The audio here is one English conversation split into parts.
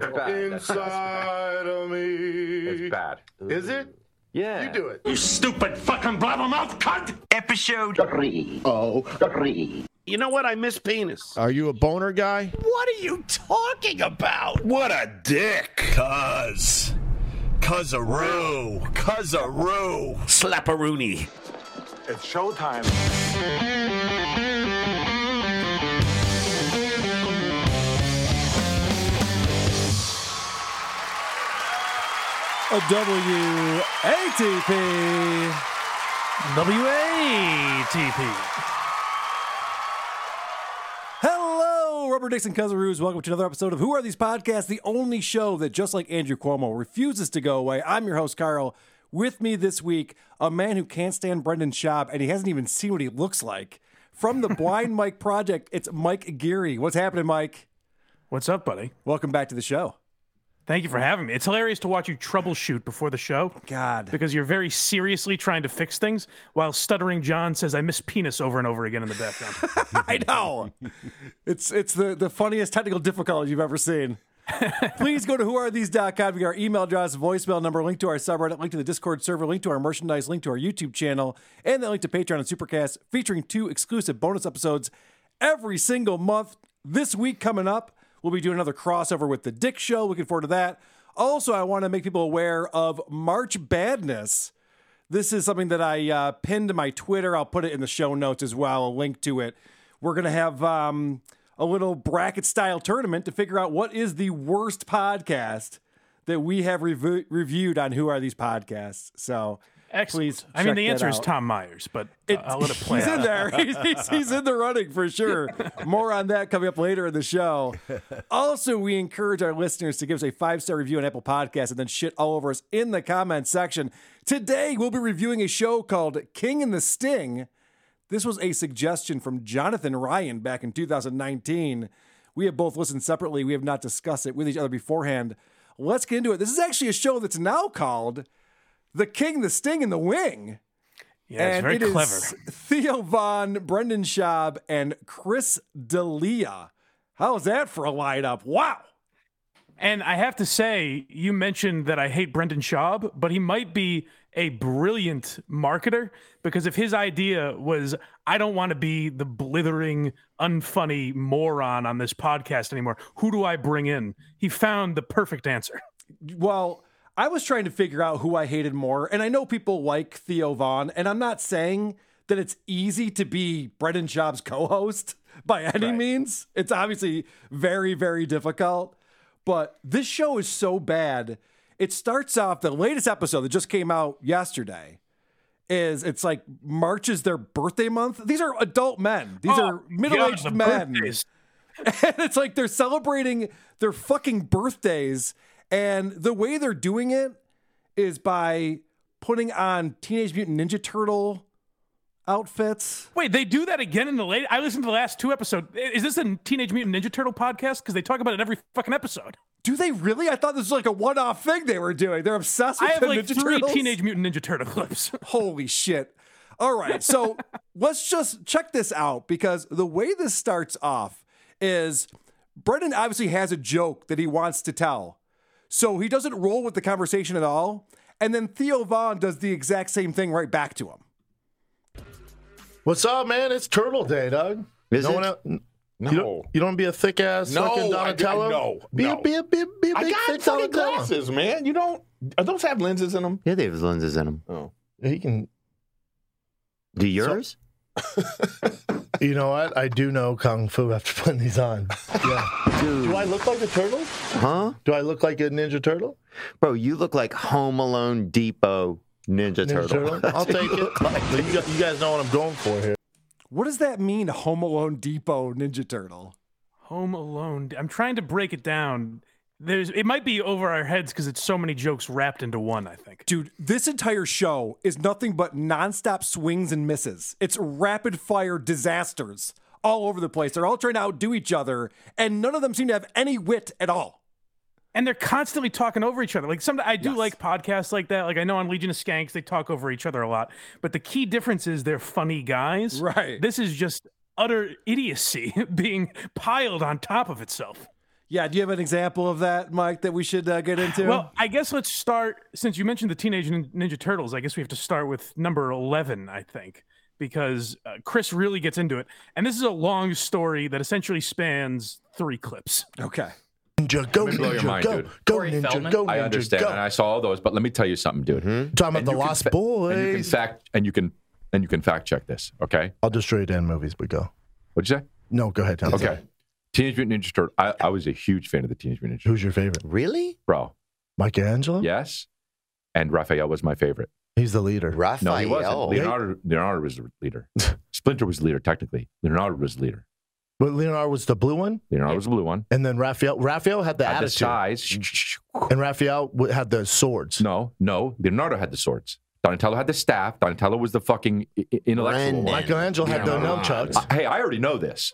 That's bad. That's, Inside of me. that's bad. Is it? Yeah. You do it. You stupid fucking blabbermouth cunt! Episode three. Oh, three. You know what? I miss penis. Are you a boner guy? What are you talking about? What a dick. Cuz. Cuzaroo. Cuzaroo. Slapperoonie. It's showtime. WATP. WATP. Hello, Rubber Dicks and Cousaroos. Welcome to another episode of Who Are These Podcasts, the only show that, just like Andrew Cuomo, refuses to go away. I'm your host, Carl. With me this week, a man who can't stand Brendan Schaub, and he hasn't even seen what he looks like. From the Blind Mike Project, it's Mike Geary. What's happening, Mike? What's up, buddy? Welcome back to the show. Thank you for having me. It's hilarious to watch you troubleshoot before the show God. because you're very seriously trying to fix things while stuttering John says, I miss penis over and over again in the background. I know. It's it's the, the funniest technical difficulty you've ever seen. Please go to whoarethese.com. We got our email address, voicemail number, link to our subreddit, link to the Discord server, link to our merchandise, link to our YouTube channel, and the link to Patreon and Supercast, featuring two exclusive bonus episodes every single month. This week coming up, we'll be doing another crossover with the Dick Show. Looking forward to that. Also, I want to make people aware of March Badness. This is something that I uh, pinned to my Twitter. I'll put it in the show notes as well, a link to it. We're going to have um, a little bracket style tournament to figure out what is the worst podcast that we have revu- reviewed on Who Are These Podcasts. So Excellent. please. I mean, the answer is out. Tom Myers, but uh, I'll let it play He's out. in there. He's, he's, in the running for sure. More on that coming up later in the show. Also, we encourage our listeners to give us a five star review on Apple Podcasts and then shit all over us in the comment section. Today, we'll be reviewing a show called King and the Sting. This was a suggestion from Jonathan Ryan back in 2019. We have both listened separately. We have not discussed it with each other beforehand. Let's get into it. This is actually a show that's now called The King, the Sting, and the Wing. Yeah, it's very it clever. Theo Von, Brendan Schaub, and Chris D'Elia. How's that for a lineup? Wow. And I have to say, you mentioned that I hate Brendan Schaub, but he might be a brilliant marketer because if his idea was, I don't want to be the blithering, unfunny moron on this podcast anymore, who do I bring in? He found the perfect answer. Well, I was trying to figure out who I hated more, and I know people like Theo Von, and I'm not saying that it's easy to be Brendan Schaub's co-host by any means. It's obviously very, very difficult. But this show is so bad. It starts off the latest episode that just came out yesterday. Is it's like March is their birthday month. These are adult men. These Oh, are middle-aged God, the men. birthdays. And it's like they're celebrating their fucking birthdays. And the way they're doing it is by putting on Teenage Mutant Ninja Turtle outfits. Wait, they do that again in the late. I listened to the last two episodes. Is this a Teenage Mutant Ninja Turtle podcast? Because they talk about it every fucking episode. Do they really? I thought this was like a one off thing they were doing. They're obsessed with I have like Ninja three Turtles. Teenage Mutant Ninja Turtle clips. Holy shit. All right. So let's just check this out because the way this starts off is Brendan obviously has a joke that he wants to tell. So he doesn't roll with the conversation at all. And then Theo Von does the exact same thing right back to him. What's up, man? It's Turtle Day, Doug. Is no it? one else, No. You don't, you don't be a thick ass No, fucking I got- Donatello. no, be no. A, be a, be a, be a I big got thick fucking Donatello. glasses, man. You don't. Are those have lenses in them? Yeah, they have lenses in them. Oh. He can. Do yours? You know what? I do know kung fu after putting these on. Yeah. do I look like a turtle? huh? Do I look like a Ninja Turtle? Bro, you look like Home Alone Depot Ninja, Ninja Turtle. Turtle? I'll take it. you, guys, you guys know what I'm going for here. What does that mean, Home Alone Depot Ninja Turtle? Home Alone. I'm trying to break it down. There's it might be over our heads because it's so many jokes wrapped into one. I think. Dude, this entire show is nothing but nonstop swings and misses. It's rapid fire disasters all over the place. They're all trying to outdo each other, and none of them seem to have any wit at all. And they're constantly talking over each other. Like some, I do like podcasts like that. Like I know on Legion of Skanks, they talk over each other a lot. But the key difference is they're funny guys. Right. This is just utter idiocy being piled on top of itself. Yeah, do you have an example of that, Mike, that we should uh, get into? Well, I guess let's start since you mentioned the Teenage Ninja Turtles. I guess we have to start with number eleven, I think, because uh, Chris really gets into it, and this is a long story that essentially spans three clips. okay. Ninja, go Let me blow your ninja, mind, go, dude. go Corey ninja, Feldman? go ninja, I understand, go. and I saw all those, but let me tell you something, dude. Talking about And the Lost fa- Boys. And you can fact and you can and you can fact check this. Okay, I'll destroy your damn movies, but go. what'd you say? No, go ahead. Tom. Okay, Teenage Mutant Ninja Turtle. I, I was a huge fan of the Teenage Mutant Ninja Turtles, Who's your favorite? Really? bro. Michelangelo? Yes, and Raphael was my favorite. He's the leader. Raphael. No, he wasn't. Leonardo, Leonardo was the leader. Splinter was the leader, technically. Leonardo was the leader. But Leonardo was the blue one, Leonardo was the blue one. and then Raphael. Raphael had the Had the attitude, size. and Raphael w- had the swords. No, no. Leonardo had the swords. Donatello had the staff. Donatello was the fucking i- i- intellectual Brendan. one. Michelangelo had the Yeah. nunchucks. Uh, hey, I already know this.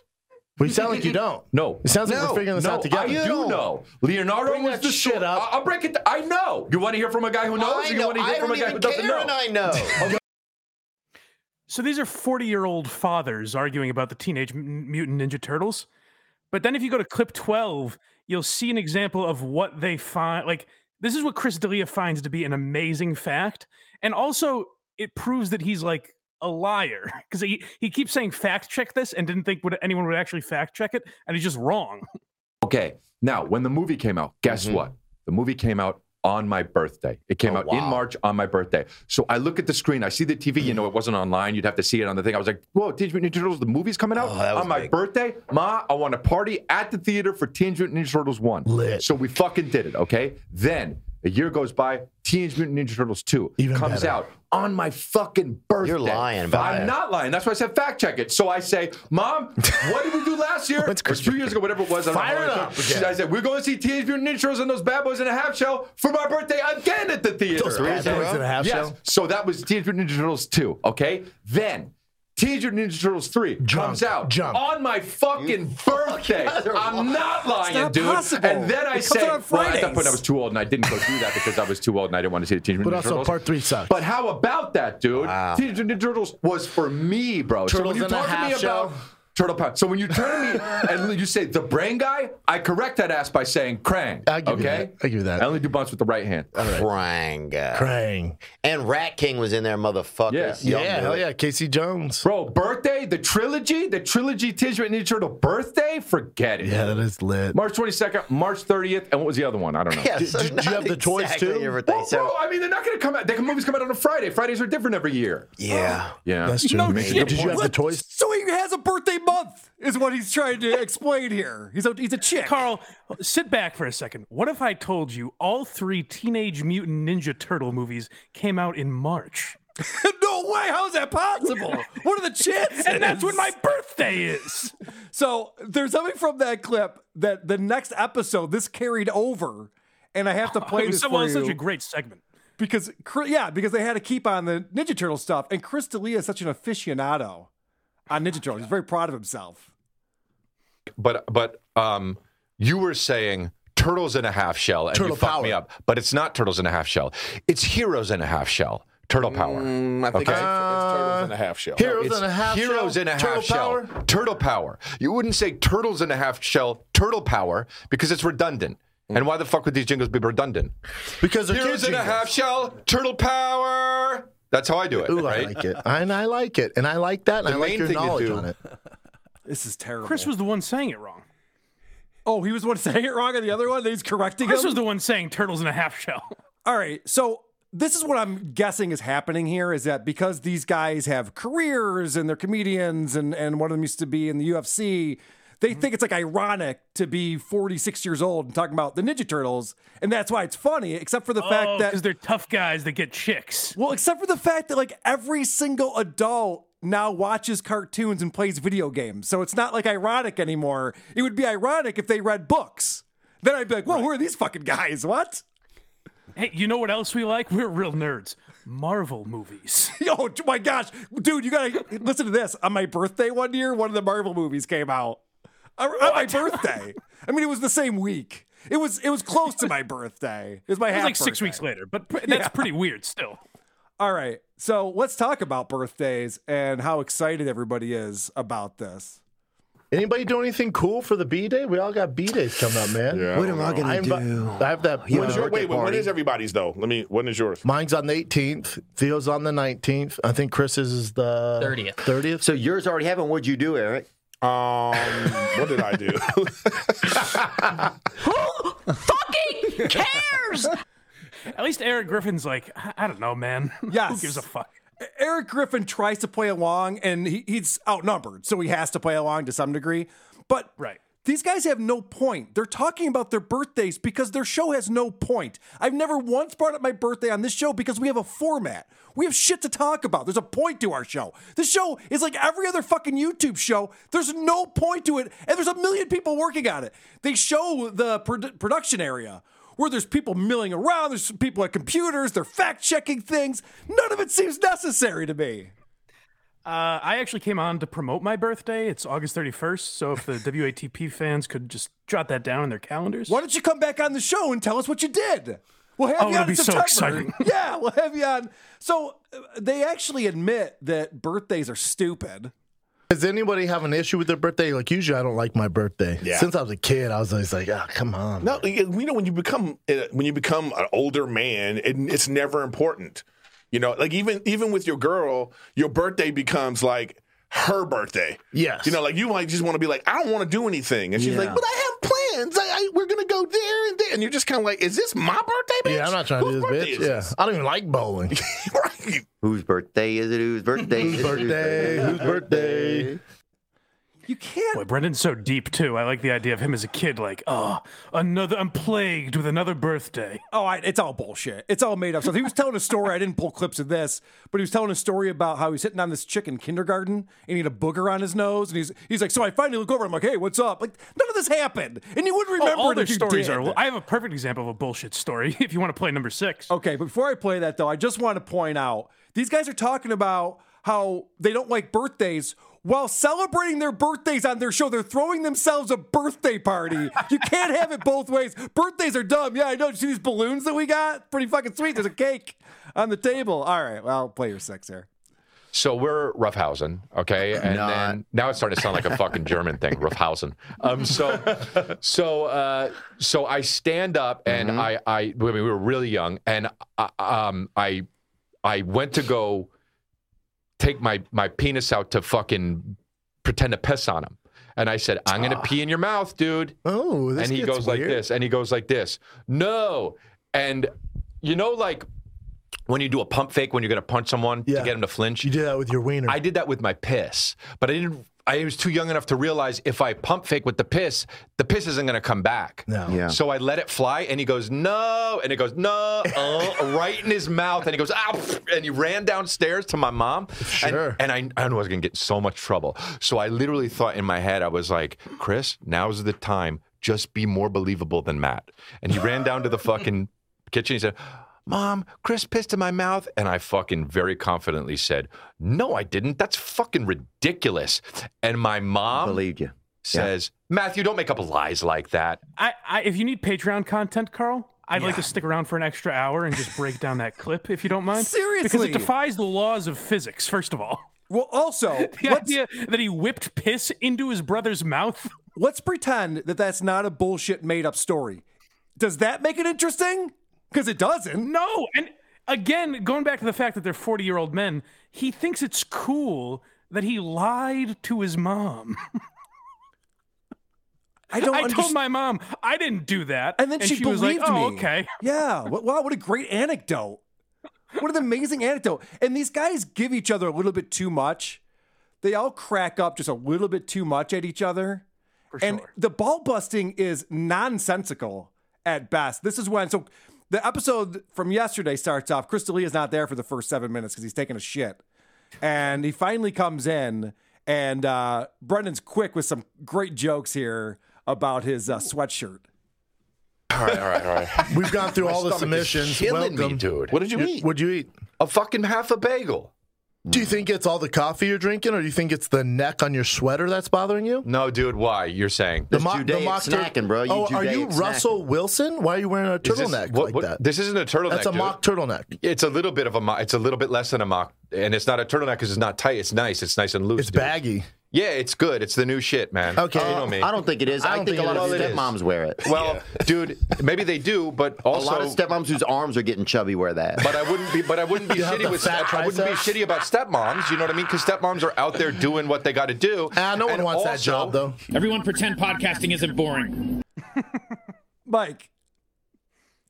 Well, you sound like you don't. No. It sounds like No, we're figuring this no, out together. I do don't. know. Leonardo Bring was the shit up. I- I'll break it. I know. You want to hear from a guy who knows? I or you want to hear from don't a guy who doesn't care, know? and I know. So these are 40 year old fathers arguing about the Teenage Mutant Ninja Turtles. But then if you go to clip 12, you'll see an example of what they find. Like, this is what Chris D'Elia finds to be an amazing fact. And also, it proves that he's like a liar because he, he keeps saying fact check this and didn't think would anyone would actually fact check it. And he's just wrong. Okay. Now, when the movie came out, guess Mhm. what? The movie came out on my birthday. It came Oh, out in. March on my birthday. So I look at the screen, I see the TV, you know, it wasn't online. You'd have to see it on the thing. I was like, whoa, Teenage Mutant Ninja Turtles, the movie's coming out Oh, on my big. birthday. Ma, I want a party at the theater for Teenage Mutant Ninja Turtles 1. Lit. So we fucking did it, okay? Then a year goes by, Teenage Mutant Ninja Turtles 2 Even comes better. out on my fucking birthday. You're lying about I'm that. not lying. That's why I said fact check it. So I say, Mom, what did we do last year? When's or two years ago, whatever it was. I don't know Fire how it up again. I said, we're going to see Teenage Mutant Ninja Turtles and those bad boys in a half shell for my birthday again at the theater. Those bad boys in a half yes. shell. So that was Teenage Mutant Ninja Turtles 2, okay? Then Teenage Mutant Ninja Turtles 3 comes out jump. on my fucking birthday. I'm not lying, not dude. possible. And then I It say, out on well, at that point I was too old and I didn't go through that because I was too old and I didn't want to see the Teenage But Mutant Ninja also, part three sucks. But how about that, dude? Wow. Teenage Mutant Ninja Turtles was for me, bro. so Turtles when you in a talk to me half shell? about Turtle Power, so when you turn to me and you say the brain guy, I correct that ass by saying Krang. I'll give you okay, that. I'll give you that. I only do bumps with the right hand. Krang. Krang. And Rat King was in there, motherfuckers. Yeah. Yeah, hell yeah. Casey Jones. Bro, birthday, the trilogy, the trilogy Teenage Mutant Ninja Turtle birthday, forget it. Yeah, that is lit. March 22nd, March 30th, and what was the other one? I don't know. Yeah, Did- so did you have the toys too? your birthday, Well, so- bro, I mean, they're not going to come out. The movies come out on a Friday. Fridays are different every year. yeah. Yeah. That's true. No Did you have the toys? So he has a birthday month, is what he's trying to explain here. He's a he's a chick. Carl, sit back for a second. What if I told you all three Teenage Mutant Ninja Turtle movies came out in March? no way. How is that possible? What are the chances? And that's when my birthday is. So there's something from that clip that the next episode this carried over, and I have to play was this so- for well, you such a great segment. because yeah, because they had to keep on the Ninja Turtle stuff, and Chris D'Elia is such an aficionado on Ninja Turtles. He's very proud of himself. But but um, you were saying turtles in a half shell, and Turtle you fucked me up. But it's not turtles in a half shell. It's heroes in a half shell. Turtle power. Mm, I think Okay. it's, it's turtles in a half shell. Heroes It's in a half heroes shell. in a half Turtle shell. power? Turtle power. You wouldn't say turtles in a half shell. Turtle power because it's redundant. And why the fuck would these jingles be redundant? Because they're Heroes kid in a half shell. Turtle power. That's how I do it. Ooh, right? I like it. And I like it. And I like that. And The I like your thing you knowledge do- on it. This is terrible. Chris was the one saying it wrong. oh, he was the one saying it wrong, and the other one that he's correcting Chris him. was the one saying turtles in a half shell. All right. So this is what I'm guessing is happening here is that because these guys have careers and they're comedians and, and one of them used to be in the UFC, they mm-hmm. think it's like ironic to be 46 years old and talking about the Ninja Turtles. And that's why it's funny, except for the fact Oh, that because they're tough guys that get chicks. well, except for the fact that like every single adult now watches cartoons and plays video games. So it's not like ironic anymore. It would be ironic if they read books. Then I'd be like, whoa, who are these fucking guys? What? Hey, you know what else we like? We're real nerds. Marvel movies. oh my gosh, dude, you gotta listen to this. On my birthday one year, one of the Marvel movies came out. On on my birthday. I mean, it was the same week. It was it was close to my birthday. It was my It was half like six birthday. weeks later, but pr- that's Yeah. pretty weird still. All right, so let's talk about birthdays and how excited everybody is about this. Anybody do anything cool for the B day? We all got B days coming up, man. Yeah. What am I gonna I'm do? I have that. You When's have a your, wait, birthday wait, when party. is everybody's though? Let me. When is yours? Mine's on the 18th. Theo's on the 19th. I think Chris's is the 30th. 30th. So yours already happened. What'd you do, Eric? Um, what did I do? Who fucking cares? At least Eric Griffin's like, I, I don't know, man. Yes. Who gives a fuck? Eric Griffin tries to play along, and he, he's outnumbered, so he has to play along to some degree. But Right. These guys have no point. They're talking about their birthdays because their show has no point. I've never once brought up my birthday on this show because we have a format. We have shit to talk about. There's a point to our show. This show is like every other fucking YouTube show. There's no point to it, and there's a million people working on it. They show the produ- production area where there's people milling around, there's people at computers, they're fact checking things. None of it seems necessary to me. Uh, I actually came on to promote my birthday. It's August 31st. So if the WATP fans could just jot that down in their calendars. Why don't you come back on the show and tell us what you did? We'll have Oh, you it'll on in be so exciting. yeah, we'll have you on. So uh, they actually admit that birthdays are stupid. Does anybody have an issue with their birthday? Like usually, I don't like my birthday. Yeah. Since I was a kid, I was always like, "Ah, come on." no, you know when you become uh, when you become an older man, it, it's never important. You know, like even even with your girl, your birthday becomes like her birthday. Yes. You know, like you might just want to be like, I don't want to do anything, and she's like, but I have plans. I, I, we're gonna go there and there, and you're just kind of like, is this my birthday, bitch? Yeah, I'm not trying to do this, bitch. Yeah, this? I don't even like bowling. right. Whose birthday is it? Whose birthday is Whose birthday? Whose birthday? You can't. Boy, Brendan's so deep too. I like the idea of him as a kid, like, oh, another. I'm plagued with another birthday. Oh, I, it's all bullshit. It's all made up So He was telling a story. I didn't pull clips of this, but he was telling a story about how he's sitting on this chick in kindergarten and he had a booger on his nose. And he's he's like, so I finally look over. I'm like, hey, what's up? Like, none of this happened, and you wouldn't Oh, remember all it their stories did. are. I have a perfect example of a bullshit story. If you want to play number six. Okay, but before I play that though, I just want to point out these guys are talking about how they don't like birthdays while celebrating their birthdays on their show. They're throwing themselves a birthday party. You can't have it both ways. Birthdays are dumb. Yeah, I know. See these balloons that we got? Pretty fucking sweet. There's a cake on the table. All right, well, play your six here. So we're roughhausen, okay, and Not. then now it's starting to sound like a fucking German thing, roughhausen. Um, so, so, uh, so I stand up and I, I, I mean, we were really young, and I, um, I, I went to go take my my penis out to fucking pretend to piss on him, and I said, "I'm gonna pee in your mouth, dude." Oh, this and he goes like this, and he goes like this. No, and you know, like when you do a pump fake when you're gonna punch someone Yeah. to get him to flinch. You did that with your wiener. I did that with my piss, but I didn't. I was too young enough to realize if I pump fake with the piss, the piss isn't going to come back. No. Yeah. So I let it fly, and he goes no, and it goes no, uh, right in his mouth, and he goes ah, and he ran downstairs to my mom. Sure. And, and I, I knew I was going to get in so much trouble. So I literally thought in my head, I was like, Chris, now's the time. Just be more believable than Matt. And he ran down to the fucking kitchen. He said. Mom, Chris pissed in my mouth. And I fucking very confidently said, No, I didn't. That's fucking ridiculous. And my mom Believed you. says, Matthew, don't make up lies like that. I, I, if you need Patreon content, Carl, I'd like to stick around for an extra hour and just break down that clip, if you don't mind. Seriously. Because it defies the laws of physics. First of all, Well, also, the let's, idea that he whipped piss into his brother's mouth. let's pretend that that's not a bullshit made up story. Does that make it interesting? Because it doesn't. No, and again, going back to the fact that they're forty-year-old men, he thinks it's cool that he lied to his mom. I don't I understand. told my mom I didn't do that, And then she, was like, believed "Oh, me. okay." Yeah. Wow, what a great anecdote. What an amazing anecdote. And these guys give each other a little bit too much. They all crack up just a little bit too much at each other. and sure. the ball busting is nonsensical at best. This is when so the episode from yesterday starts off. Chris D'Elia is not there for the first seven minutes because he's taking a shit. And he finally comes in, and uh, Brendan's quick with some great jokes here about his uh, sweatshirt. All right, all right, all right. We've gone through all the submissions. killing me, dude. What did you eat? What'd you eat? A fucking half a bagel. Do you think it's all the coffee you're drinking, or do you think it's the neck on your sweater that's bothering you? No, dude. Why? You're saying The mo- the mock tur- oh, are you Russell Wilson? Why are you wearing a Is this- turtleneck what- like what- that? This isn't a turtleneck. That's a dude. mock turtleneck. It's a little bit of a mock. It's a little bit less than a mock, and it's not a turtleneck because it's not tight. It's nice. It's nice and loose. It's dude. baggy. Yeah, it's good. It's the new shit, man. Okay. you know me. I don't think it is. I, think, a lot of Well, it is. stepmoms wear it. Well, dude, maybe they do, but also a lot of stepmoms whose arms are getting chubby wear that. But I wouldn't be. But I wouldn't be shitty with. Step, I wouldn't be shitty about stepmoms. You know what I mean? Because stepmoms are out there doing what they got to do. Ah, no one And wants that job though. Everyone pretend podcasting isn't boring. Mike,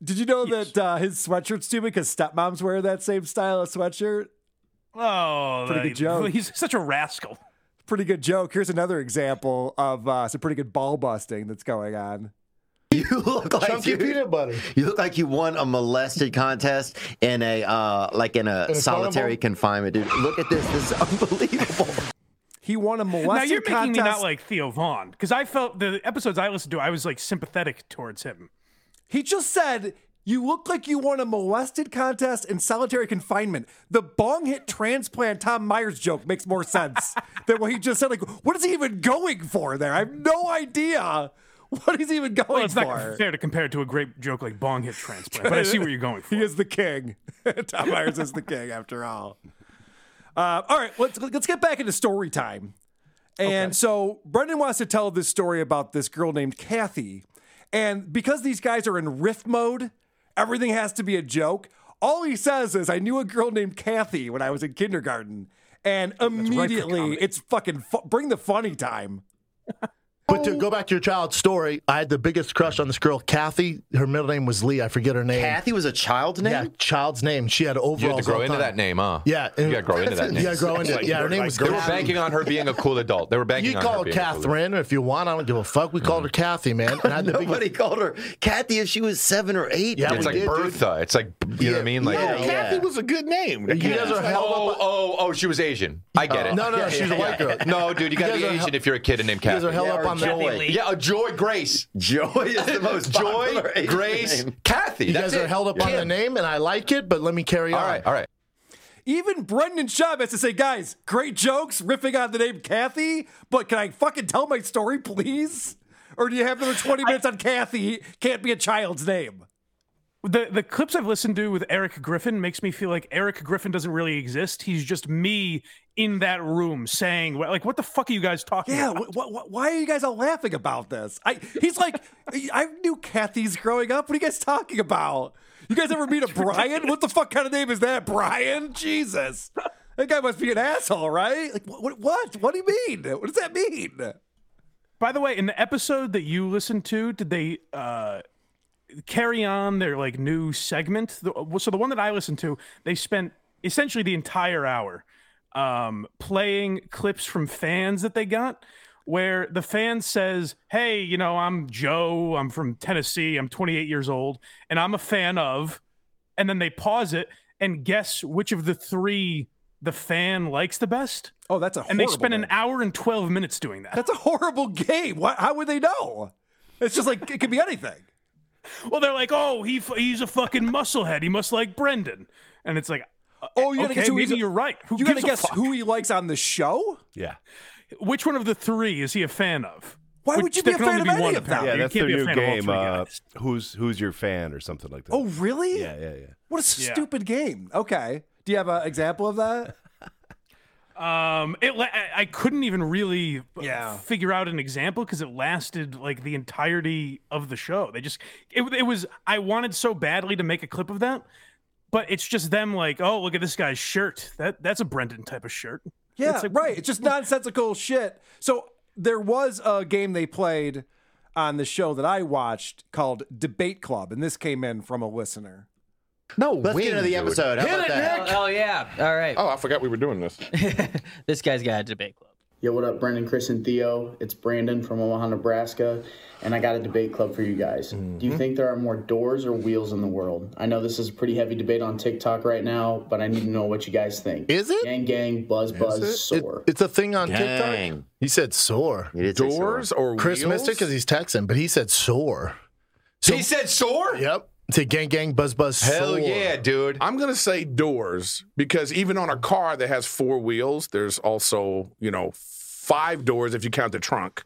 did you know that uh, his sweatshirt's stupid because stepmoms wear that same style of sweatshirt? Oh, Pretty good that- joke. He's such a rascal. Pretty good joke. Here's another example of uh, some pretty good ball busting that's going on. You look like Chunky you, peanut butter. you look like you won a molested contest in a uh, like in a, In a solitary carnival? confinement, dude. Look at this. This is unbelievable. He won a molested contest. now you're making contest. me not like Theo Von because I felt the episodes I listened to, I was like sympathetic towards him. He just said, You look like you won a molested contest in solitary confinement. The bong hit transplant Tom Myers joke makes more sense than what he just said. Like, what is he even going for there? I have no idea what he's even going Well, it's for. not fair to compare it to a great joke like bong hit transplant, but I see where you're going for. He is the king. Tom Myers is the king, after all. Uh, all right, let's let's get back into story time. And so Brendan wants to tell this story about this girl named Kathy, and because these guys are in riff mode, everything has to be a joke. All he says is, "I knew a girl named Kathy when I was in kindergarten," and immediately it's fucking fu- bring the funny time. But to go back to your child's story, I had the biggest crush on this girl, Kathy. Her middle name was Lee. I forget her name. Kathy was a child's name. Yeah, child's name. She had overalls. You had to grow into time. that name, huh? Yeah, You got to grow into that name. You got to grow into it. Yeah, her name was They were banking on her being a cool adult. They were banking You on call her her being cool. Catherine if you want. I don't give a fuck. We called mm-hmm. her Kathy, man. And I had the biggest- Nobody called her Kathy if she was seven or eight. Yeah, It's like did, dude. Bertha. It's like you know what I mean? Like Yeah, Oh, yeah. Kathy was a good name. You guys are held oh, up. oh, oh, she was Asian. I get oh. it. No, no, no, she's a white girl. No, dude, you got to be Asian if you're a kid and named Kathy. You guys are held up or on Joy. the. Yeah, a Joy Grace. Joy is the most Joy, Grace, name. Kathy. You That's guys are held up on the name, and I like it. But let me carry All on. right, all right. Even Brendan Schaub has to say, guys, great jokes, riffing on the name Kathy, but can I fucking tell my story, please? Or do you have another 20 minutes on Kathy? Can't be a child's name. The the clips I've listened to with Eric Griffin makes me feel like Eric Griffin doesn't really exist. He's just me in that room saying, like, what the fuck are you guys talking Yeah, about? wh- wh- why are you guys all laughing about this? I He's like, I knew Kathy's growing up. What are you guys talking about? You guys ever meet a Brian? What the fuck kind of name is that, Brian? Jesus. That guy must be an asshole, right? Like, what? What, what do you mean? What does that mean? By the way, in the episode that you listened to, did they uh, carry on their like new segment? So the one that I listened to, they spent essentially the entire hour um, playing clips from fans that they got, where the fan says, "Hey, you know, I'm Joe. I'm from Tennessee. I'm 28 years old, and I'm a fan of," and then they pause it and guess which of the three the fan likes the best. Oh, that's a And they spend an hour and 12 minutes doing that. That's a horrible game. What, how would they know? It's just like, it could be anything. Well, they're like, oh, he f- he's a fucking musclehead. He must like Brendan. And it's like, Oh, you gotta okay, guess who maybe he's- you're right. Who you gotta guess fuck? who he likes on the show? Yeah. Which one of the three is he a fan of? Why Which- would you there be a can fan only of be any one, of them? apparently. Yeah, You that's can't their new fan of all game. Uh, who's who's your fan or something like that. Oh, really? yeah, yeah, yeah. What a Yeah. stupid game. Okay. Do you have an example of that? Um, it la- I- I couldn't even really Yeah. figure out an example because it lasted like the entirety of the show. They just it, it was I wanted so badly to make a clip of that, but it's just them like, oh, look at this guy's shirt. That that's a Brendan type of shirt. Yeah, It's like- right. It's just nonsensical shit. So there was a game they played on the show that I watched called Debate Club, and this came in from a listener. No, Let's get into the dude. episode. How Hit about it, that? Nick. Oh, oh, yeah. All right. Oh, I forgot we were doing this. this guy's got a debate club. Yo, what up, Brendan, Chris, and Theo? It's Brandon from Omaha, Nebraska, and I got a debate club for you guys. Do you mm-hmm. think there are more doors or wheels in the world? I know this is a pretty heavy debate on TikTok right now, but I need to know what you guys think. Is it? Gang, gang, buzz, buzz, It- soar. it's a thing on Dang. TikTok. He said sore. He did say Doors or Chris wheels? missed it because he's texting, but he said sore. he said sore? Yep. Say gang gang buzz buzz. Hell sore. yeah, dude. I'm gonna say doors because even on a car that has four wheels, there's also you know five doors if you count the trunk.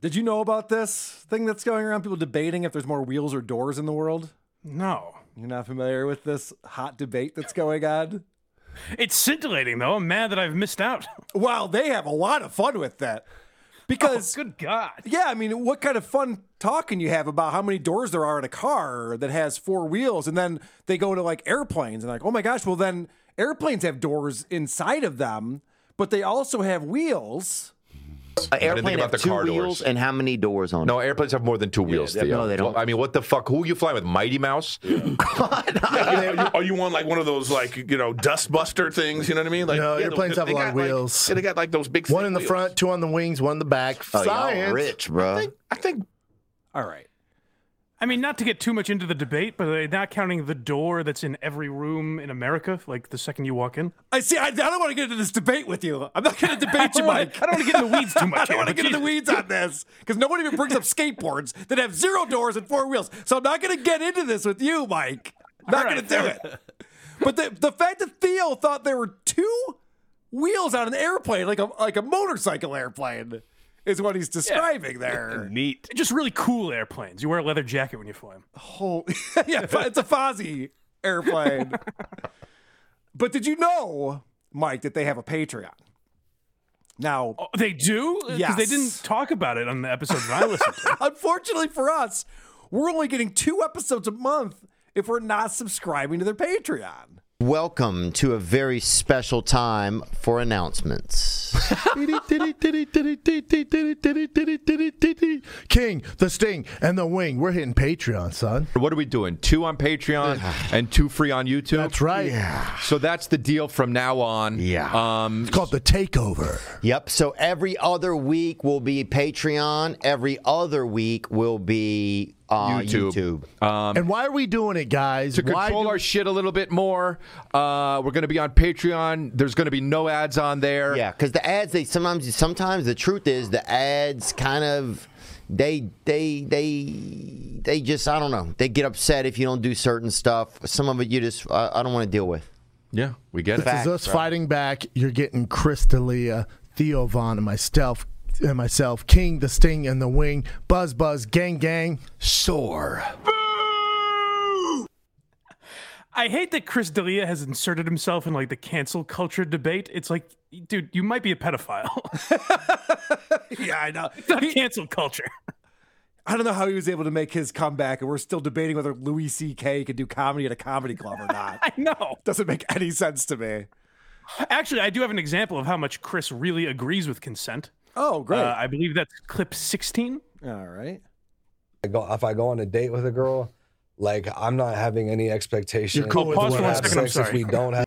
Did you know about this thing that's going around? People debating if there's more wheels or doors in the world. No. You're not familiar with this hot debate that's going on? It's scintillating, though. I'm mad that I've missed out. Wow, they have a lot of fun with that. Because, oh, good God. yeah, I mean, what kind of fun talking you have about how many doors there are in a car that has four wheels, and then they go to like airplanes and like, oh my gosh, well then airplanes have doors inside of them, but they also have wheels. An airplane think about have the two car wheels doors. and how many doors on it? No, airplanes have more than two wheels, they- Theo. no, they don't. Well, I mean, what the fuck? Who are you flying with? Mighty Mouse? are, you, are you on like one of those like you know dustbuster things? You know what I mean? Like No, yeah, airplanes they have a lot got, of like- wheels. yeah, they got like those big. One in the wheels. front, two on the wings, one in the back. Oh, Science. y'all rich, bro. I think All right. I mean, not to get too much into the debate, but not counting the door that's in every room in America, like the second you walk in. I see. I, I don't want to get into this debate with you. I'm not going to debate you, Mike. I don't wanna get in the weeds too much I don't want to get in the weeds on this because no one even brings up skateboards that have zero doors and four wheels. So I'm not going to get into this with you, Mike. I'm not All going to do it. But the the fact that Theo thought there were two wheels on an airplane, like a like a motorcycle airplane, is what he's describing there. Neat. Just really cool airplanes. You wear a leather jacket when you fly them. Whole yeah, it's a Fonzie airplane. but did you know, Mike, that they have a Patreon? Now, Oh, they do? Uh, because Yes. they didn't talk about it on the episodes that I listened to. unfortunately for us, we're only getting two episodes a month if we're not subscribing to their Patreon. Welcome to a very special time for announcements. King, the Sting, and the Wing. We're hitting Patreon, son. What are we doing? Two on Patreon and two free on YouTube? That's right. Yeah. So that's the deal from now on. Yeah. Um, It's called the Takeover. Yep. So every other week will be Patreon. Every other week will be uh, YouTube. YouTube. Um, And why are we doing it, guys? to Why control do- our shit a little bit more, uh, we're going to be on Patreon. There's going to be no ads on there. Yeah, because the ads they sometimes sometimes the truth is the ads kind of they they they they just I don't know they get upset if you don't do certain stuff. Some of it you just I, I don't want to deal with. Yeah, we get it. This is us fighting back. You're getting Chris D'Elia, Theo Von, and myself, and myself, King, the Sting, and the Wing, Buzz Buzz, Gang Gang. Soar. I hate that Chris D'Elia has inserted himself in like the cancel culture debate. It's like, dude, you might be a pedophile. Yeah, I know. it's not cancel culture. I don't know how he was able to make his comeback, and we're still debating whether Louis C.K. could do comedy at a comedy club or not. I know. Doesn't make any sense to me. Actually, I do have an example of how much Chris really agrees with consent. Oh, great. Uh, I believe that's clip 16. All right. I go, if I go on a date with a girl, like I'm not having any expectation. You're cool with pause what for one. I'm sex if sorry. we don't have.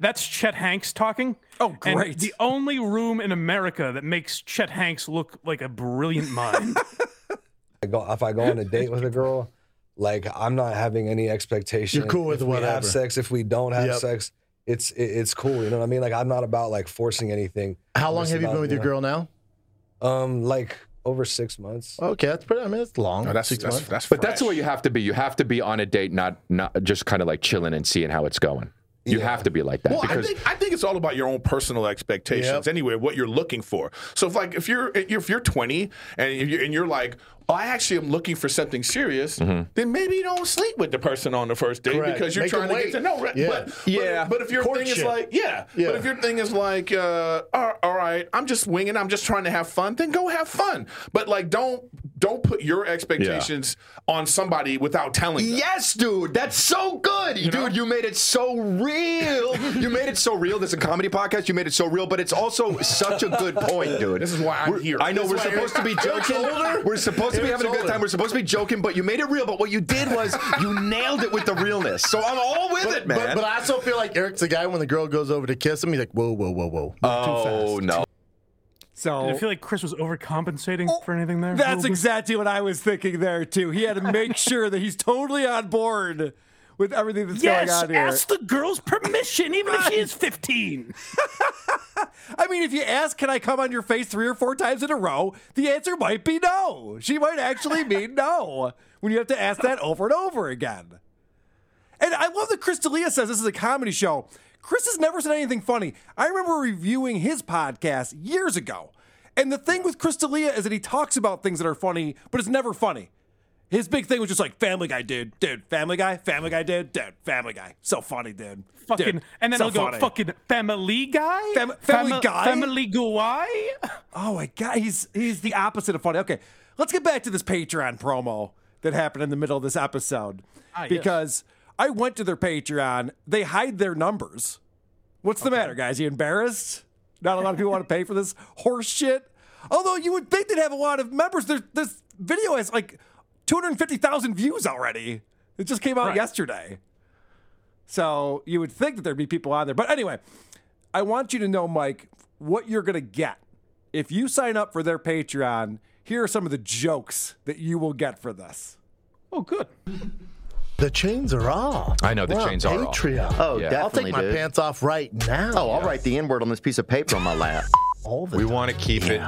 That's Chet Hanks talking. Oh, And great. the only room in America that makes Chet Hanks look like a brilliant mind. I go, if I go on a date with a girl, like I'm not having any expectation. You're cool with if we have sex. If we don't have Yep. sex, it's it's cool. You know what I mean? Like I'm not about like forcing anything. How I'm long have you about, been with your know, girl now? Um, like over six months. Okay, that's pretty. I mean, it's long. No, that's Six that's, months. that's But that's the way you have to be. You have to be on a date, not not just kind of like chilling and seeing how it's going. You have to be like that Well, I because think I think it's all about your own personal expectations Yep. anyway, what you're looking for. So if like if you're if you're 20 and you're, and you're like, oh, I actually am looking for something serious, then maybe you don't sleep with the person on the first date Correct. because you're Make trying them to get to know. Right? Yeah. But, Yeah. But, but if your thing is like, yeah, Yeah. But if your thing is like, uh, all all right, I'm just winging, I'm just trying to have fun, then go have fun. But like, don't don't put your expectations on somebody without telling them. Yes, dude, that's so good, dude. You made it so real. you made it so real. This is a comedy podcast. You made it so real, but it's also such a good point, dude. This is why I'm We're- here. I know This we're supposed to be joking. older, We're supposed supposed to be having a good time. We're supposed to be joking, but you made it real. But what you did was you nailed it with the realness. So I'm all with But, it, man. but, but I also feel like Eric's the guy when the girl goes over to kiss him, he's like, whoa, whoa, whoa, whoa. Not too oh fast. no. So Did I feel like Chris was overcompensating oh, for anything there? That's little exactly what I was thinking there too. He had to make sure that he's totally on board with everything that's Yes, going on here. ask the girl's permission, even if she is 15. I mean, if you ask, "Can I come on your face three or four times in a row?" the answer might be no. She might actually mean no when you have to ask that over and over again. And I love that Chris D'Elia says this is a comedy show. Chris has never said anything funny. I remember reviewing his podcast years ago. And the thing with Chris D'Elia is that he talks about things that are funny, but it's never funny. His big thing was just like Family Guy, dude, dude, Family Guy, Family Guy, dude, dude, Family Guy, so funny, dude. Fucking, Dude, and then so he'll go funny. fucking family guy, Fam- Family Fami- Guy? family guy. Oh my god, he's he's the opposite of funny. Okay, let's get back to this Patreon promo that happened in the middle of this episode Ah, yes. because I went to their Patreon. They hide their numbers. What's the matter, guys? You embarrassed? Not a lot of people want to pay for this horse shit. Although you would think they'd have a lot of members. There, this video has like 250,000 views already. It just came out Right. yesterday. So you would think that there'd be people on there. But anyway, I want you to know, Mike, what you're going to get. If you sign up for their Patreon, here are some of the jokes that you will get for this. Oh, good. The chains are off. I know the We're chains are off. Patreon. Oh, Yeah. definitely, I'll take my dude. pants off right now. Oh, I'll write the N word on this piece of paper on my lap. All the We want to keep it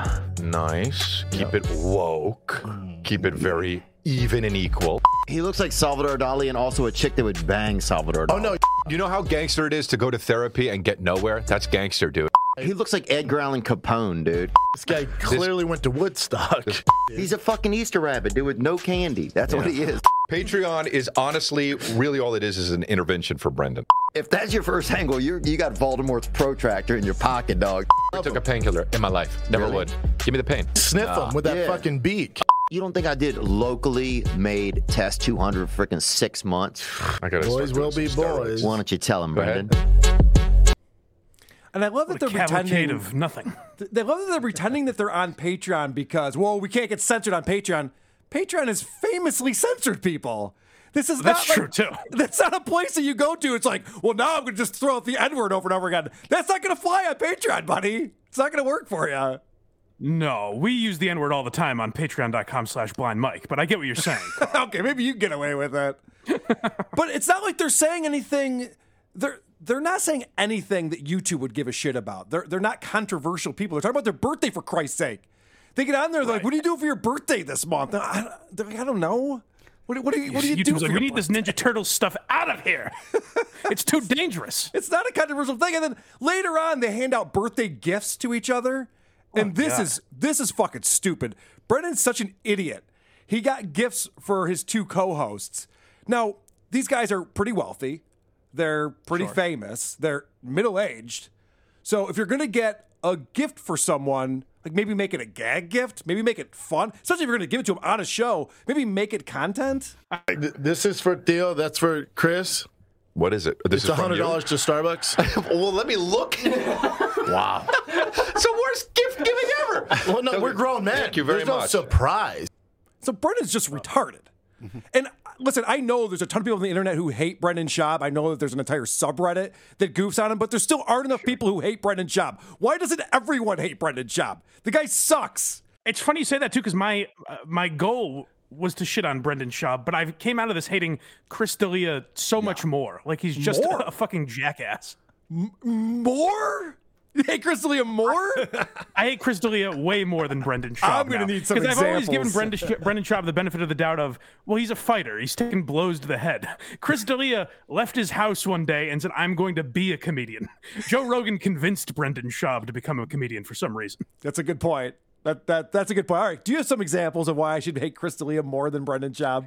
nice, keep it woke, keep it very mm. Even and equal. He looks like Salvador Dali and also a chick that would bang Salvador oh, Dali. Oh, no. You know how gangster it is to go to therapy and get nowhere? That's gangster, dude. He looks like Edgar Allan Capone, dude. This guy clearly went to Woodstock. He's a fucking Easter rabbit, dude, with no candy. That's what he is. Patreon is honestly, really all it is is an intervention for Brendan. If that's your first angle, you you got Voldemort's protractor in your pocket, dog. I took a painkiller in my life. Never Really? would. Give me the pain. Sniff him with that Yeah. fucking beak. You don't think I did locally made test 200 freaking six months? I gotta Boys start will be boys. Why don't you tell him, Go ahead. Brendan? And I love that they're pretending. of nothing. They love that they're pretending that they're on Patreon because, well, we can't get censored on Patreon. Patreon is famously censored people. This is That's not true, like- too. That's not a place that you go to. It's like, well, now I'm going to just throw out the N word over and over again. That's not going to fly on Patreon, buddy. It's not going to work for you. No, we use the N word all the time on patreon.com slash blind Mike, but I get what you're saying. okay, maybe you can get away with it. but it's not like they're saying anything. They're they're not saying anything that YouTube would give a shit about. They're they're not controversial people. They're talking about their birthday for Christ's sake. They get on there they're like, "What do you do for your birthday this month?" I, they're like, I don't know. What, do- what do you what do you do? YouTube's like, we need this Ninja Turtles stuff out of here. it's too dangerous. It's not a controversial thing. And then later on, they hand out birthday gifts to each other. And this God. is this is fucking stupid. Brendan's such an idiot. He got gifts for his two co-hosts. Now, these guys are pretty wealthy. They're pretty famous. They're middle-aged. So if you're gonna get a gift for someone, like maybe make it a gag gift, maybe make it fun, especially if you're gonna give it to them on a show, maybe make it content. Th- This is for Theo. That's for Chris. What is it? This It's is from hundred you? dollars to Starbucks. well, let me look. wow. It's the worst gift giving ever. well, no, we're grown men. Thank you very There's no much. surprise. So Brendan's just retarded. And uh, listen, I know there's a ton of people on the internet who hate Brendan Schaub. I know that there's an entire subreddit that goofs on him, but there still aren't enough people who hate Brendan Schaub. Why doesn't everyone hate Brendan Schaub? The guy sucks. It's funny you say that too, because my uh, my goal was to shit on Brendan Schaub, but I came out of this hating Chris D'Elia so much more. Like he's just More? a, fucking jackass. More? You hate Chris D'Elia more? I hate Chris D'Elia way more than Brendan Schaub. I'm gonna need some because I've always given. Brendan, Brendan Schaub the benefit of the doubt of, well, he's a fighter. He's taking blows to the head. Chris D'Elia left his house one day and said, "I'm going to be a comedian." Joe Rogan convinced Brendan Schaub to become a comedian for some reason. That's a good point. That, that That's a good point. All right. Do you have some examples of why I should hate Chris D'Elia more than Brendan Schaub?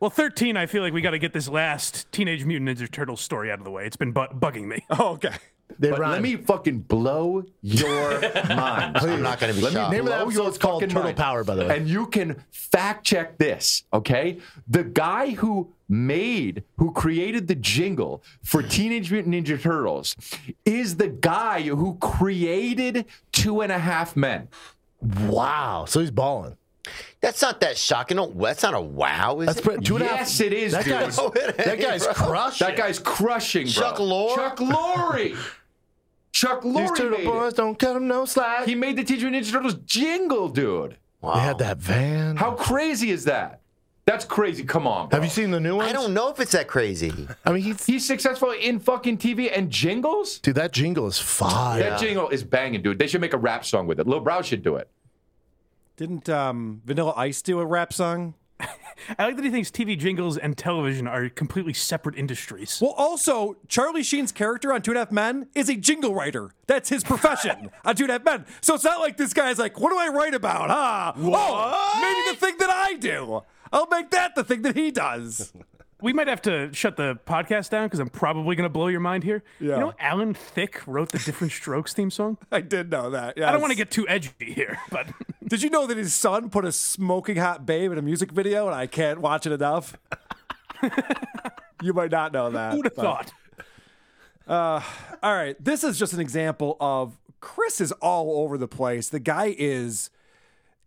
Well, 13, I feel like we got to get this last Teenage Mutant Ninja Turtles story out of the way. It's been bu- bugging me. Oh, okay. They But rhyme. let me fucking blow your mind. I'm not going to be Let me shocked. Name of the blow episode your is called Turtle mind. Power, by the way. And you can fact check this, okay? The guy who made, who created the jingle for Teenage Mutant Ninja Turtles is the guy who created Two and a Half Men. Wow. So he's balling. That's not that shocking. No, that's not a wow. Is That's it? pretty, two and a half. Yes, it is, That dude. guy's, No, it that guy's bro. crushing. That guy's crushing, bro. Chuck Lorre? Chuck Lorre. Chuck Lorre These Lorre turtle made boys it. don't cut him no slack. He made the Teenage Mutant Ninja Turtles jingle, dude. They had that van. How crazy is that? That's crazy. Come on. Bro. Have you seen the new one? I don't know if it's that crazy. I mean, he's He's successful in fucking TV and jingles. dude. That jingle is fire. That jingle is banging, dude. They should make a rap song with it. Lil Brow should do it. Didn't um, Vanilla Ice do a rap song? I like that he thinks TV jingles and television are completely separate industries. Well, also, Charlie Sheen's character on Two and a Half Men is a jingle writer. That's his profession on Two and a Half Men. So it's not like this guy's like, what do I write about? Huh? Oh, maybe the thing that I do. I'll make that the thing that he does. We might have to shut the podcast down because I'm probably going to blow your mind here. Yeah. You know, Alan Thicke wrote the Diff'rent Strokes theme song. I did know that. I don't want to get too edgy here, but Did you know that his son put a smoking hot babe in a music video and I can't watch it enough? you might not know that. who'd have thought? Uh, all right. This is just an example of Chris is all over the place. The guy is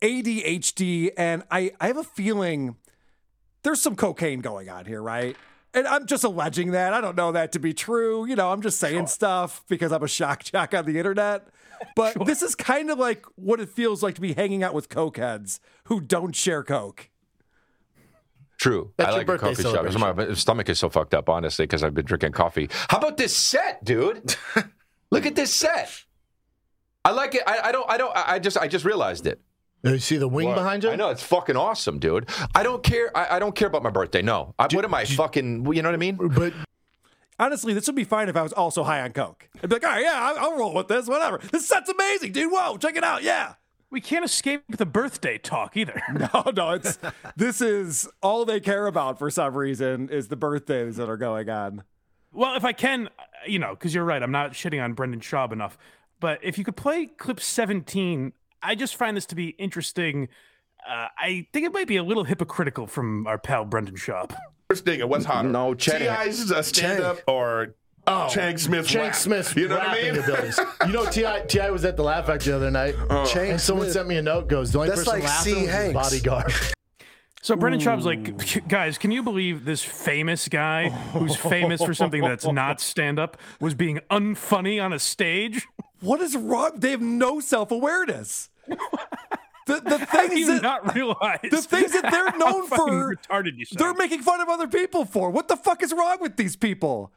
ADHD, and I, I have a feeling there's some cocaine going on here, right? And I'm just alleging that. I don't know that to be true. You know, I'm just saying stuff because I'm a shock jock on the internet. But this is kind of like what it feels like to be hanging out with cokeheads who don't share coke. True. That's I your like a birthday coffee shop. My stomach is so fucked up, honestly, because I've been drinking coffee. How about this set, dude? Look at this set. I like it. I, I don't. I don't. I I just. I just realized it. Uh, you see the wing behind you? I know it's fucking awesome, dude. I don't care. I, I don't care about my birthday. No. I, what am I fucking? You know what I mean? But Honestly, this would be fine if I was also high on coke. I'd be like, all right, yeah, I'll, I'll roll with this, whatever. This set's amazing, dude. Whoa, check it out. Yeah. We can't escape the birthday talk either. No, no, it's this is all they care about for some reason is the birthdays that are going on. Well, if I can, you know, because you're right, I'm not shitting on Brendan Schaub enough. But if you could play clip 17, I just find this to be interesting. Uh, I think it might be a little hypocritical from our pal Brendan Schaub. First what's hotter? No, Chet- Ti's a stand up or oh, Chang Smith. Chang rap. Smith's You know what I mean? abilities. You know, Ti Ti was at the Laugh Factory the other night, oh. Chang and someone Smith. sent me a note. Goes, the only That's person like laughing C. was his Hanks. bodyguard. So Brendan Schaub's like, guys, can you believe this famous guy who's famous for something that's not stand up was being unfunny on a stage? What is wrong? They have no self awareness. The, the things that not realize the things that they're known for, retarded you sound. they're making fun of other people for. What the fuck is wrong with these people?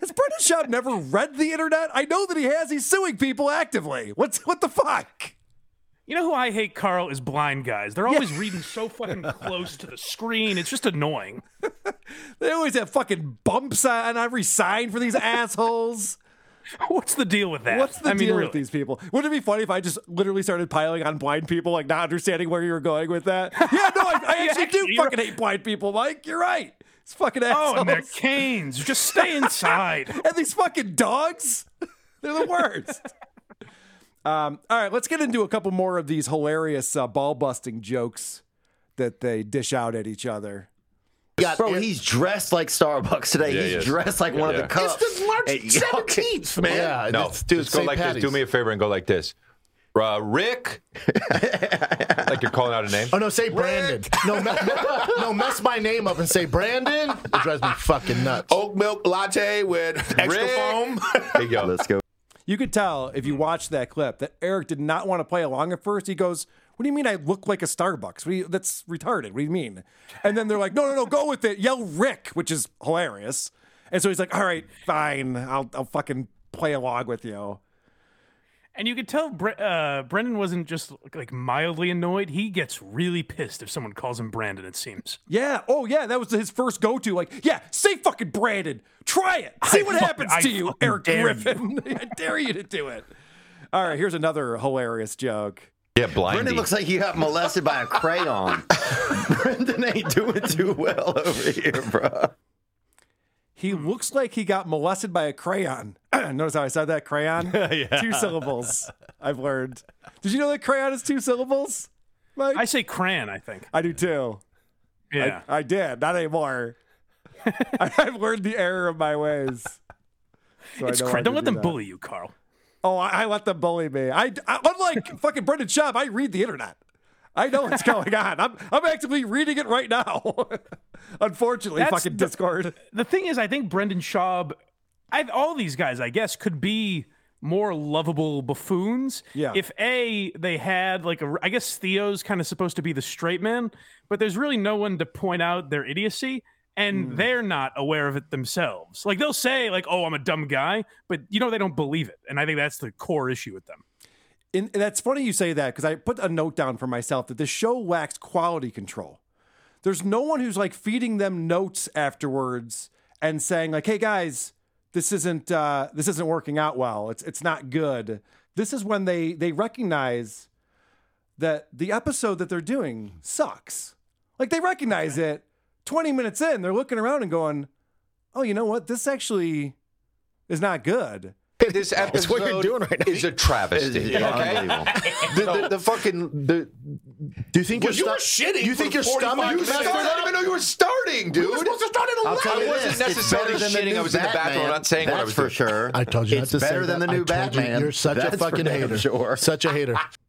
Has Brendan Schaub never read the internet? I know that he has. He's suing people actively. What's what the fuck? You know who I hate, Carl, is blind guys. They're always reading so fucking close to the screen. It's just annoying. They always have fucking bumps on every sign for these assholes. What's the deal with that? What's the I mean, deal really. with these people? Wouldn't it be funny if I just literally started piling on blind people, like not understanding where you were going with that? Yeah, no, I, I actually do fucking hate blind people, Mike. You're right. It's fucking assholes. Oh, and their canes. Just stay inside. and these fucking dogs, they're the worst. um, all right, let's get into a couple more of these hilarious uh, ball busting jokes that they dish out at each other. Bro, he's dressed like Starbucks today. Yeah, he's is. dressed like Yeah, one yeah. of the cups. It's the March Hey, okay. 17th, man. yeah, No, this dude, just go St. like Patty's. this. Do me a favor and go like this. Uh, Rick, like you're calling out a name. Oh no, say Brandon. No, me- no, mess my name up and say Brandon. It drives me fucking nuts. Oat milk latte with extra Rick. foam. There you go. Let's go. You could tell if you watch that clip that Eric did not want to play along at first. He goes, "What do you mean I look like a Starbucks? What you- that's retarded. What do you mean?" And then they're like, "No, no, no, go with it. Yell Rick," which is hilarious. And so he's like, "All right, fine. I'll, I'll fucking play along with you." And you could tell Bre- uh, Brendan wasn't just like mildly annoyed. He gets really pissed if someone calls him Brandon, it seems. Yeah. Oh, yeah. That was his first go to. Like, yeah, say fucking Brandon. Try it. See I what fucking- happens I to you, Eric Griffin. I dare you to do it. All right. Here's another hilarious joke. Yeah, blindy. Brendan looks like he got molested by a crayon. Brendan ain't doing too well over here, bro. He looks like he got molested by a crayon. Notice how I said that crayon? Two syllables. I've learned. Did you know that crayon is two syllables? Mike? I say crayon, I think. I do too. Yeah. I, I did. Not anymore. I, I've learned the error of my ways. So I it's no crayon. Don't let do them that. bully you, Carl. Oh, I, I let them bully me. I, I unlike fucking Brendan Schaub, I read the internet. I know what's going on. I'm I'm actively reading it right now. Unfortunately, That's fucking the- Discord. The thing is, I think Brendan Schaub, I, all these guys, I guess, could be more lovable buffoons. Yeah. If a they had like a, I guess Theo's kind of supposed to be the straight man, but there's really no one to point out their idiocy, and Hmm. they're not aware of it themselves. Like they'll say like, "Oh, I'm a dumb guy," but you know they don't believe it, and I think that's the core issue with them. And that's funny you say that because I put a note down for myself that the show lacks quality control. There's no one who's like feeding them notes afterwards and saying like, "Hey guys, this isn't uh, this isn't working out well. It's it's not good." This is when they they recognize that the episode that they're doing sucks. Like they recognize it. Twenty minutes in, they're looking around and going, "Oh, you know what? This actually is not good." This episode It's what you're doing right now. is a travesty. It's okay? the, the, the fucking the. Do you think Well, your you were shitting You think your 45 stomach You is minutes. started, I didn't even know you were starting, dude. We were supposed to start at I'll 11. I wasn't this, it's necessarily better than the shitting, I was in the bathroom, I'm not saying what I was for doing. sure. I told you it's not to better say than that. the I new told you, Batman. You're such That's a fucking hater. Sure. Such a hater.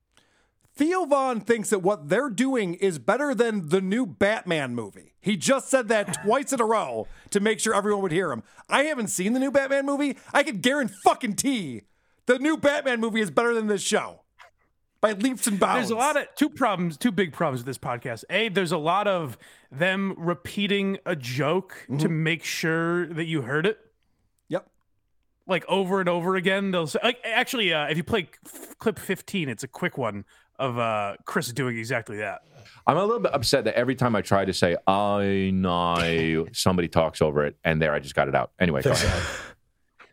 Theo Von thinks that what they're doing is better than the new Batman movie. He just said that twice in a row to make sure everyone would hear him. I haven't seen the new Batman movie. I can guarantee fucking tee the new Batman movie is better than this show by leaps and bounds. There's a lot of two problems, two big problems with this podcast. A, there's a lot of them repeating a joke to make sure that you heard it. Yep. Like over and over again. They'll say, like, actually, uh, if you play f- clip 15, it's a quick one of uh, Chris doing exactly that. I'm a little bit upset that every time I try to say I know, somebody talks over it, and there I just got it out. Anyway, go ahead.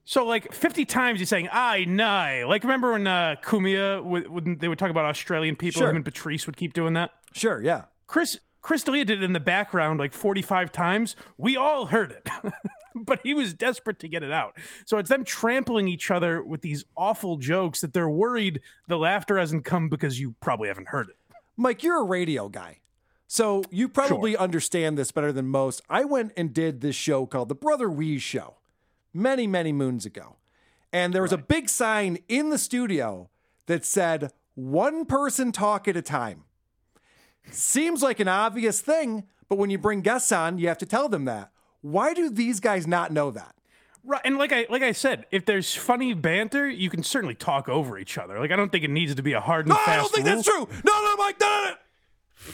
So like 50 times he's saying I know. Like remember when uh, Cumia would, when they would talk about Australian people, Sure. him and Patrice would keep doing that. Sure, yeah. Chris Chris D'Elia did it in the background like 45 times. We all heard it. but he was desperate to get it out. So it's them trampling each other with these awful jokes that they're worried the laughter hasn't come because you probably haven't heard it. Mike, you're a radio guy. So you probably understand this better than most. I went and did this show called The Brother Weeze Show many, many moons ago. And there was a big sign in the studio that said, one person talk at a time. Seems like an obvious thing, but when you bring guests on, you have to tell them that. Why do these guys not know that? Right, and like I like I said, if there's funny banter, you can certainly talk over each other. Like I don't think it needs to be a hard and No, fast. I don't think rule. that's true. No, no, Mike, no, no, no.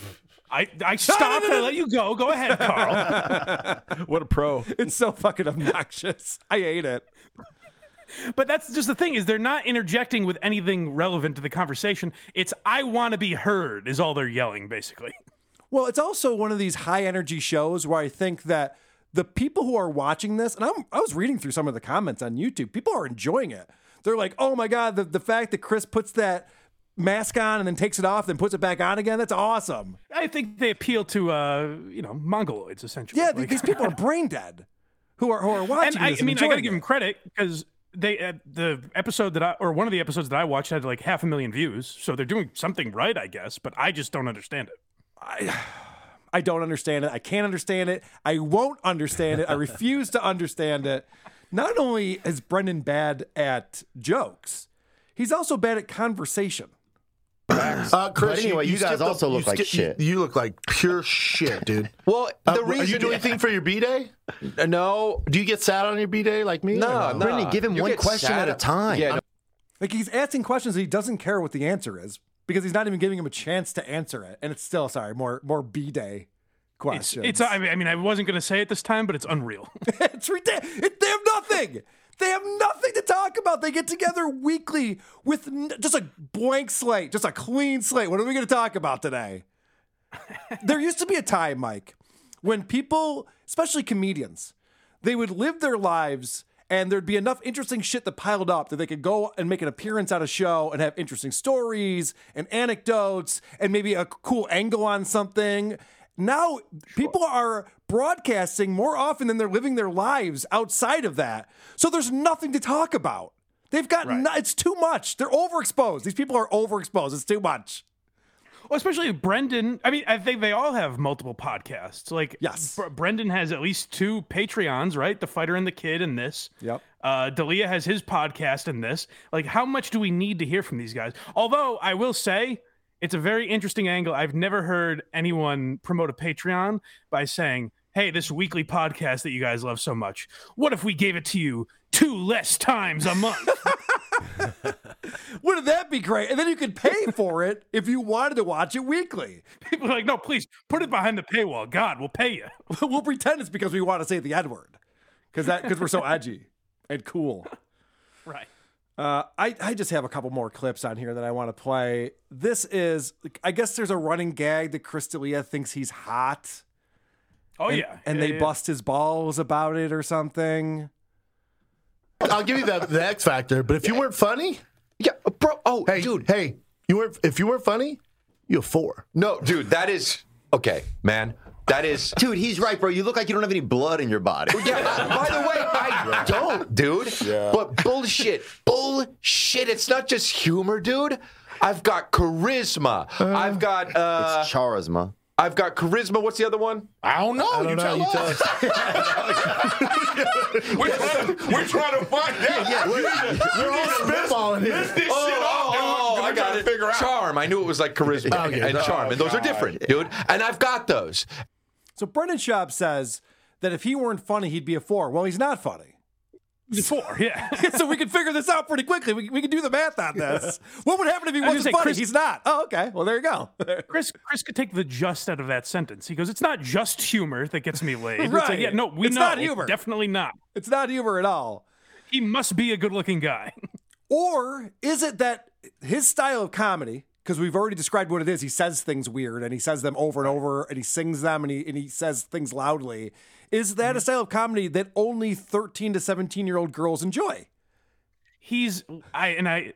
I I stopped. I let you go. Go ahead, Carl. What a pro. It's so fucking obnoxious. I hate it. But that's just the thing is they're not interjecting with anything relevant to the conversation. It's I want to be heard is all they're yelling basically. Well, it's also one of these high energy shows where I think that the people who are watching this, and I'm, I was reading through some of the comments on YouTube, people are enjoying it. They're like, oh my God, the, the fact that Chris puts that mask on and then takes it off, then puts it back on again, that's awesome. I think they appeal to uh, you know, mongoloids essentially. Yeah, Like- these people are brain dead who are, who are watching and I. I mean, I got to give them credit because they uh, the episode that I or one of the episodes that I watched had like half a million views, so they're doing something right, I guess. But I just don't understand it. I I don't understand it. I can't understand it. I won't understand it. I refuse to understand it. Not only is Brendan bad at jokes, he's also bad at conversation. Uh, Chris, But anyway, you guys skipped a- also look like skip- shit. You, you look like pure shit, dude. Well, Uh, the are you reason doing anything for your b day? No, Do you get sad on your b day like me? no, no. Brittany, give him You one question at a time. Yeah, no, Like he's asking questions that he doesn't care what the answer is because he's not even giving him a chance to answer it. And it's still sorry, more more B day It's, questions. it's I mean, I mean, I wasn't going to say it this time, but it's unreal. it's ridiculous. It, they have nothing. They have nothing to talk about. They get together weekly with n- just a blank slate, just a clean slate. What are we going to talk about today? there used to be a time, Mike, when people, especially comedians, they would live their lives and there'd be enough interesting shit that piled up that they could go and make an appearance at a show and have interesting stories and anecdotes and maybe a cool angle on something. Now people are broadcasting more often than they're living their lives outside of that. So there's nothing to talk about. They've got no, it's too much. They're overexposed. These people are overexposed. It's too much. Well, especially Brendan. I mean, I think they all have multiple podcasts. Like, Yes. Br- Brendan has at least two Patreons, right? The Fighter and the Kid, and this. Yep. Uh, D'Elia has his podcast and this. Like, how much do we need to hear from these guys? Although I will say, it's a very interesting angle. I've never heard anyone promote a Patreon by saying, "Hey, this weekly podcast that you guys love so much, what if we gave it to you two less times a month?" Wouldn't that be great? And then you could pay for it if you wanted to watch it weekly. People are like, "No, please put it behind the paywall. God, we'll pay you." we'll pretend it's because we want to say the N word, because that because we're so edgy and cool. Right. Uh, I, I just have a couple more clips on here that I want to play. This is, I guess there's a running gag that Chris D'Elia thinks he's hot. Oh, and, yeah. And Yeah, they yeah. bust his balls about it or something. I'll give you the, the X factor, but if you weren't funny, yeah, bro. Oh, hey, dude, hey, you weren't. If you weren't funny, you a four. No, dude, that is okay, man. That is. Dude, he's right, bro. You look like you don't have any blood in your body. Yeah, by the way, I don't, dude. Yeah. But bullshit, bullshit. It's not just humor, dude. I've got charisma. I've got uh it's charisma. I've got charisma. What's the other one? I don't know. I don't you know. tell You tell us. us. we're, trying to, we're trying to find out. we're, we're all spitballing here. List this Oh, shit oh, oh, I got to it. Figure out. Charm. I knew it was like charisma Okay. and Oh, charm, and those are different, dude. And I've got those. So Brendan Schaub says that if he weren't funny, he'd be a four. Well, he's not funny. Four, yeah. so we can figure this out pretty quickly. We, we can do the math on this. What would happen if he was wasn't say, funny? Chris- he's not. Oh, okay. Well, there you go. Chris Chris could take the just out of that sentence. He goes, "It's not just humor that gets me laid." Right. like, yeah, no, we It's know. not humor. Definitely not. it's not humor at all. He must be a good-looking guy. Or is it that his style of comedy, because we've already described what it is, he says things weird and he says them over and over and he sings them and he, and he says things loudly. Is that a mm-hmm. style of comedy that only 13 to 17 year old girls enjoy? He's I and I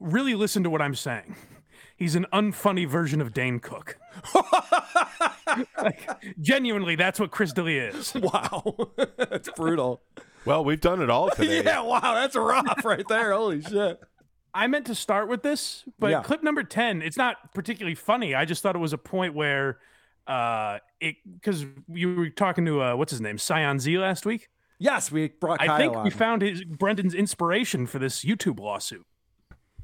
really listen to what I'm saying. He's an unfunny version of Dane Cook. like, genuinely, that's what Chris D'Elia is. Wow. that's brutal. Well, we've done it all today. yeah, wow. That's rough right there. Holy shit. I meant to start with this, but Yeah. clip number 10, it's not particularly funny. I just thought it was a point where uh it because you were talking to uh what's his name, Sion Z last week. Yes, we brought Kyle I think on. we found his Brendan's inspiration for this YouTube lawsuit.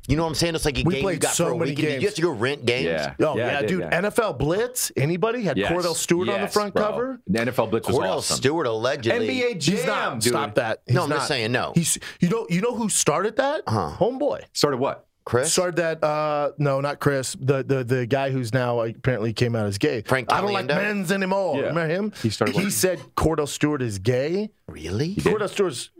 You know what I'm saying? It's like a We game you got so for a many weekend. Did games. you have to go rent games? Yeah. Oh Yeah, yeah, did, dude. yeah. NFL Blitz. Anybody had Yes. Kordell Stewart on the front bro. cover? The NFL Blitz was Kordell awesome. Stewart allegedly. NBA Jam, He's not. dude. Stop that. He's No, I'm just not. saying no. He's. You know. You know who started that? Huh. Homeboy. Started what? Chris? Started that. Uh, no, not Chris. The the the guy who's now apparently came out as gay. Frank I don't like Caliendo? men's anymore. Yeah. Remember him? He started He working. said Kordell Stewart is gay. Really? Kordell Stewart's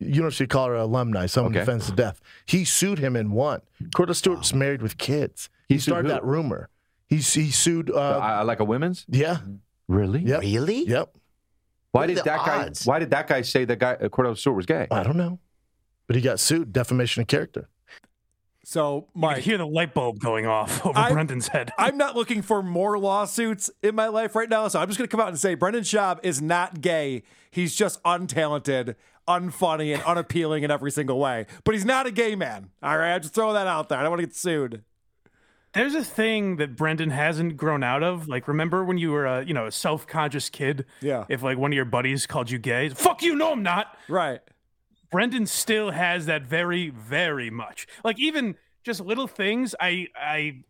University of Colorado alumni, someone Okay. defends to death. He sued him and won. Kordell Stewart's married with kids. He, He started who? that rumor. He he sued. Uh, I, I like a women's. yeah. Really? Yep. Really? Yep. Why did that odds? guy? Why did that guy say that guy uh, Kordell Stewart was gay? I don't know, but he got sued defamation of character. So, I hear the light bulb going off over I- Brendan's head. I'm not looking for more lawsuits in my life right now, so I'm just going to come out and say Brendan Schaub is not gay. He's just untalented, unfunny, and unappealing in every single way. But he's not a gay man. All right, I'm just throwing that out there. I don't want to get sued. There's a thing that Brendan hasn't grown out of. Like, remember when you were a, you know, a self-conscious kid? Yeah. If like one of your buddies called you gay, fuck you, no, I'm not. Right. Brendan still has that very, very much. Like even just little things. I I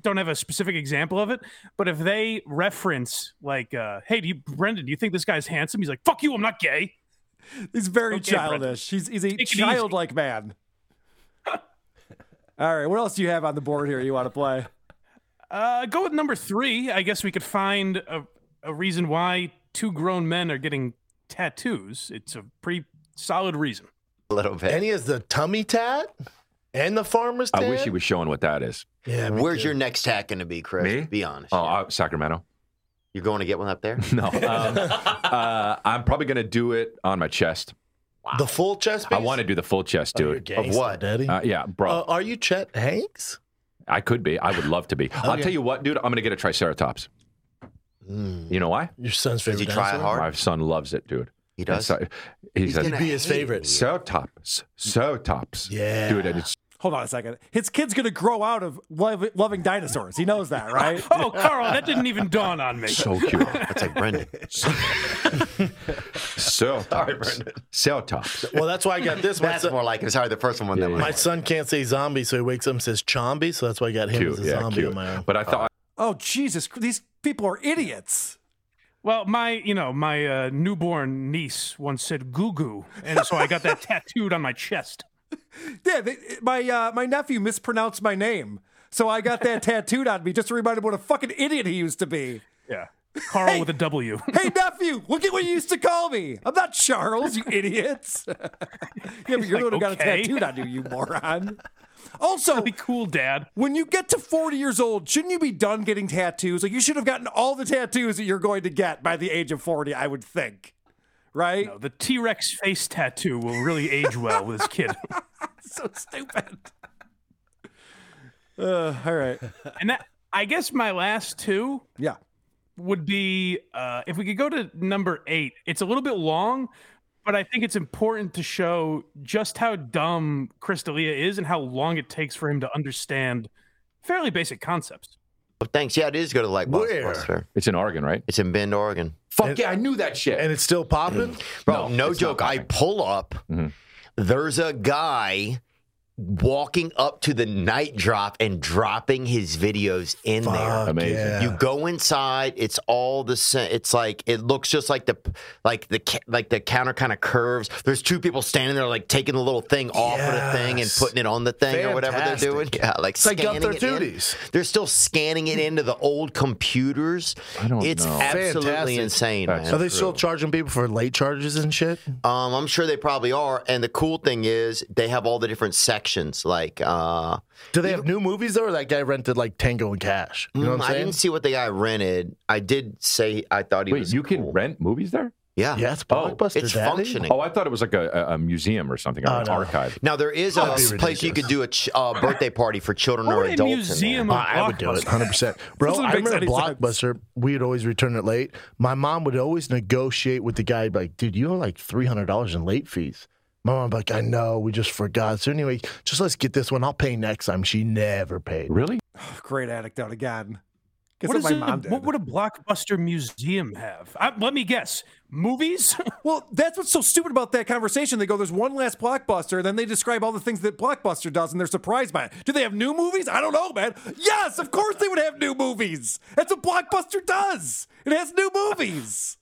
don't have a specific example of it, but if they reference like, uh, "Hey, do you, Brendan, do you think this guy's handsome?" He's like, "Fuck you, I'm not gay." He's very Okay, Brendan. childish. He's, he's a it easy. childlike man. All right, what else do you have on the board here you want to play? Uh, go with number three. I guess we could find a, a reason why two grown men are getting tattoos. It's a pretty solid reason. A little bit. And he has the tummy tat and the farmer's tat. I wish he was showing what that is. Yeah. Where's too. your next tat going to be, Chris? Me? Be honest. Oh, uh, Sacramento. You're going to get one up there? No, um, uh, I'm probably gonna do it on my chest. the full chest? I want to do the full chest, Oh, you're dude. gangsta, what? Daddy? Uh, yeah, bro. Uh, are you Chet Hanks? I could be. I would love to be. I'll tell you what, dude. I'm gonna get a Triceratops. You know why? Your son's Does favorite. he try it dinosaur? hard? My son loves it, dude. He does? So- he He's says, gonna Be his favorite. so tops, so tops. Yeah. dude. And it's Hold on a second. His kid's going to grow out of lov- loving dinosaurs. He knows that, right? Oh, Carl, that didn't even dawn on me. so cute. That's like Brendan. Cell tops. Cell tops. Well, that's why I got this. one. That's son, more like it. Sorry, the first one. that my son can't say zombie, so he wakes up and says chombi. So that's why I got him Cute, as a yeah, zombie cute. on my own. But I thought Oh Jesus! These people are idiots. Well, my you know my uh, newborn niece once said "goo goo," and so I got that tattooed on my chest. Yeah, they, my uh, my nephew mispronounced my name, so I got that tattooed on me just to remind him what a fucking idiot he used to be. Yeah, Carl with a W. Hey nephew, look at what you used to call me. I'm not Charles, you idiots. yeah, but you're the one who got a tattooed on you, you moron. Also, Be cool, Dad. when you get to 40 years old, shouldn't you be done getting tattoos? Like you should have gotten all the tattoos that you're going to get by the age of 40, I would think. Right? No, the T Rex face tattoo will really age well with this kid. so stupid. Uh, all right. And that, I guess, my last two Yeah. would be uh, if we could go to number eight. It's a little bit long, but I think it's important to show just how dumb Chris D'Elia is and how long it takes for him to understand fairly basic concepts. Oh, thanks. Yeah, it is go to the like Where? Blockbuster. it's in Oregon, right? It's in Bend, Oregon. Fuck yeah, I knew that shit. and it's still popping. Bro, No, no, joke. I pull up. Mhm. There's a guy walking up to the night drop and dropping his videos in there. Amazing. yeah. You go inside. It's all the same. It's like it looks just like the like the like the counter kind of curves. There's two people standing there like taking the little thing off of the thing and putting it on the thing or whatever they're doing. Yeah, like It's like scanning Gunther it in. They're still scanning it into the old computers. I don't it's know. absolutely Fantastic. insane. That's man. Are they still charging people for late charges and shit? Um, I'm sure they probably are. And the cool thing is they have all the different sections. Like, uh, Do they have new movies though, or that guy rented like Tango and Cash? You know mm, what I'm I saying? didn't see what the guy rented. I did say I thought he Wait, was. you can cool. rent movies there? Yeah. yeah, it's Oh, blockbuster. it's Daddy. functioning. Oh, I thought it was like a, a- a museum or something, or Oh, an no. archive. Now there is a That'd be place you ridiculous. could do a ch- uh, birthday party for children or would a adults. in museum there. of- I would do it, Blockbuster. hundred percent, bro. Doesn't I make remember any sense. Blockbuster. We'd always return it late. My mom would always negotiate with the guy, like, "Dude, you owe like three hundred dollars in late fees." My mom like, "I know, we just forgot." So anyway, just let's get this one. I'll pay next time. She never paid. Really? Great anecdote again. Guess What, what, is my mom did. what would a blockbuster museum have? I, let me guess. Movies? Well, that's what's so stupid about that conversation. They go, there's one last blockbuster, and then they describe all the things that Blockbuster does, and they're surprised by it. Do they have new movies? I don't know, man. Yes, of course they would have new movies. That's what Blockbuster does. It has new movies.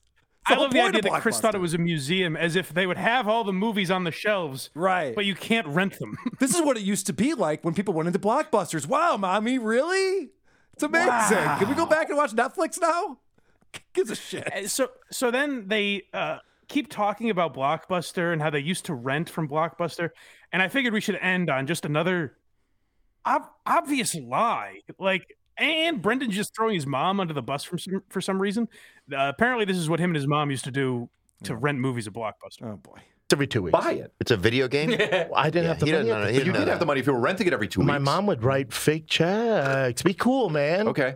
I love the idea that Chris thought it was a museum, as if they would have all the movies on the shelves, Right. but you can't rent them. This is what it used to be like when people went into Blockbusters. Wow, mommy, really? It's amazing. Can we go back and watch Netflix now? Gives a shit. Uh, so so then they uh, keep talking about Blockbuster and how they used to rent from Blockbuster, and I figured we should end on just another ob- obvious lie. Like, and Brendan's just throwing his mom under the bus for some for some reason. Uh, apparently, this is what him and his mom used to do to rent movies at Blockbuster. Oh boy. It's every two weeks. Buy it. It's a video game. Yeah, I didn't Yeah, have the he money. doesn't at the But you know did have the money if you were renting it every two My weeks. My mom would write fake checks. Be cool, man. Okay.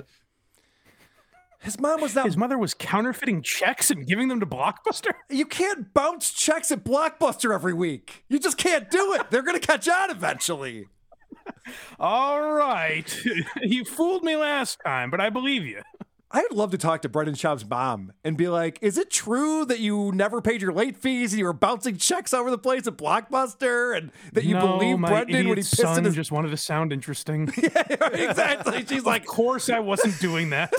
His mom was not. His mother was counterfeiting checks and giving them to Blockbuster. You can't bounce checks at Blockbuster every week. You just can't do it. They're going to catch on eventually. All right, you fooled me last time, but I believe you. I'd love to talk to Brendan Schaub's mom and be like, is it true that you never paid your late fees and you were bouncing checks over the place at Blockbuster and that you no, believe Brendan when he pissed in son his... just wanted to sound interesting. yeah, exactly. She's like, of course I wasn't doing that.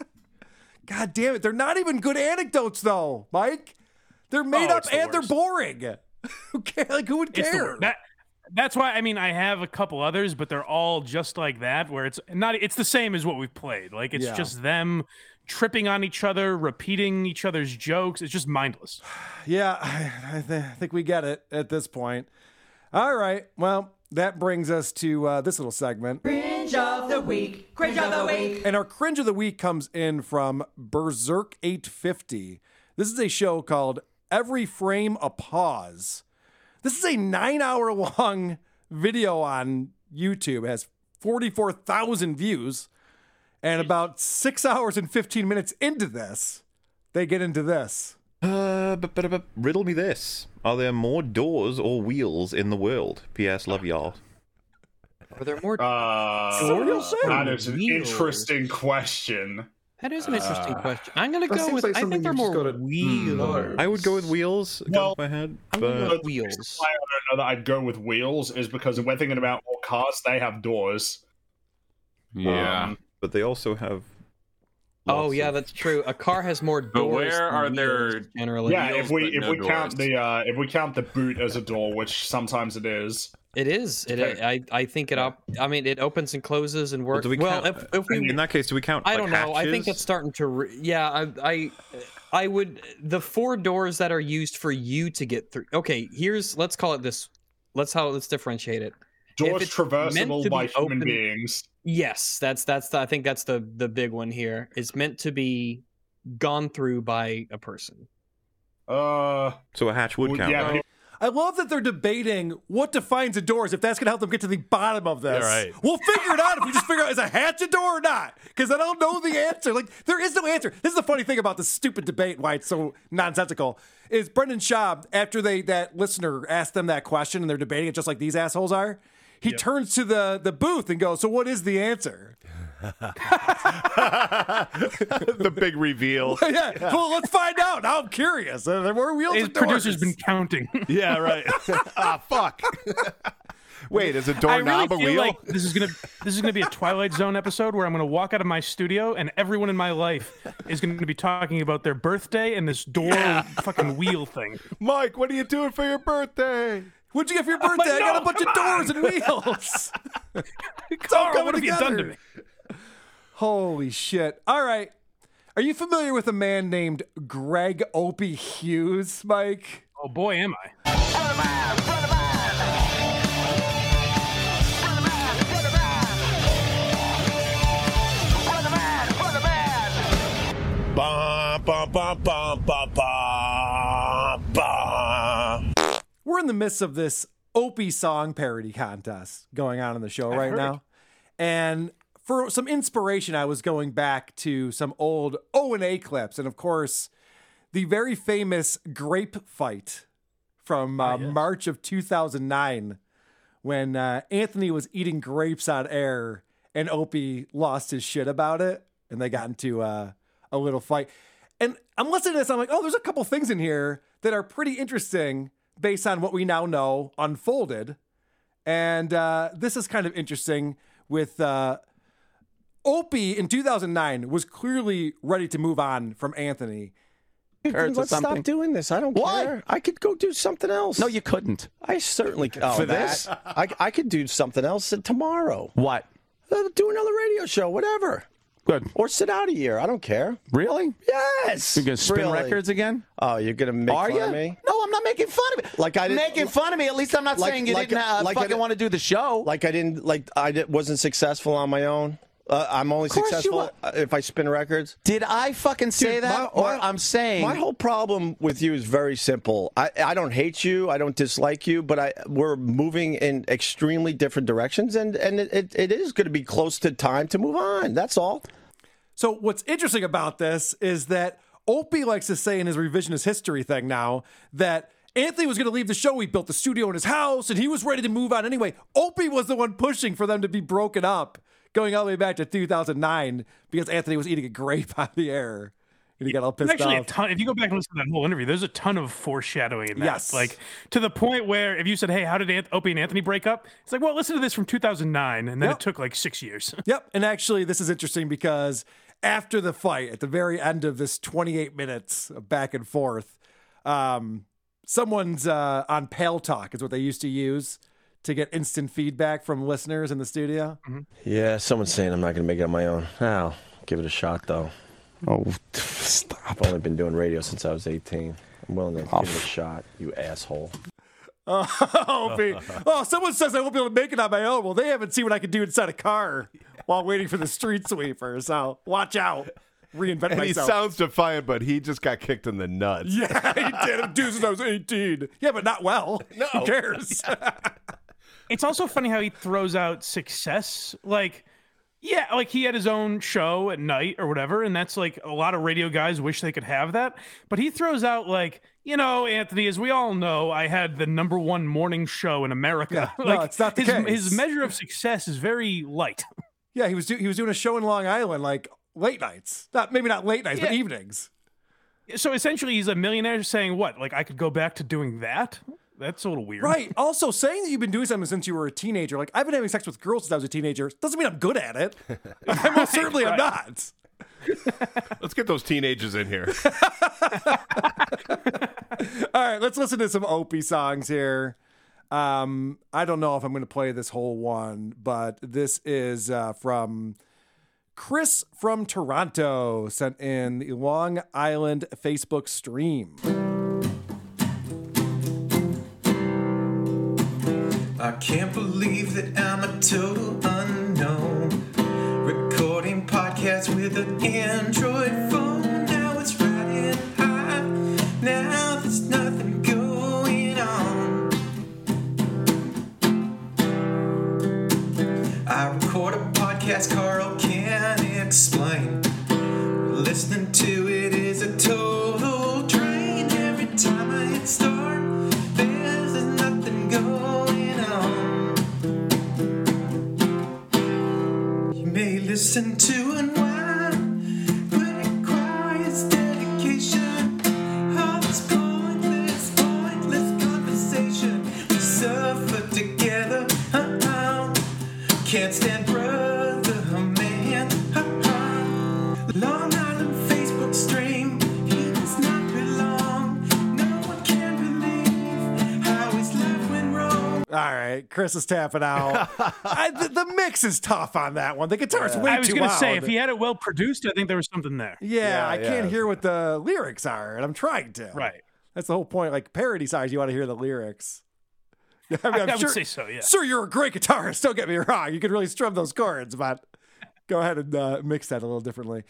God damn it. They're not even good anecdotes though, Mike. They're made Oh, up the and they're boring. who care? Like, who would care? that that's why I mean I have a couple others, but they're all just like that, where it's not it's the same as what we've played. Like it's Yeah. just them tripping on each other, repeating each other's jokes. It's just mindless. Yeah, I, I, th- I think we get it at this point. All right. Well, that brings us to uh, this little segment. Cringe of the week. Cringe of the week. And our cringe of the week comes in from Berserk 850. This is a show called Every Frame a Pause. This is a nine hour long video on YouTube. It has 44,000 views. And about six hours and 15 minutes into this, they get into this. Uh, but, but, but riddle me this: Are there more doors or wheels in the world? P.S. Love y'all. Are there more? Uh, Tutorial say? that is an Wheels. interesting question. That is an interesting Uh, question. I'm gonna go with. like I think they're more gotta- wheels. I would go with wheels. Well, Go ahead, I'm but go with wheels. why I don't know that I'd go with wheels is because if we're thinking about more cars, they have doors. yeah, Um, but they also have. Oh yeah, of- that's true. A car has more doors. But where than are there- generally? yeah, if we if we count the uh, if we count the boot as a door, which sometimes it is. It is. It. Okay. I. I think it up. I mean, it opens and closes and Well, works. do we well, count, if, if we, in that case, do we count? I like, don't know. I think it's starting to. Re- yeah, I, I, I would the four doors that are used for you to get through. Okay, here's let's call it this. Let's how let's differentiate it. Doors traversable by be human open- beings. Yes, that's that's the, I think that's the the big one here. It's meant to be gone through by a person. Uh, so a hatch would count. yeah, right? I love that they're debating what defines a door. If that's going to help them get to the bottom of this, Yeah, right. we'll figure it out if we just figure out is a hatch a door or not. Because I don't know the answer. Like there is no answer. This is the funny thing about this stupid debate. Why it's so nonsensical is Brendan Schaub after they that listener asked them that question and they're debating it just like these assholes are. He turns to the the booth and goes, "So what is the answer?" the big reveal. yeah. Well, let's find out. Now I'm curious. Uh, There were wheels His and producer's been counting. Yeah, right. ah, fuck. Wait, is a I really doorknob a feel wheel? like this is gonna this is gonna be a Twilight Zone episode where I'm gonna walk out of my studio and everyone in my life is gonna be talking about their birthday and this door fucking wheel thing. Mike, what are you doing for your birthday? What'd you get for your birthday? like, I got a bunch of doors on." and wheels. it's all Carl, coming what have you done to me? Holy shit. All right. Are you familiar with a man named Greg Opie Hughes, Mike? Oh boy, am I. Bum, bum, bum, bum, bum, bum, bum. We're in the midst of this Opie song parody contest going on in the show right now. And for some inspiration, I was going back to some old O&A clips. And of course, the very famous grape fight from uh, March of 2009 when uh, Anthony was eating grapes on air and Opie lost his shit about it and they got into uh, a little fight. And I'm listening to this, I'm like, oh, there's a couple things in here that are pretty interesting based on what we now know unfolded. And uh, this is kind of interesting with uh, Opie in 2009 was clearly ready to move on from Anthony. Dude, let's stop doing this. I don't care. I could go do something else. No, you couldn't. I certainly oh, For that. this? I, I could do something else tomorrow. What? Uh, do another radio show, whatever. Good. Or sit out a year. I don't care. Really? Yes. You're gonna spin Really. records again? Oh, you're gonna make Are fun you? of me? No, I'm not making fun of it. Like I didn't making fun of me. At least I'm not like- saying you like- didn't uh, like I fucking didn't- want to do the show. Like I didn't like I wasn't successful on my own. Uh, I'm only Of course you successful uh, if I spin records. Did I fucking say Dude, that? my- or my- I'm saying My whole problem with you is very simple. I, I don't hate you. I don't dislike you, but I we're moving in extremely different directions, and and it, it, it is going to be close to time to move on. That's all. So what's interesting about this is that Opie likes to say in his revisionist history thing now that Anthony was going to leave the show. He built the studio in his house, and he was ready to move on anyway. Opie was the one pushing for them to be broken up, going all the way back to 2009 because Anthony was eating a grape on the air, and he got all pissed actually a ton. If you go back and listen to that whole interview, there's a ton of foreshadowing in that. Yes. Like to the point where if you said, "Hey, how did Anth- Opie and Anthony break up?" It's like, well, listen to this from 2009, and then Yep. it took like six years. Yep. And actually, this is interesting because after the fight, at the very end of this 28 minutes of back and forth, um, someone's uh, on Paltalk, is what they used to use to get instant feedback from listeners in the studio. Mm-hmm. Yeah, someone's saying I'm not going to make it on my own. I'll give it a shot, though. Oh, stop! I've only been doing radio since I was 18. I'm willing to give it a oh. shot. You asshole. Oh, Opie. oh, someone says I won't be able to make it on my own. Well, they haven't seen what I can do inside a car while waiting for the street sweeper. So watch out. Reinvent And he sounds defiant, but he just got kicked in the nuts. yeah, he did it do since I was 18. Yeah, but not well. No. Who cares? It's also funny how he throws out success. Like, yeah, like he had his own show at night or whatever, and that's like a lot of radio guys wish they could have that. But he throws out like, you know, Anthony, as we all know, I had the number one morning show in America. Yeah, no, like, it's not the his, case. his measure of success is very light. Yeah, he was do- he was doing a show in Long Island like late nights. Not maybe not late nights, but evenings. So essentially, he's a millionaire saying what? Like I could go back to doing that? That's a little weird. Right. Also, saying that you've been doing something since you were a teenager, like I've been having sex with girls since I was a teenager, doesn't mean I'm good at it. I most certainly am not. Let's get those teenagers in here. All right, let's listen to some Opie songs here. Um, I don't know if I'm going to play this whole one, but this is uh, from Chris from Toronto, sent in the Long Island Facebook stream. I can't believe that I'm a total unknown. Recording podcasts with an Android phone. Now it's riding high. Now there's nothing going on. I record a podcast Carl can't explain. Listening to listen to unwind, All right, Chris is tapping out. I, the, the mix is tough on that one. The guitar's way too I was gonna say if he had it well produced, I think there was something there. Yeah, I can't hear what the lyrics are, and I'm trying to. Right. That's the whole point. Like parody songs, you want to hear the lyrics. I, mean, I I'm would say so, yeah. Sir, you're a great guitarist. Don't get me wrong. You can really strum those chords, but go ahead and uh, mix that a little differently.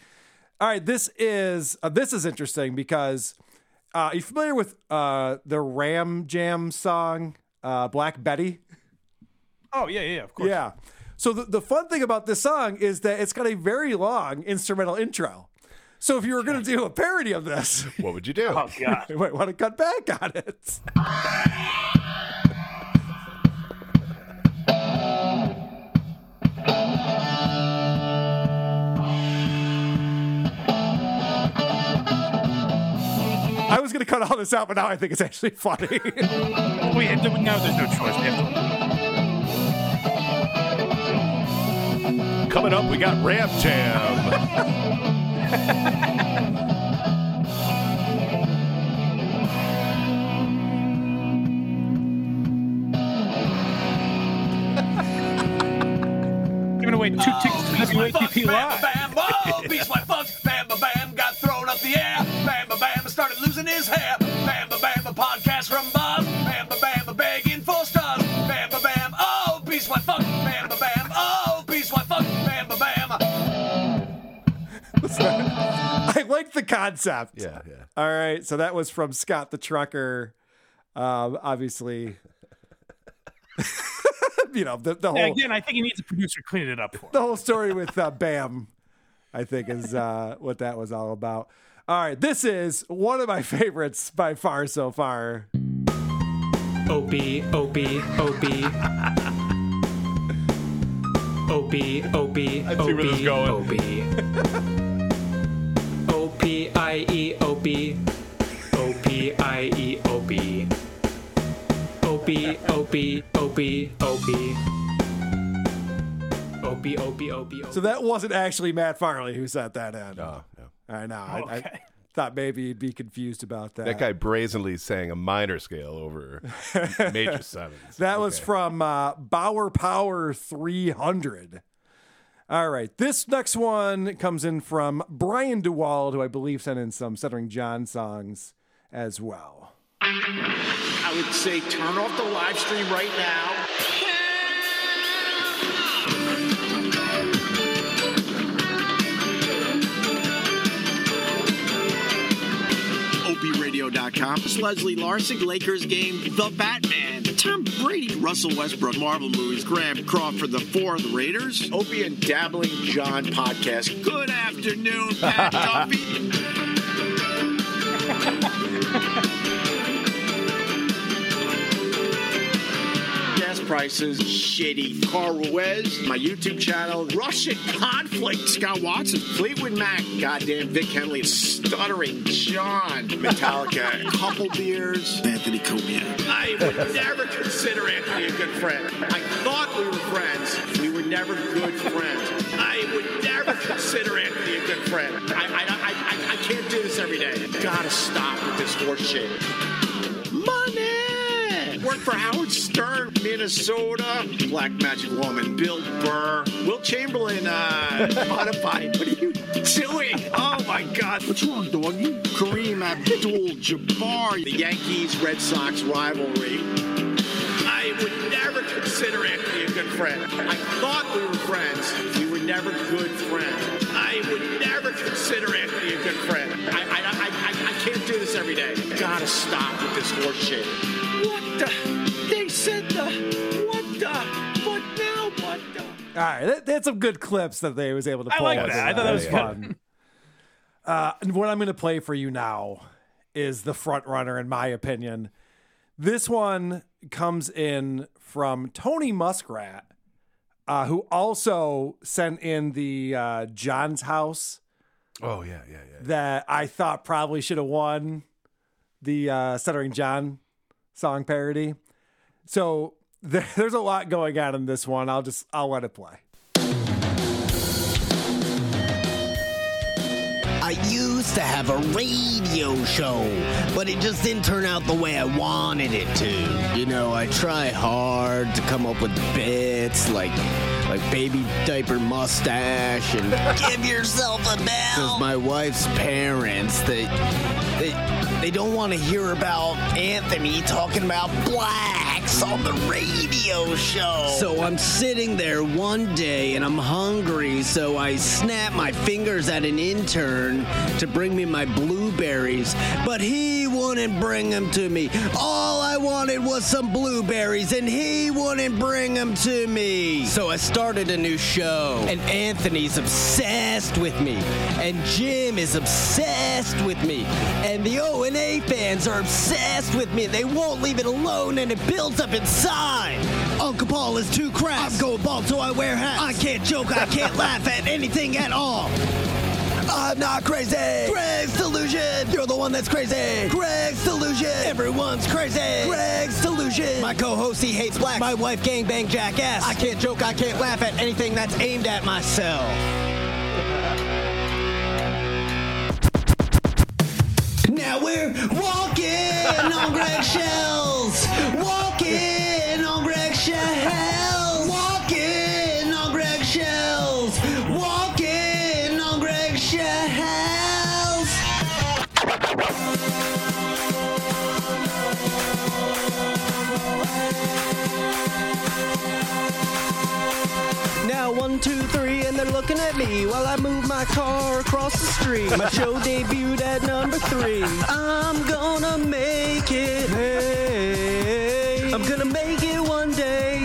All right, this is uh, this is interesting because uh, are you familiar with uh, the Ram Jam song uh, "Black Betty"? Oh yeah, yeah, of course. Yeah. So the, the fun thing about this song is that it's got a very long instrumental intro. So if you were going to do a parody of this, what would you do? Oh god. you might want to cut back on it. I was going to cut all this out, but now I think it's actually funny. we, yeah, th- now there's no choice. We have to- Coming up, we got Ram Jam. Giving away two tickets to WATP live. Bam, whoa, beast my fucks. Bam, bam, got thrown up the air. Bam, ba, bam, started losing his hair. Bam, ba, bam, a podcast from Bob. Bam, ba, bam, begging for stars. Bam, ba, bam, oh, beast my fuck. Bam, ba, bam, oh, beast my fuck. Bam, ba, bam. I like the concept. Yeah, yeah. All right, so that was from Scott the Trucker. Um, obviously, you know the, the Yeah, whole again, I think he needs a producer cleaning it up for him. the whole story with uh, Bam. I think is uh, what that was all about. All right, this is one of my favorites by far so far. OB, OB, OB. OB, OB, I see where this is going. OB. O-P-I-E, OB. O-P-I-E, OB. OB, OB, OB, OB. OB, OB, OB, OB. So that wasn't actually Matt Farley who sent that in. No, no. I know. I, I thought maybe you'd be confused about that. That guy brazenly sang a minor scale over major sevens. That was from uh, Bauer Power 300. All right. This next one comes in from Brian DeWald, who I believe sent in some Stuttering John songs as well. I would say turn off the live stream right now. OPRadio.com. It's Leslie Larson, Lakers game, The Batman, Tom Brady, Russell Westbrook, Marvel movies, Graham Crawford, The Four, The Raiders, Opie and Dabbling John podcast. Good afternoon, Pat Duffy. Prices shitty Carl Ruiz, my YouTube channel, Russian conflict, Scott Watson, Fleetwood Mac, goddamn Vic Henley, Stuttering John, Metallica, couple beers, Anthony Cumia. I would never consider Anthony a good friend. I thought we were friends. We were never good friends. I would never consider Anthony a good friend. I, I, I, I, I can't do this every day. Gotta stop with this horse shit. Money! Work for Howard Stern, Minnesota. Black Magic Woman, Bill Burr, Will Chamberlain, uh, modified. What are you doing? Oh my God. What's wrong, doggy? Kareem Abdul Jabbar, the Yankees Red Sox rivalry. I would never consider Anthony a good friend. I thought we were friends. We were never good friends. I would never consider Anthony a good friend. I, I, I, I, I can't do this every day. Gotta stop with this horse shit. What the? They said the. What the? What now? What the? All right, that, that's some good clips that they was able to I like out. that. I thought that was fun. uh, and what I'm going to play for you now is the front runner, in my opinion. This one comes in from Tony Muskrat, uh, who also sent in the uh, John's House Oh yeah, yeah, yeah. that I thought probably should have won the uh, Stuttering John song parody. So there, there's a lot going on in this one. I'll just I'll let it play. I used to have a radio show, but it just didn't turn out the way I wanted it to. You know, I try hard to come up with bits like like baby diaper mustache and give yourself a bell. Because my wife's parents, they they they don't want to hear about Anthony talking about blacks on the radio show. So I'm sitting there one day and I'm hungry, so I snap my fingers at an intern to bring me my blueberries, but he wouldn't bring them to me. All I wanted was some blueberries, and he wouldn't bring them to me. So I started a new show, and Anthony's obsessed with me, and Jim is obsessed with me, and the O and fans are obsessed with me. They won't leave it alone, and it builds up inside. Uncle Paul is too crass. I'm going bald, so I wear hats. I can't joke. I can't laugh at anything at all. I'm not crazy. Greg's delusion. You're the one that's crazy. Greg's delusion. Everyone's crazy. Greg's delusion. My co-host, he hates black. My wife, gangbang jackass. I can't joke. I can't laugh at anything that's aimed at myself. Now we're walking on Greg shells. Walking on Greg shells. One, two, three, and they're looking at me while I move my car across the street. My show debuted at number three. I'm gonna make it. Hey, I'm gonna make it one day.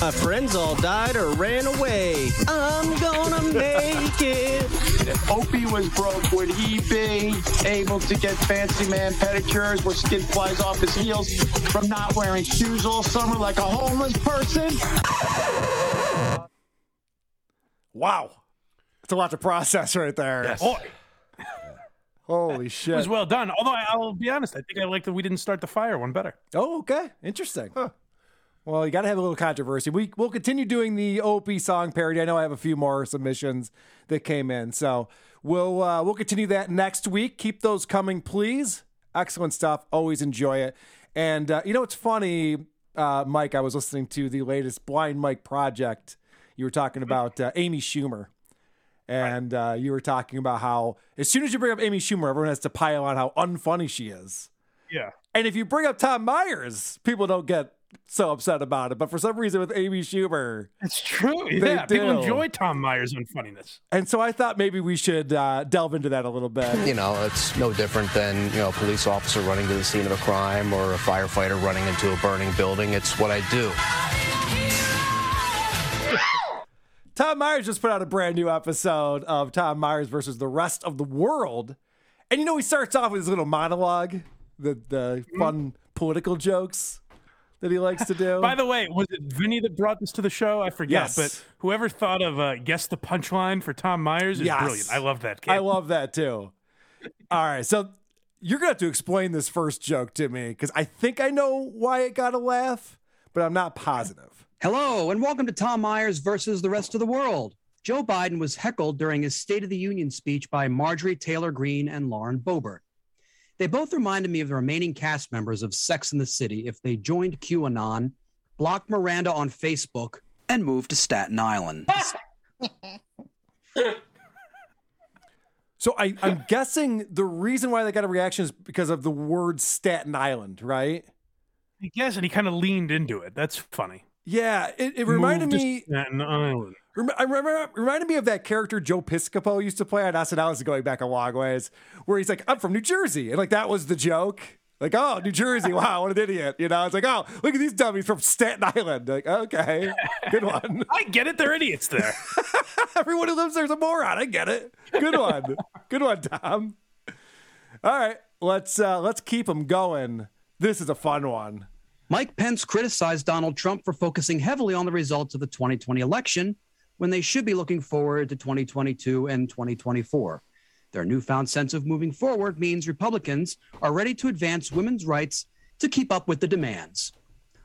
My friends all died or ran away. I'm gonna make it. If Opie was broke, would he be able to get fancy man pedicures where skin flies off his heels from not wearing shoes all summer like a homeless person? Wow, it's a lot to process right there. Yes. Boy. Holy shit! It was well done. Although I, I'll be honest, I think I like that we didn't start the fire one better. Oh, okay. Interesting. Well, you got to have a little controversy. We we'll continue doing the OP song parody. I know I have a few more submissions that came in, so we'll uh, we'll continue that next week. Keep those coming, please. Excellent stuff. Always enjoy it. And uh, you know, it's funny, uh, Mike. I was listening to the latest Blind Mike project. You were talking about uh, Amy Schumer. And uh, you were talking about how as soon as you bring up Amy Schumer, everyone has to pile on how unfunny she is. Yeah. And if you bring up Tom Myers, people don't get so upset about it. But for some reason, with Amy Schumer, it's true. They Yeah, people enjoy Tom Myers' unfunniness. And so I thought maybe we should uh, delve into that a little bit. You know, it's no different than, you know, a police officer running to the scene of a crime or a firefighter running into a burning building. It's what I do. Tom Myers just put out a brand new episode of Tom Myers versus the rest of the world. And you know, he starts off with his little monologue, the the fun political jokes. that he likes to do. By the way, was it Vinny that brought this to the show? I forget. Yes. But whoever thought of uh, guess the punchline for Tom Myers is Yes. brilliant. I love that. I love that too. All right, so you're gonna have to explain this first joke to me because I think I know why it got a laugh, but I'm not positive. Hello, and welcome to Tom Myers versus the rest of the world. Joe Biden was heckled during his State of the Union speech by Marjorie Taylor Greene and Lauren Boebert. They both reminded me of the remaining cast members of Sex in the City if they joined QAnon, blocked Miranda on Facebook, and moved to Staten Island. So I, I'm guessing the reason why they got a reaction is because of the word Staten Island, right? I guess, and he kind of leaned into it. That's funny. Yeah, it, it reminded me. Staten Island. Rem- I remember reminded me of that character Joe Piscopo used to play on SNL. This is going back a long ways, where he's like, "I'm from New Jersey," and like that was the joke. Like, oh, New Jersey, wow, what an idiot! You know, it's like, oh, look at these dummies from Staten Island. Like, okay, good one. I get it. They're idiots there. Everyone who lives there's a moron. I get it. Good one. good one, Tom. All right, let's uh let's keep them going. This is a fun one. Mike Pence criticized Donald Trump for focusing heavily on the results of the 2020 election when they should be looking forward to 2022 and 2024. Their newfound sense of moving forward means Republicans are ready to advance women's rights to keep up with the demands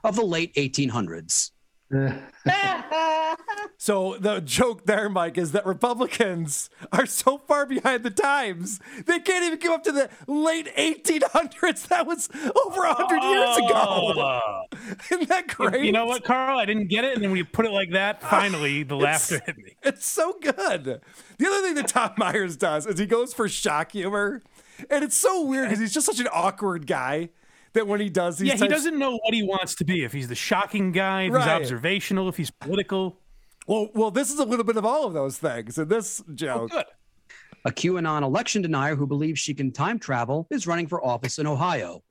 of the late 1800s. So the joke there, Mike, is that Republicans are so far behind the times they can't even come up to the late 1800s. That was over hundred years ago. Oh. Isn't that great? You know what, Carl? I didn't get it, and then when you put it like that, finally the laughter hit me. It's so good. The other thing that Tom Myers does is he goes for shock humor, and it's so weird because he's just such an awkward guy that when he does these, Yeah, he doesn't know what he wants to be. If he's the shocking guy, if Right. he's observational, if he's political. Well, well, this is a little bit of all of those things in this joke. A QAnon election denier who believes she can time travel is running for office in Ohio.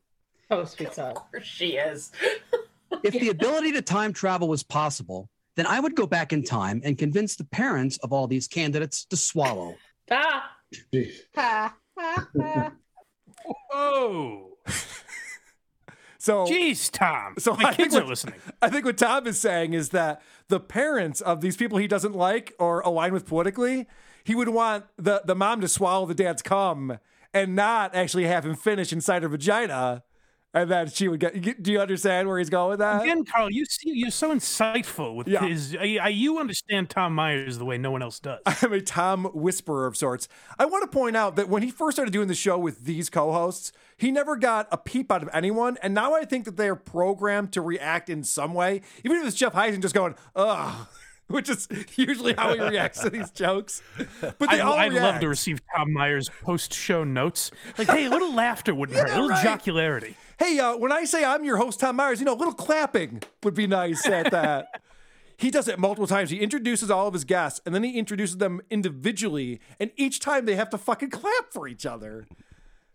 Oh, sweet. Of course she is. If the ability to time travel was possible, then I would go back in time and convince the parents of all these candidates to swallow. Ah. Ah. Ah. Ah. Oh. So, jeez, Tom. So My I think kids are what- listening. I think what Tom is saying is that the parents of these people he doesn't like or align with politically, he would want the the mom to swallow the dad's cum and not actually have him finish inside her vagina, and then she would get. Do you understand where he's going with that? Again, Carl, you see, you're so insightful with Yeah. his. I, I, you understand Tom Myers the way no one else does. I'm a Tom whisperer of sorts. I want to point out that when he first started doing the show with these co-hosts, he never got a peep out of anyone, and now I think that they are programmed to react in some way, even if it's Jeff Heisen just going, "Ugh," which is usually how he reacts to these jokes. But they I, all I'd love to receive Tom Myers post-show notes. Like, hey, a little laughter wouldn't hurt. A little right. jocularity. Hey, uh, when I say I'm your host, Tom Myers, you know, a little clapping would be nice at that. he does it multiple times. He introduces all of his guests, and then he introduces them individually, and each time they have to fucking clap for each other.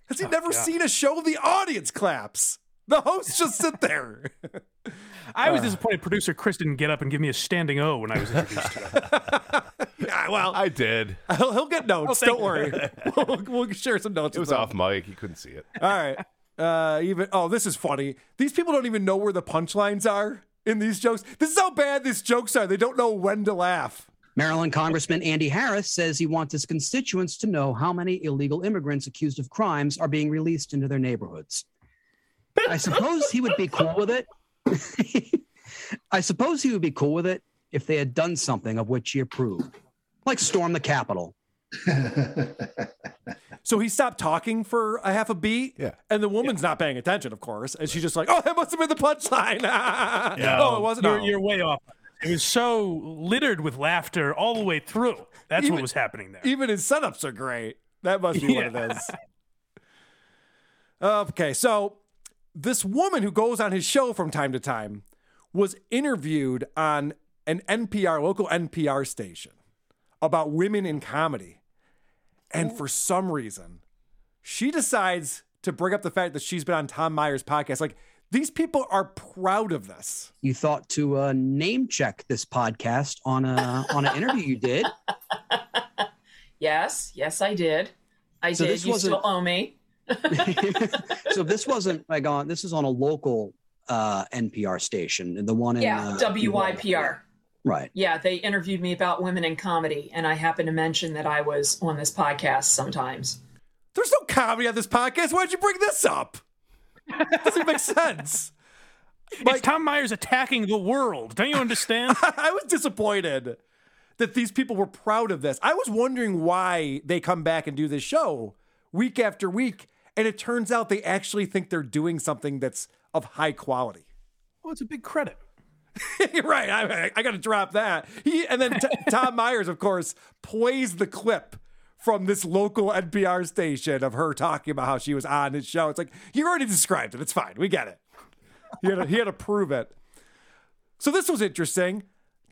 Has he never God. seen a show the audience claps? The hosts just sit there. I was Uh. disappointed producer Chris didn't get up and give me a standing O when I was introduced to him. yeah, well, I did. he'll, he'll get notes. Oh, don't worry. we'll, we'll share some notes. It was him. off mic. He couldn't see it. All right. Uh, even oh, this is funny. These people don't even know where the punchlines are in these jokes. This is how bad these jokes are. They don't know when to laugh. Maryland Congressman Andy Harris says he wants his constituents to know how many illegal immigrants accused of crimes are being released into their neighborhoods. I suppose he would be cool with it. I suppose he would be cool with it if they had done something of which he approved, like storm the Capitol. So he stopped talking for a half a beat. Yeah. And the woman's not paying attention, of course. And she's just like, oh, that must have been the punchline. oh, it wasn't. You're, you're way off. It was so littered with laughter all the way through. That's Even- what was happening there. Even his setups are great. That must be what it is. Okay, so this woman who goes on his show from time to time was interviewed on an NPR, local NPR station about women in comedy. And for some reason, she decides to bring up the fact that she's been on Tom Myers' podcast. Like, these people are proud of this. You thought to uh, name check this podcast on a on an interview you did. Yes, yes, I did. I So did. this You wasn't- still owe me. so this wasn't like on this is on a local uh, NPR station, the one in Yeah, uh, WYPR. Right. Yeah, they interviewed me about women in comedy, and I happened to mention that I was on this podcast sometimes. There's no comedy on this podcast. Why'd you bring this up? It doesn't make sense. it's Tom Myers attacking the world. Don't you understand? I was disappointed that these people were proud of this. I was wondering why they come back and do this show week after week, and it turns out they actually think they're doing something that's of high quality. well, it's a big credit. Right. I, I got to drop that. He and then t- Tom Myers, of course, plays the clip from this local NPR station of her talking about how she was on his show. It's like you already described it. It's fine. We get it. He had to, he had to prove it. So this was interesting.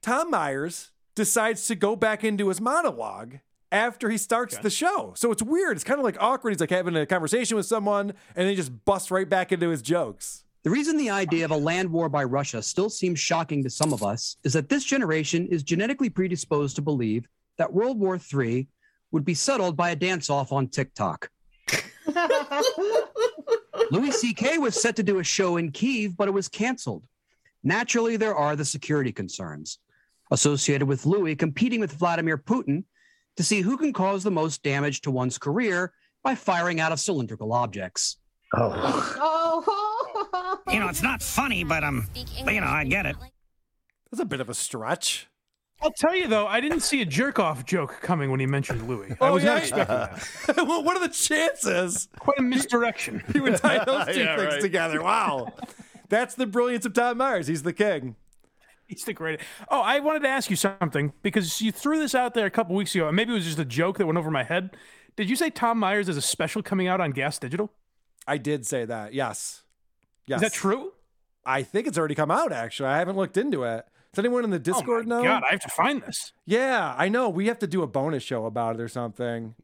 Tom Myers decides to go back into his monologue after he starts the show. So it's weird. It's kind of like awkward. He's like having a conversation with someone and then he just busts right back into his jokes. The reason the idea of a land war by Russia still seems shocking to some of us is that this generation is genetically predisposed to believe that World War III would be settled by a dance off on TikTok. Louis C.K. was set to do a show in Kiev, but it was canceled. Naturally, there are the security concerns associated with Louis competing with Vladimir Putin to see who can cause the most damage to one's career by firing out of cylindrical objects. Oh. oh. You know, it's not funny, but um, but, you know, I get it. That's a bit of a stretch. I'll tell you though, I didn't see a jerk off joke coming when he mentioned Louis. I Oh, was yeah? not expecting that. well, what are the chances? Quite a misdirection. He would tie those two Yeah, things right. together. Wow. That's the brilliance of Tom Myers. He's the king. He's the greatest. Oh, I wanted to ask you something because you threw this out there a couple weeks ago, and maybe it was just a joke that went over my head. Did you say Tom Myers has a special coming out on Gas Digital? I did say that. Yes. Yes. Is that true? I think it's already come out, actually. I haven't looked into it. Does anyone in the Discord know? Oh God, I have to find this. Yeah, I know. We have to do a bonus show about it or something.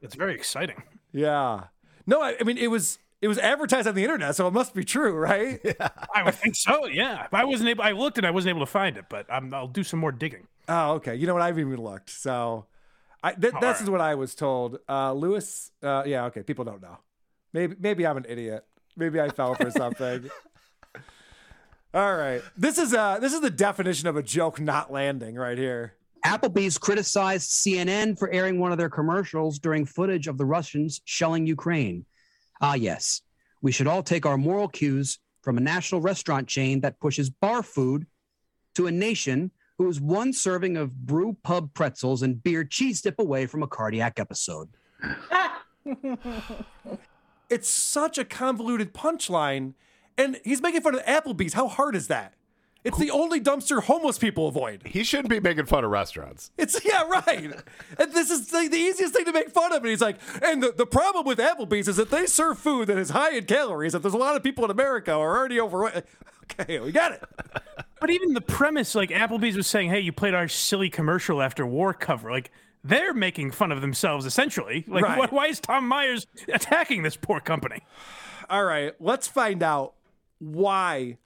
It's very exciting. Yeah. No, I, I mean it was it was advertised on the internet, so it must be true, right? Yeah. I would think so. Yeah, I wasn't able. I looked and I wasn't able to find it, but um, I'll do some more digging. Oh, okay. You know what? I've even looked. So, I th- Oh, this all is what I was told. Uh, Lewis. Uh, yeah. Okay. People don't know. Maybe maybe I'm an idiot. Maybe I fell for something. All right. This is uh this is the definition of a joke not landing right here. Applebee's criticized CNN for airing one of their commercials during footage of the Russians shelling Ukraine. Ah, yes. We should all take our moral cues from a national restaurant chain that pushes bar food to a nation who is one serving of brew pub pretzels and beer cheese dip away from a cardiac episode. It's such a convoluted punchline, and he's making fun of Applebee's. How hard is that? It's the only dumpster homeless people avoid. He shouldn't be making fun of restaurants. It's yeah, right. and this is like the easiest thing to make fun of. And he's like, and the, the problem with Applebee's is that they serve food that is high in calories. That there's a lot of people in America who are already overweight. Okay, we got it. But even the premise, like Applebee's was saying, "Hey, you played our silly commercial after war cover." Like they're making fun of themselves essentially. Like, Right. why, why is Tom Myers attacking this poor company? All right, let's find out why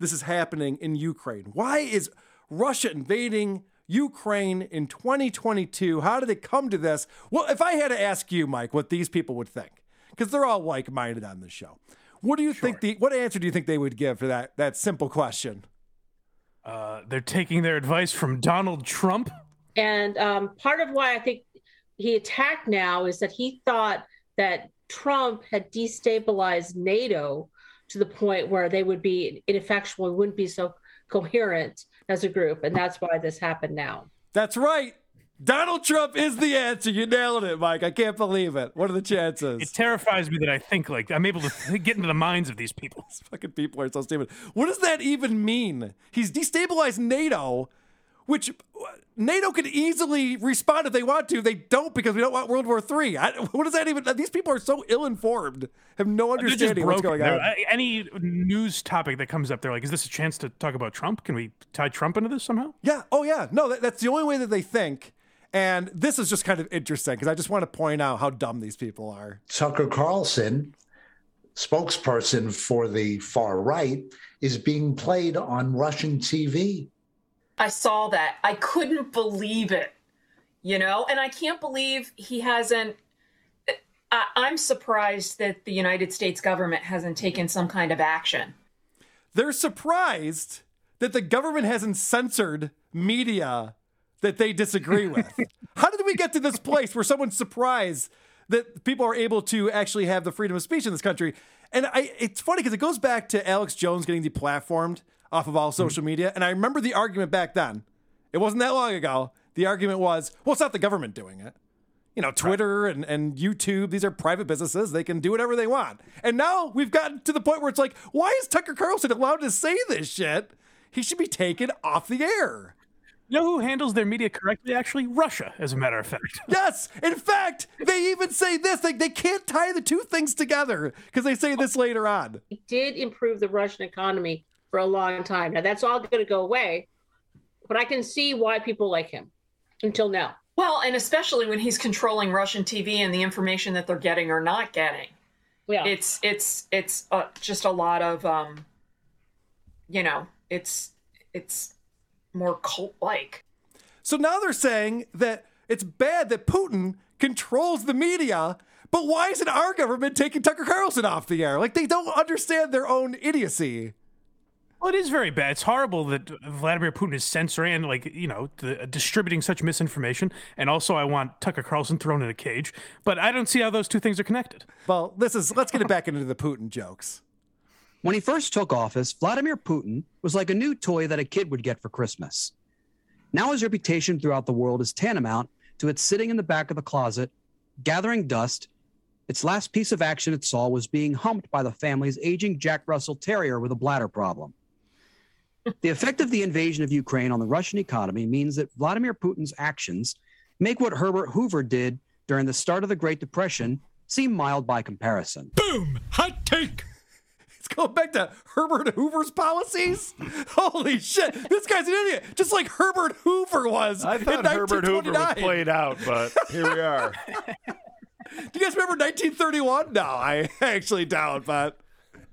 this is happening in Ukraine. Why is Russia invading Ukraine in 2022? How did it come to this? Well, if I had to ask you, Mike, what these people would think, because they're all like-minded on this show. What do you think? The what answer do you think they would give for that that simple question? Uh, they're taking their advice from Donald Trump. And um, part of why I think he attacked now is that he thought that Trump had destabilized NATO to the point where they would be ineffectual and wouldn't be so coherent as a group. And that's why this happened now. That's right. Donald Trump is the answer. You nailed it, Mike. I can't believe it. What are the chances? It terrifies me that I think like I'm able to get into the minds of these people. These fucking people are so stupid. What does that even mean? He's destabilized NATO, which uh, NATO could easily respond if they want to. They don't because we don't want World War III. I, what does that even? These people are so ill-informed, have no They're just understanding what's broken. going on. They're- Any news topic that comes up, they're like, "Is this a chance to talk about Trump? Can we tie Trump into this somehow?" Yeah. Oh, yeah. No, that, that's the only way that they think. And this is just kind of interesting because I just want to point out how dumb these people are. Tucker Carlson, spokesperson for the far right, is being played on Russian TV. I saw that. I couldn't believe it, you know, and I can't believe he hasn't. I, I'm surprised that the United States government hasn't taken some kind of action. they're surprised that the government hasn't censored media that they disagree with. How did we get to this place where someone's surprised that people are able to actually have the freedom of speech in this country? And I, it's funny because it goes back to Alex Jones getting deplatformed off of all social mm-hmm. media. And I remember the argument back then. It wasn't that long ago. The argument was, well, it's not the government doing it. You know, Twitter and, and YouTube, these are private businesses. They can do whatever they want. And now we've gotten to the point where it's like, why is Tucker Carlson allowed to say this shit? He should be taken off the air. You know who handles their media correctly? Actually, Russia, as a matter of fact. Yes. In fact, they even say this. They, they can't tie the two things together because they say this later on. He did improve the Russian economy for a long time. Now that's all going to go away, but I can see why people like him until now. Well, and especially when he's controlling Russian TV and the information that they're getting or not getting. Yeah. It's it's it's uh, just a lot of um you know, it's it's more cult like. So now they're saying that it's bad that Putin controls the media, but why isn't our government taking Tucker Carlson off the air? Like they don't understand their own idiocy. Well, it is very bad. It's horrible that Vladimir Putin is censoring and, like, you know, the, distributing such misinformation. And also, I want Tucker Carlson thrown in a cage. But I don't see how those two things are connected. Well, this is let's get it back into the Putin jokes. When he first took office, Vladimir Putin was like a new toy that a kid would get for Christmas. Now his reputation throughout the world is tantamount to it sitting in the back of the closet, gathering dust. Its last piece of action it saw was being humped by the family's aging Jack Russell Terrier with a bladder problem. The effect of the invasion of Ukraine on the Russian economy means that Vladimir Putin's actions make what Herbert Hoover did during the start of the Great Depression seem mild by comparison. Boom! Hot take! It's going back to Herbert Hoover's policies? Holy shit. This guy's an idiot. Just like Herbert Hoover was. I thought in Herbert Hoover was played out, but here we are. Do you guys remember 1931? No, I actually don't, but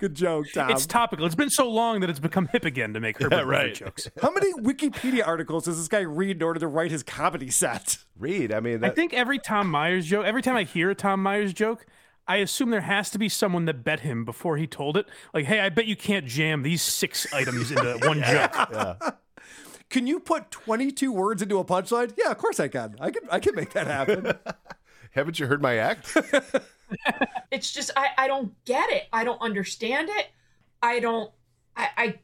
good joke, Tom. It's topical. It's been so long that it's become hip again to make Herbert Hoover right. jokes. How many Wikipedia articles does this guy read in order to write his comedy set? Read. I mean, I think every Tom Myers joke, every time I hear a Tom Myers joke, I assume there has to be someone that bet him before he told it. Like, hey, I bet you can't jam these six items into one joke. Can you put 22 words into a punchline? Yeah, of course I can. I can I can make that happen. haven't you heard my act? It's just I I don't get it. I don't understand it. I don't I I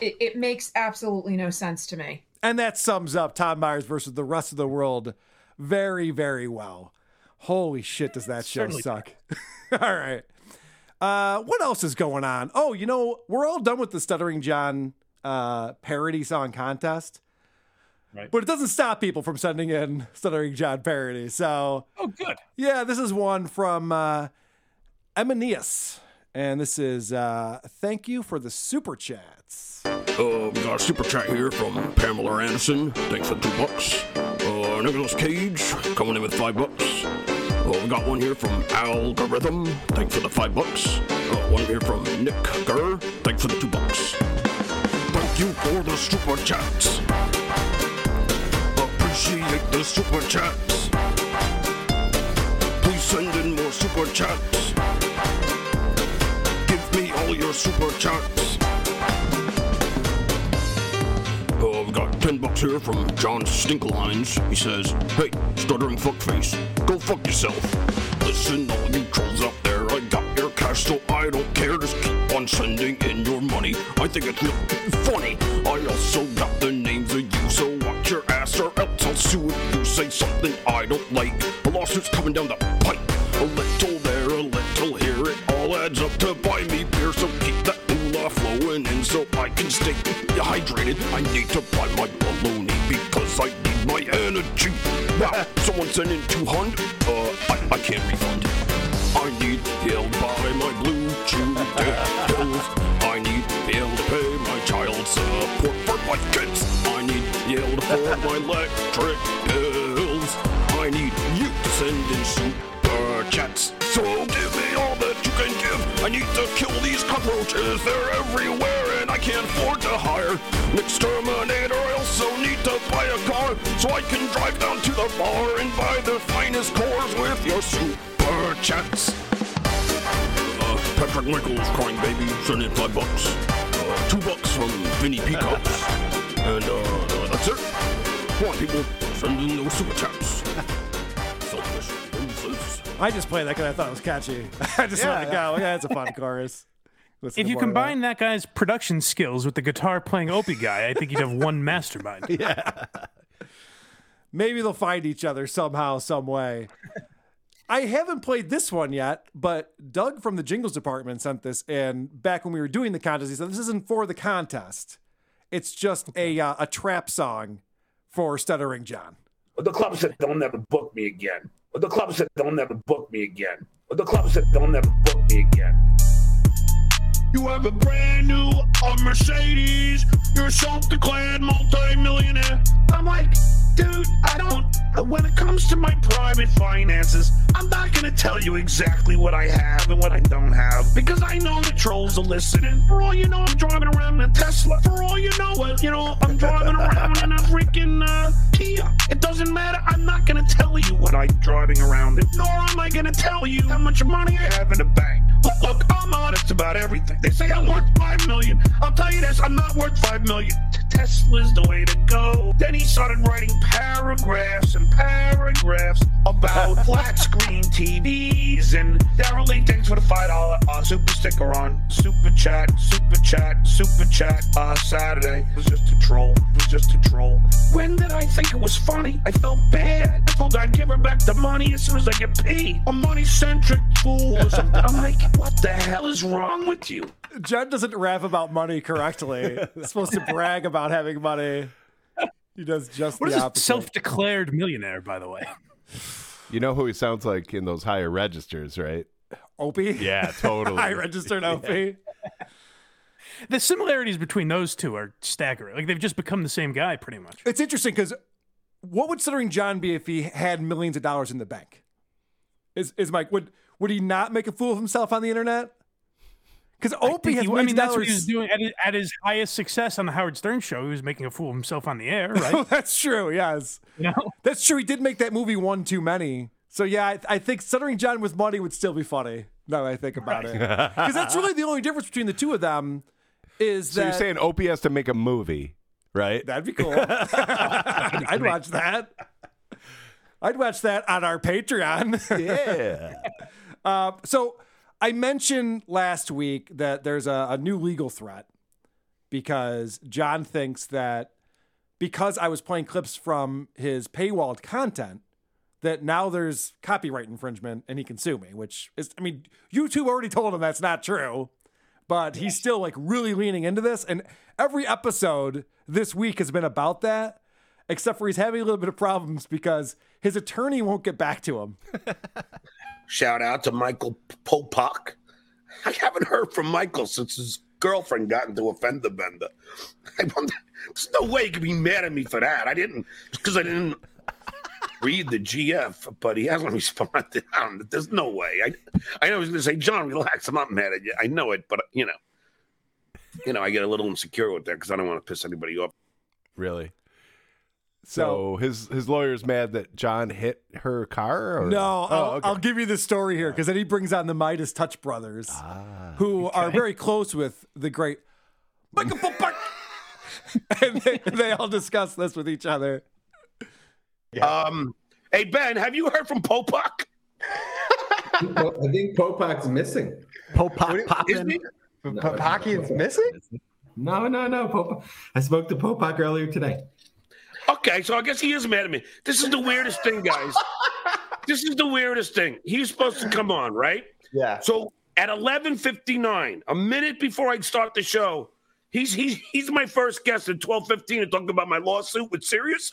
it, it makes absolutely no sense to me. and that sums up Tom Myers versus the rest of the world very, very well. Holy shit, does that show Certainly. suck? all right. Uh, what else is going on? Oh, you know, we're all done with the Stuttering John uh, parody song contest. Right. But it doesn't stop people from sending in Stuttering John parodies. So, Oh, good. yeah, this is one from uh, Emanius. And this is uh, thank you for the super chats. Uh, we got a super chat here from Pamela Anderson. Thanks for two bucks. Uh, Nicholas Cage coming in with five bucks. Uh, we got one here from Algorithm. Thanks for the five bucks. Uh, one here from Nick Gurr. Thanks for the two bucks. Thank you for the super chats. Appreciate the super chats. Please send in more super chats. Give me all your super chats. Uh, we got 10 bucks here from John Stinklines. He says, Hey, stuttering fuckface, go fuck yourself. Listen, all you trolls out there, I got your cash, so I don't care. Just keep on sending in your money. I think it's not funny. I also got the names of sue if you say something I don't like. A lawsuit's coming down the pipe. A little there, a little here, it all adds up to buy me beer, so keep that moolah flowing in so I can stay hydrated. I need to buy my baloney because I need my energy. Wow, someone sent in 200? Uh, I, I can't refund. I need able to buy my blue chew pills. I need able to pay my child support for my kids. Able my electric bills. I need you to send in super chats. So give me all that you can give. I need to kill these cockroaches. They're everywhere and I can't afford to hire an exterminator. I also need to buy a car so I can drive down to the bar and buy the finest cores with your super chats. Uh, Patrick Michaels, crying baby, send in five bucks. Uh, two bucks from Vinny Peacocks. and uh, that's it. Come on, people. Send in those super chats. Selfish nonsense. I just played that because I thought it was catchy. I just Yeah, wanted go. Yeah, it's a fun chorus. Listen If to you more of combine that guy's production skills with the guitar playing Opie guy, I think you'd have one mastermind. Yeah. Maybe they'll find each other somehow, some way. I haven't played this one yet, but Doug from the Jingles department sent this in back when we were doing the contest. He said this isn't for the contest; it's just a uh, a trap song for Stuttering John. The club said "Don't ever book me again. The club said "Don't ever book me again. The club said "Don't ever book me again. You have a brand new uh, Mercedes. You're a self-declared multi-millionaire. I'm like, dude, I don't. When it comes to my private finances, I'm not gonna tell you exactly what I have and what I don't have because I know the trolls are listening. For all you know, I'm driving around in a Tesla. For all you know, uh, you know, I'm driving around in a freaking uh, Kia. It doesn't matter. I'm not gonna tell you what I'm driving around in, nor am I gonna tell you how much money I have in the bank. But look, I'm honest about everything. They say I'm worth five million. I'll tell you this: I'm not worth five million. Tesla's the way to go. Then he started writing paragraphs and paragraphs about flat screen TVs and Daryl thanks for the five dollar uh, super sticker on super chat, super chat, super chat. Uh, Saturday it was just a troll. It was just a troll. When did I think it was funny? I felt bad. I told her I'd give her back the money as soon as I get paid. A money centric fool. or something. I'm like, what the hell is wrong with you? John doesn't rap about money correctly. He's supposed to brag about having money. He does just What the is a opposite. self-declared millionaire, by the way? You know who he sounds like in those higher registers, right? Opie? Yeah, totally. I registered Opie. The similarities between those two are staggering. Like they've just become the same guy, pretty much. It's interesting because what would Stuttering John be if he had millions of dollars in the bank? Is is Mike would would he not make a fool of himself on the internet? Because Opie has he- I mean, of that's what he was doing at his, at his highest success on the Howard Stern show. He was making a fool of himself on the air, right? That's true. Yes, that's true. He did make that movie one too many. So yeah, I, I think Stuttering John with money would still be funny. Now that I think about it, because that's really the only difference between the two of them. Is So that you're saying Opie has to make a movie, right? That'd be cool. I'd watch that. I'd watch that on our Patreon. Yeah. Uh, so I mentioned last week that there's a, a new legal threat because John thinks that because I was playing clips from his paywalled content, that now there's copyright infringement and he can sue me, which is, I mean, YouTube already told him that's not true, but he's still like really leaning into this. And every episode this week has been about that, except for he's having a little bit of problems because his attorney won't get back to him. Shout out to Michael Popok. I haven't heard from Michael since his girlfriend got into a fender bender. I wonder, there's no way he could be mad at me for that. I didn't, because I didn't read the GF, but he hasn't responded. There's no way. I, I know he's going to say, John, relax. I'm not mad at you. I know it, but, you know, you know, I get a little insecure with that because I don't want to piss anybody off. Really? So his his lawyer's mad that John hit her car? Or? No, Oh, I'll, okay. I'll give you the story here because then he brings on the MeidasTouch brothers, Ah, who are very close with the great Michael Popok. and they, they all discuss this with each other. Um, hey, Ben, have you heard from Popok? I think Popok's missing. Popok popping. Popakian's missing? No, no, no. Popok. I spoke to Popok earlier today. Okay, so I guess he is mad at me. This is the weirdest thing, guys. this is the weirdest thing. He's supposed to come on, right? Yeah. So at eleven fifty nine, a minute before I start the show, he's he's he's my first guest at twelve fifteen to talk about my lawsuit with Sirius,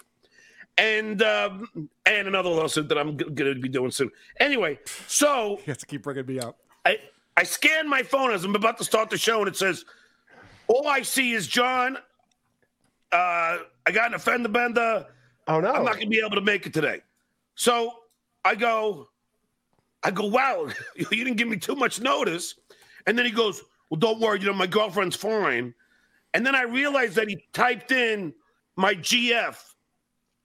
and um, and another lawsuit that I'm going to be doing soon. Anyway, so you have to keep bringing me up. I I scan my phone as I'm about to start the show, and it says, "All I see is John. Uh, I got an offender bender. Oh no, I'm not going to be able to make it today." So I go, I go, "Wow, you didn't give me too much notice." And then he goes, "Well, don't worry, you know my girlfriend's fine." And then I realized that he typed in my GF,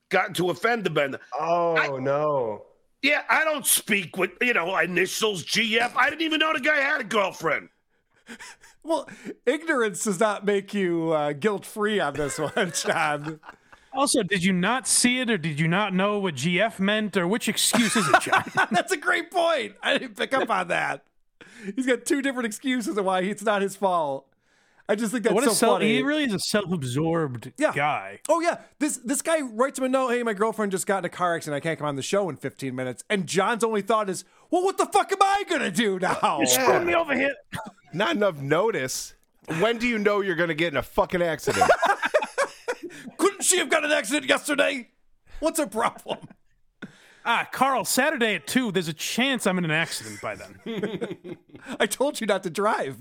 got into a fender bender. Oh no. Yeah, I don't speak with you know initials GF. I didn't even know the guy had a girlfriend. Well, ignorance does not make you uh, guilt free on this one, John. Also, did you not see it, or did you not know what GF meant, or which excuse is it, John? That's a great point. I didn't pick up on that. He's got two different excuses of why it's not his fault. I just think that's what so a self, funny. he really is a self-absorbed Yeah. guy. Oh yeah, this this guy writes him a note. Hey, my girlfriend just got in a car accident. I can't come on the show in 15 minutes. And John's only thought is, well, what the fuck am I gonna do now? You're screwing me over here. Not enough notice. When do you know you're going to get in a fucking accident? Couldn't she have got an accident yesterday? What's her problem? Ah, Carl, Saturday at two. There's a chance I'm in an accident by then. I told you not to drive,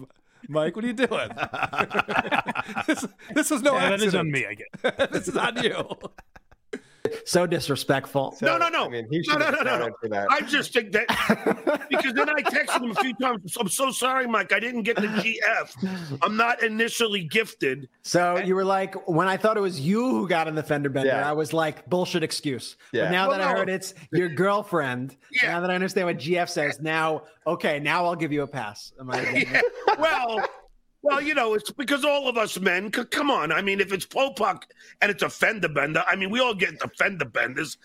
Mike. What are you doing? this, this was no Yeah, accident. is on me, I guess. this is on you. So disrespectful. No, no, no. I mean, he no, should no, have no, no, no. that. I just think that because then I texted him a few times. I'm so sorry, Mike. I didn't get the GF. I'm not initially gifted. So you were like, when I thought it was you who got in the fender bender, Yeah. I was like, bullshit excuse. Yeah. But now Well, that I heard it's your girlfriend, Yeah. now that I understand what GF says, now okay, now I'll give you a pass. Am I? Yeah. Well, well, you know, it's because all of us men. c- Come on, I mean, if it's Popok and it's a fender bender, I mean, we all get the fender benders.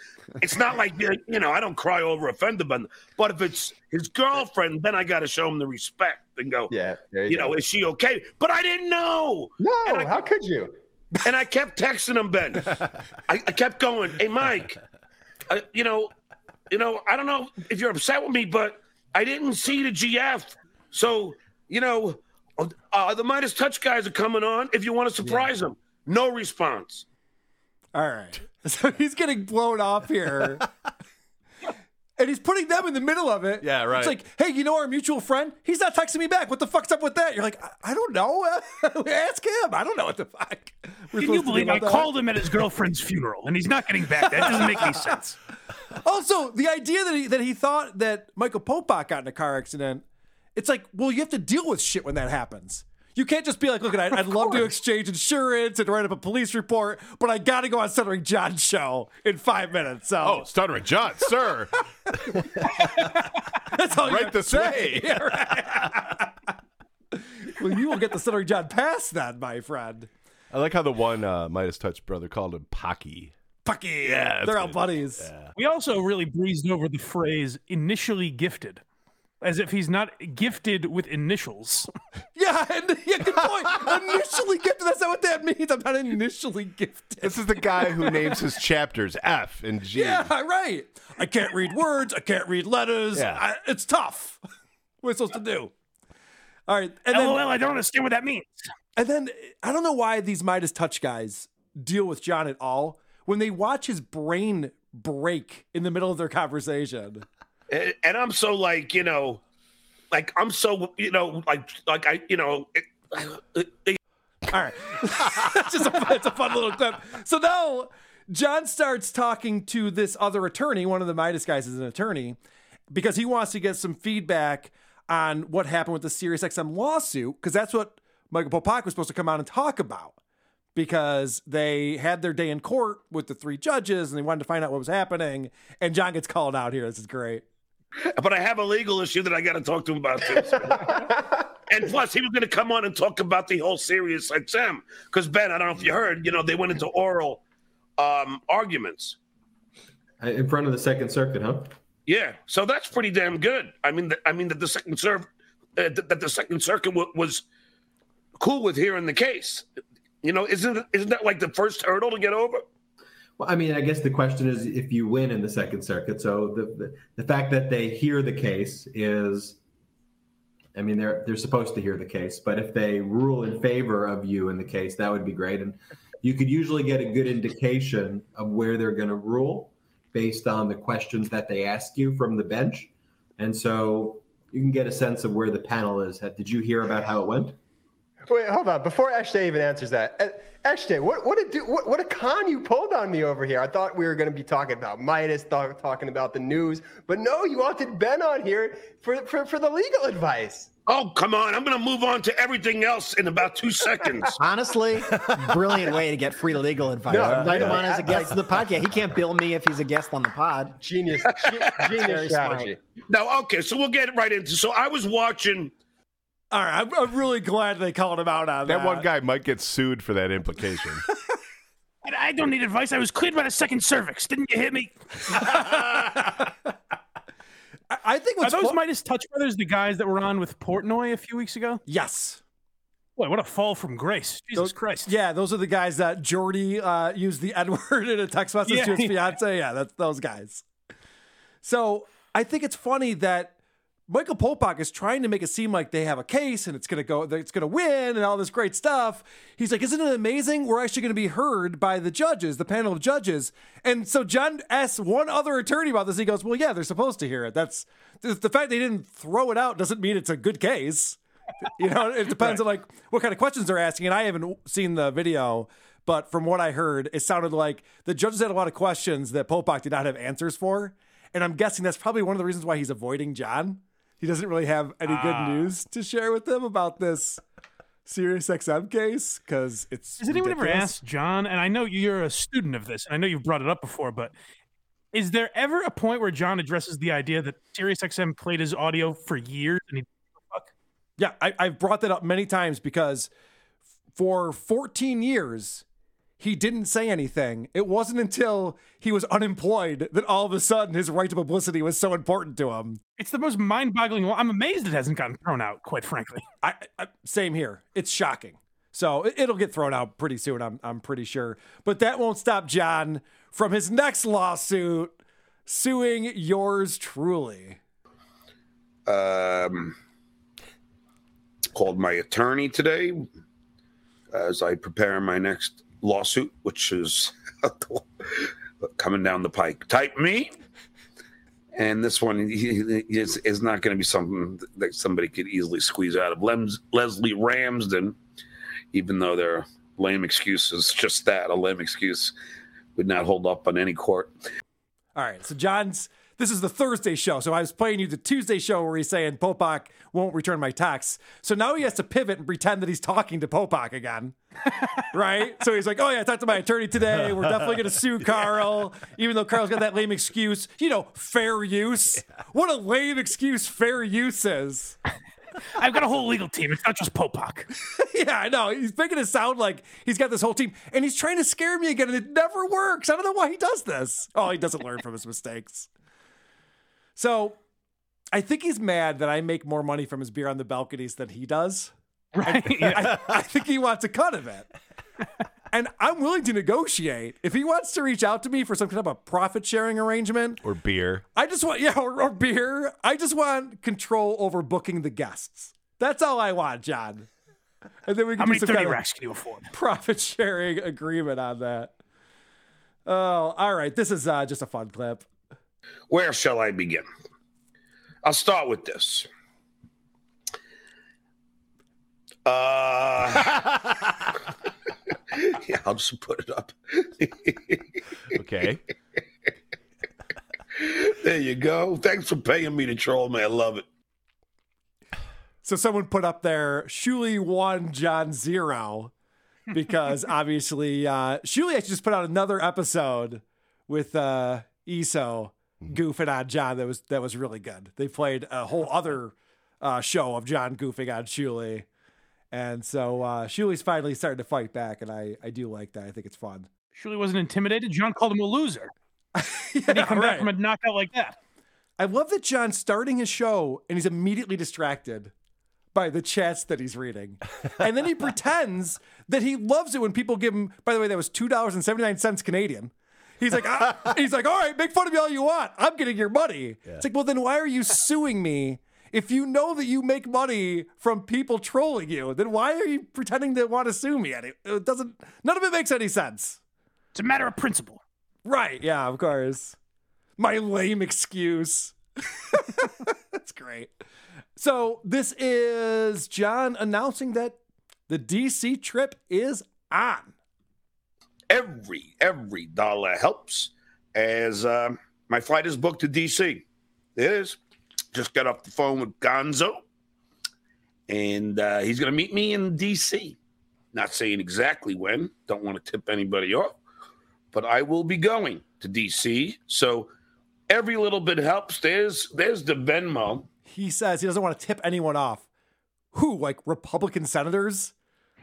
It's not like you know, I don't cry over a fender bender. But if it's his girlfriend, then I got to show him the respect and go, Yeah, you, you know, is she okay? But I didn't know. no, I- how could you? And I kept texting him, Ben. I, I kept going, hey, Mike, I, you know, you know, I don't know if you're upset with me, but I didn't see the GF. So, you know, uh, the MeidasTouch guys are coming on if you want to surprise them. No response. All right. So he's getting blown off here. and he's putting them in the middle of it. Yeah, right. It's like, hey, you know our mutual friend? He's not texting me back. What the fuck's up with that? You're like, I, I don't know. Ask him. I don't know what the fuck. we're Can you to do believe I that. called him at his girlfriend's funeral and he's not getting back? That doesn't make any sense. Also, the idea that he that he thought that Michael Popok got in a car accident, it's like, well, you have to deal with shit when that happens. You can't just be like, look, I'd, I'd love to exchange insurance and write up a police report, but I got to go on Stuttering John's show in five minutes. So oh, stuttering John, sir. that's all you right have to this say. way. Right. well, you will get the Stuttering John pass then, my friend. I like how the one uh, MeidasTouch brother called him Pocky. Pocky. Yeah, they're all good. buddies. We also really breezed over the phrase initially gifted, as if he's not gifted with initials. Yeah, and yeah, good point. initially gifted. That's not what that means. I'm not initially gifted. This is the guy who names his chapters F and G. Yeah, right. I can't read words. I can't read letters. Yeah. I, it's tough. What am I supposed to do? All right. And then, LOL, I don't understand what that means. and then I don't know why these MeidasTouch guys deal with John at all when they watch his brain break in the middle of their conversation. And, I'm so like, you know, like I'm so, you know, like, like I, you know, it, it, All right. it's just a, it's a fun little clip. So now John starts talking to this other attorney. One of the Meidas guys is an attorney because he wants to get some feedback on what happened with the SiriusXM lawsuit because that's what Michael Popok was supposed to come out and talk about because they had their day in court with the three judges and they wanted to find out what was happening. And John gets called out here. This is great. But I have a legal issue that I got to talk to him about too. and plus, he was going to come on and talk about the whole Sirius XM because Ben, I don't know if you heard, you know, they went into oral um, arguments. Uh, In front of the Second Circuit, huh? Yeah, so that's pretty damn good. I mean, th- I mean that the second serve, uh, th- that the Second Circuit w- was cool with hearing the case. You know, isn't isn't that like the first hurdle to get over? Well, I mean, I guess the question is if you win in the Second Circuit. So the the, the fact that they hear the case is, I mean, they're they're supposed to hear the case, but if they rule in favor of you in the case, that would be great, and you could usually get a good indication of where they're going to rule based on the questions that they ask you from the bench, and so you can get a sense of where the panel is. Did you hear about how it went? Wait, hold on. Before Ashton even answers that, uh, Ashton, what what a do, what, what a con you pulled on me over here. I thought we were going to be talking about Meidas, th- talking about the news, but no, you wanted Ben on here for for, for the legal advice. Oh, come on. I'm going to move on to everything else in about two seconds. Honestly, brilliant way to get free legal advice. No, Invite him really, on as a I- guest I- of the podcast. He can't bill me if he's a guest on the pod. Genius, ge- Very genius smart. strategy. No, okay, so we'll get right into. So I was watching All right, I'm, I'm really glad they called him out on that. That one guy might get sued for that implication. I, I don't need advice. I was cleared by the second cervix. Didn't you hit me? I think Are what's those fu- MeidasTouch Brothers the guys that were on with Portnoy a few weeks ago? Yes. Boy, what a fall from grace. Jesus Those- Christ. Yeah, those are the guys that Jordy uh, used the N word in a text message Yeah, to his yeah. fiance. Yeah, that's those guys. So I think it's funny that Michael Popok is trying to make it seem like they have a case and it's gonna go, it's gonna win and all this great stuff. He's like, isn't it amazing? We're actually gonna be heard by the judges, the panel of judges. And so John asks one other attorney about this. He goes, well, yeah, they're supposed to hear it. That's the, fact they didn't throw it out doesn't mean it's a good case. You know, it depends on like what kind of questions they're asking. And I haven't seen the video, but from what I heard, it sounded like the judges had a lot of questions that Popok did not have answers for. And I'm guessing that's probably one of the reasons why he's avoiding John. He doesn't really have any good Ah. news to share with them about this Sirius XM case because it's. Has anyone ever asked John? And I know you're a student of this, and I know you've brought it up before, but is there ever a point where John addresses the idea that SiriusXM played his audio for years and he Yeah, I, I've brought that up many times because for 14 years, he didn't say anything. It wasn't until he was unemployed that all of a sudden his right to publicity was so important to him. It's the most mind-boggling. I'm amazed it hasn't gotten thrown out, quite frankly. I, I same here. It's shocking. So it- it'll get thrown out pretty soon. I'm I'm pretty sure. But that won't stop John from his next lawsuit suing yours truly. Um, called my attorney today as I prepare my next lawsuit, which is coming down the pike. Type me. And this one is, is not going to be something that somebody could easily squeeze out of Lems, Leslie Ramsden, even though their lame excuse is just that a lame excuse would not hold up on any court. All right. So John's this is the Thursday show. So I was playing you the Tuesday show where he's saying Popok won't return my texts. So now he has to pivot and pretend that he's talking to Popok again. right? So he's like, Oh yeah, I talked to my attorney today. We're definitely gonna sue Carl, even though Carl's got that lame excuse. You know, fair use. What a lame excuse fair use is. I've got a whole legal team. It's not just Popok. yeah, I know. He's making it sound like he's got this whole team and he's trying to scare me again, and it never works. I don't know why he does this. Oh, he doesn't learn from his mistakes. So I think he's mad that I make more money from his beer on the balconies than he does. Right. I, I think he wants a cut of it. And I'm willing to negotiate. If he wants to reach out to me for some kind of a profit sharing arrangement, or beer. I just want, yeah, or, or beer. I just want control over booking the guests. That's all I want, John. And then we How can do many some 30 kind of racks can you afford? profit sharing agreement on that. Oh, all right. This is uh, just a fun clip. Where shall I begin? I'll start with this. Uh, yeah, I'll just put it up. okay. There you go. Thanks for paying me to troll me. I love it. So someone put up there, Shuli one, John zero, because obviously uh, Shuli actually just put out another episode with uh, Eso goofing on John. That was that was really good. They played a whole other uh, show of John goofing on Shuli, and so uh, Shuli's finally starting to fight back, and I I do like that. I think it's fun. Shuli wasn't intimidated. John called him a loser. Did he come right. back from a knockout like that? I love that John's starting his show and he's immediately distracted by the chats that he's reading. And then he pretends that he loves it when people give him, by the way, that was $2.79 Canadian. He's like, ah, he's like, all right, make fun of me all you want. I'm getting your money. It's like, well, then why are you suing me? If you know that you make money from people trolling you, then why are you pretending to want to sue me? It doesn't, none of it makes any sense. It's a matter of principle. Right. Yeah, of course. My lame excuse. That's great. So, this is John announcing that the DC trip is on. Every every dollar helps. As uh, my flight is booked to DC. It is. Just got off the phone with Gonzo, and uh, he's going to meet me in DC. Not saying exactly when. Don't want to tip anybody off, but I will be going to DC. So every little bit helps. There's there's the Venmo. He says he doesn't want to tip anyone off. who? Like Republican senators?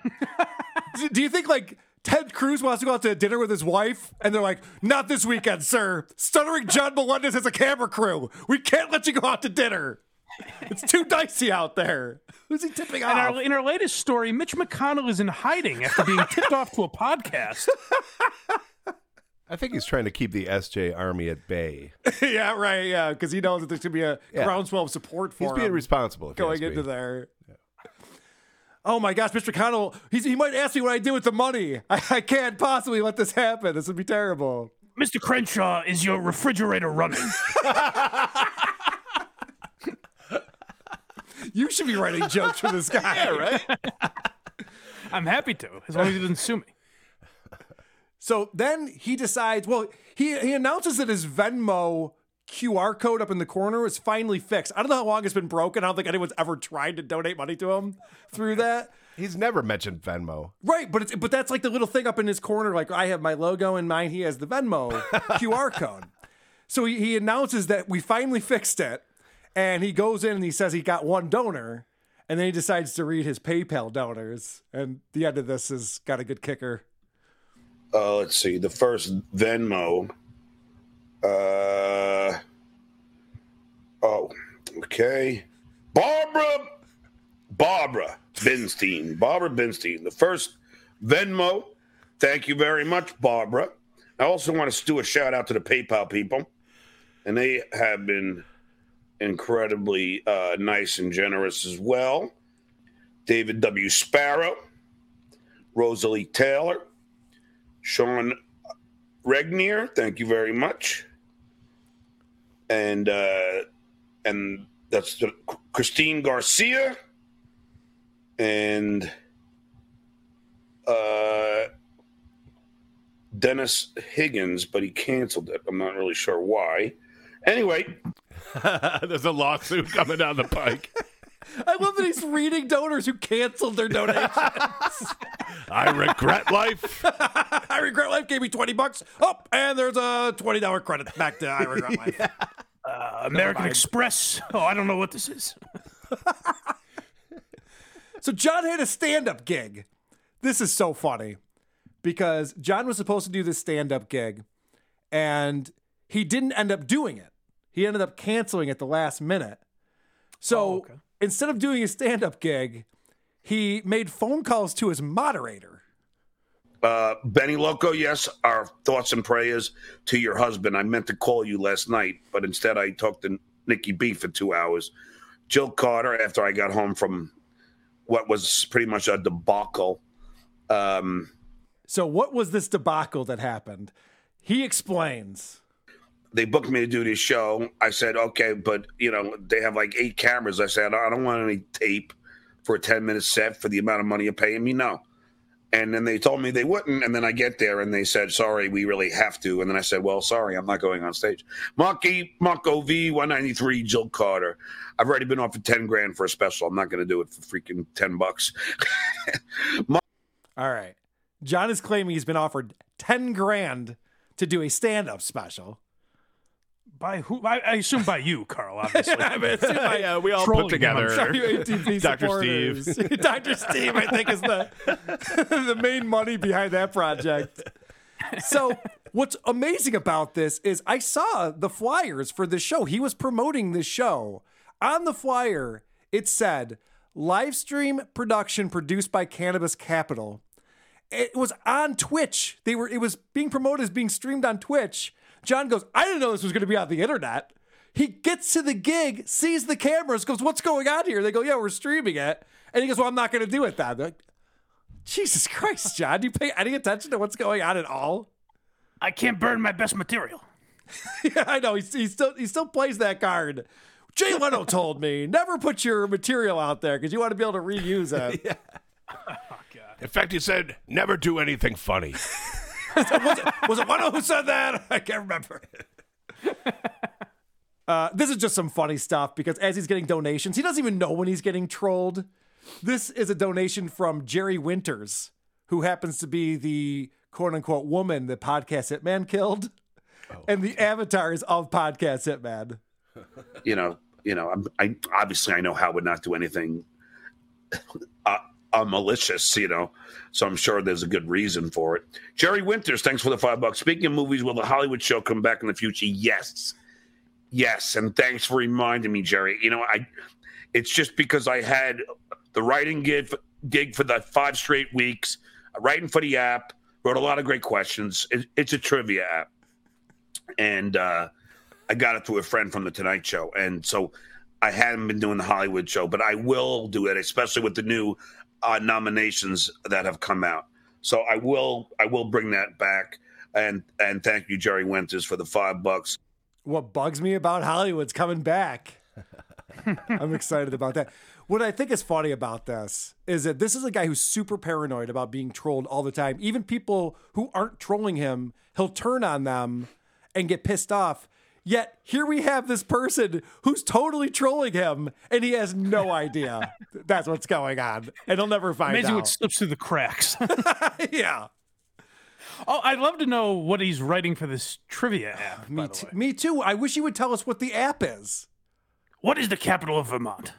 do, do you think like Ted Cruz wants to go out to dinner with his wife, and they're like, "Not this weekend, sir. Stuttering John Melendez has a camera crew. We can't let you go out to dinner. It's too dicey out there." Who's he tipping And off? our, in our latest story, Mitch McConnell is in hiding after being tipped off to a podcast. I think he's trying to keep the SJ Army at bay. yeah, right. Yeah, because he knows that there's gonna be a Yeah. groundswell of support for He's being responsible. if you going ask me. into there. Oh my gosh, Mr. Connell, he's, he might ask me what I do with the money. I, I can't possibly let this happen. This would be terrible. Mr. Crenshaw, is your refrigerator running? You should be writing jokes for this guy. Yeah, right? I'm happy to, as long as he doesn't sue me. So then he decides, well, he, he announces that his Venmo QR code up in the corner is finally fixed. I don't know how long it's been broken. I don't think anyone's ever tried to donate money to him through that. He's never mentioned Venmo. Right, but it's but that's like the little thing up in his corner. Like I have my logo in mine, he has the Venmo QR code. So he, he announces that we finally fixed it, and he goes in and he says he got one donor, and then he decides to read his PayPal donors. And the end of this has got a good kicker. Uh, let's see. The first Venmo. Uh, oh, okay. Barbara, Barbara Binstein. Barbara Binstein. The first Venmo. Thank you very much, Barbara. I also want to do a shout out to the PayPal people, and they have been incredibly uh, nice and generous as well. David W. Sparrow, Rosalie Taylor, Sean Regnier, thank you very much. And uh, and that's the, Christine Garcia and uh, Dennis Higgins, but he canceled it. I'm not really sure why. Anyway, there's a lawsuit coming down the pike. I love that he's reading donors who canceled their donations. I regret life. I regret life gave me 20 bucks. Oh, and there's a $20 credit back to I regret life. Uh, American. Express. Oh, I don't know what this is. So John had a stand-up gig. This is so funny because John was supposed to do this stand-up gig and he didn't end up doing it. He ended up canceling at the last minute. So oh, instead of doing a stand-up gig, he made phone calls to his moderator. Uh, Benny Loco, yes, our thoughts and prayers to your husband. I meant to call you last night, but instead I talked to Nikki B for two hours. Jill Carter, after I got home from what was pretty much a debacle. Um, So what was this debacle that happened? He explains. they booked me to do this show. I said, okay, but you know, they have like eight cameras. I said, I don't want any tape for a 10 minute set for the amount of money you're paying me. No. And then they told me they wouldn't. And then I get there and they said, sorry, we really have to. And then I said, well, sorry, I'm not going on stage. Monkey, Monko V, 193, Jill Carter. I've already been offered 10 grand for a special. I'm not going to do it for freaking 10 bucks. All right. John is claiming he's been offered 10 grand to do a stand-up special. By who? I, I assume by you, Carl. Obviously. I mean, yeah, we all put together. I'm Show you ATP Dr. Steve. Dr. Steve, I think, is the the main money behind that project. So, what's amazing about this is I saw the flyers for the show. He was promoting this show. On the flyer, it said live stream production produced by Cannabis Capital. It was on Twitch. They were it was being promoted as being streamed on Twitch. John goes, I didn't know this was going to be on the internet. He gets to the gig, sees the cameras, goes, What's going on here? They go, Yeah, we're streaming it. And he goes, Well, I'm not going to do it then. They're like, Jesus Christ, John, do you pay any attention to what's going on at all? I can't burn my best material. yeah, I know. He, he still he still plays that card. Jay Leno told me never put your material out there because you want to be able to reuse it. Yeah. Oh, In fact, he said, never do anything funny. was, it, was it who said that? I can't remember. Uh, this is just some funny stuff because as he's getting donations, he doesn't even know when he's getting trolled. This is a donation from Jerry Winters, who happens to be the quote unquote woman that Podcast Hitman killed. and the avatars of Podcast Hitman. you know, you know, I'm, I obviously I know how would not do anything uh, malicious, you know. So I'm sure there's a good reason for it. Jerry Winters, thanks for the five bucks. Speaking of movies, will the Hollywood show come back in the future? Yes, yes, and thanks for reminding me, Jerry. You know, I it's just because I had the writing gig gig for the five straight weeks, writing for the app, wrote a lot of great questions. It, it's a trivia app, and uh, I got it through a friend from the Tonight Show, and so I hadn't been doing the Hollywood show, but I will do it, especially with the new uh, nominations that have come out. So I will I will bring that back, and and thank you, Jerry Winters, for the five bucks. What bugs me about Hollywood's coming back. I'm excited about that. What I think is funny about this is that this is a guy who's super paranoid about being trolled all the time. Even people who aren't trolling him, he'll turn on them and get pissed off. Yet here we have this person who's totally trolling him, and he has no idea that's what's going on, and he'll never find Amazing out. what slips through the cracks. yeah. Oh, I'd love to know what he's writing for this trivia app. Me, t- me too. I wish he would tell us what the app is. What is the capital of Vermont?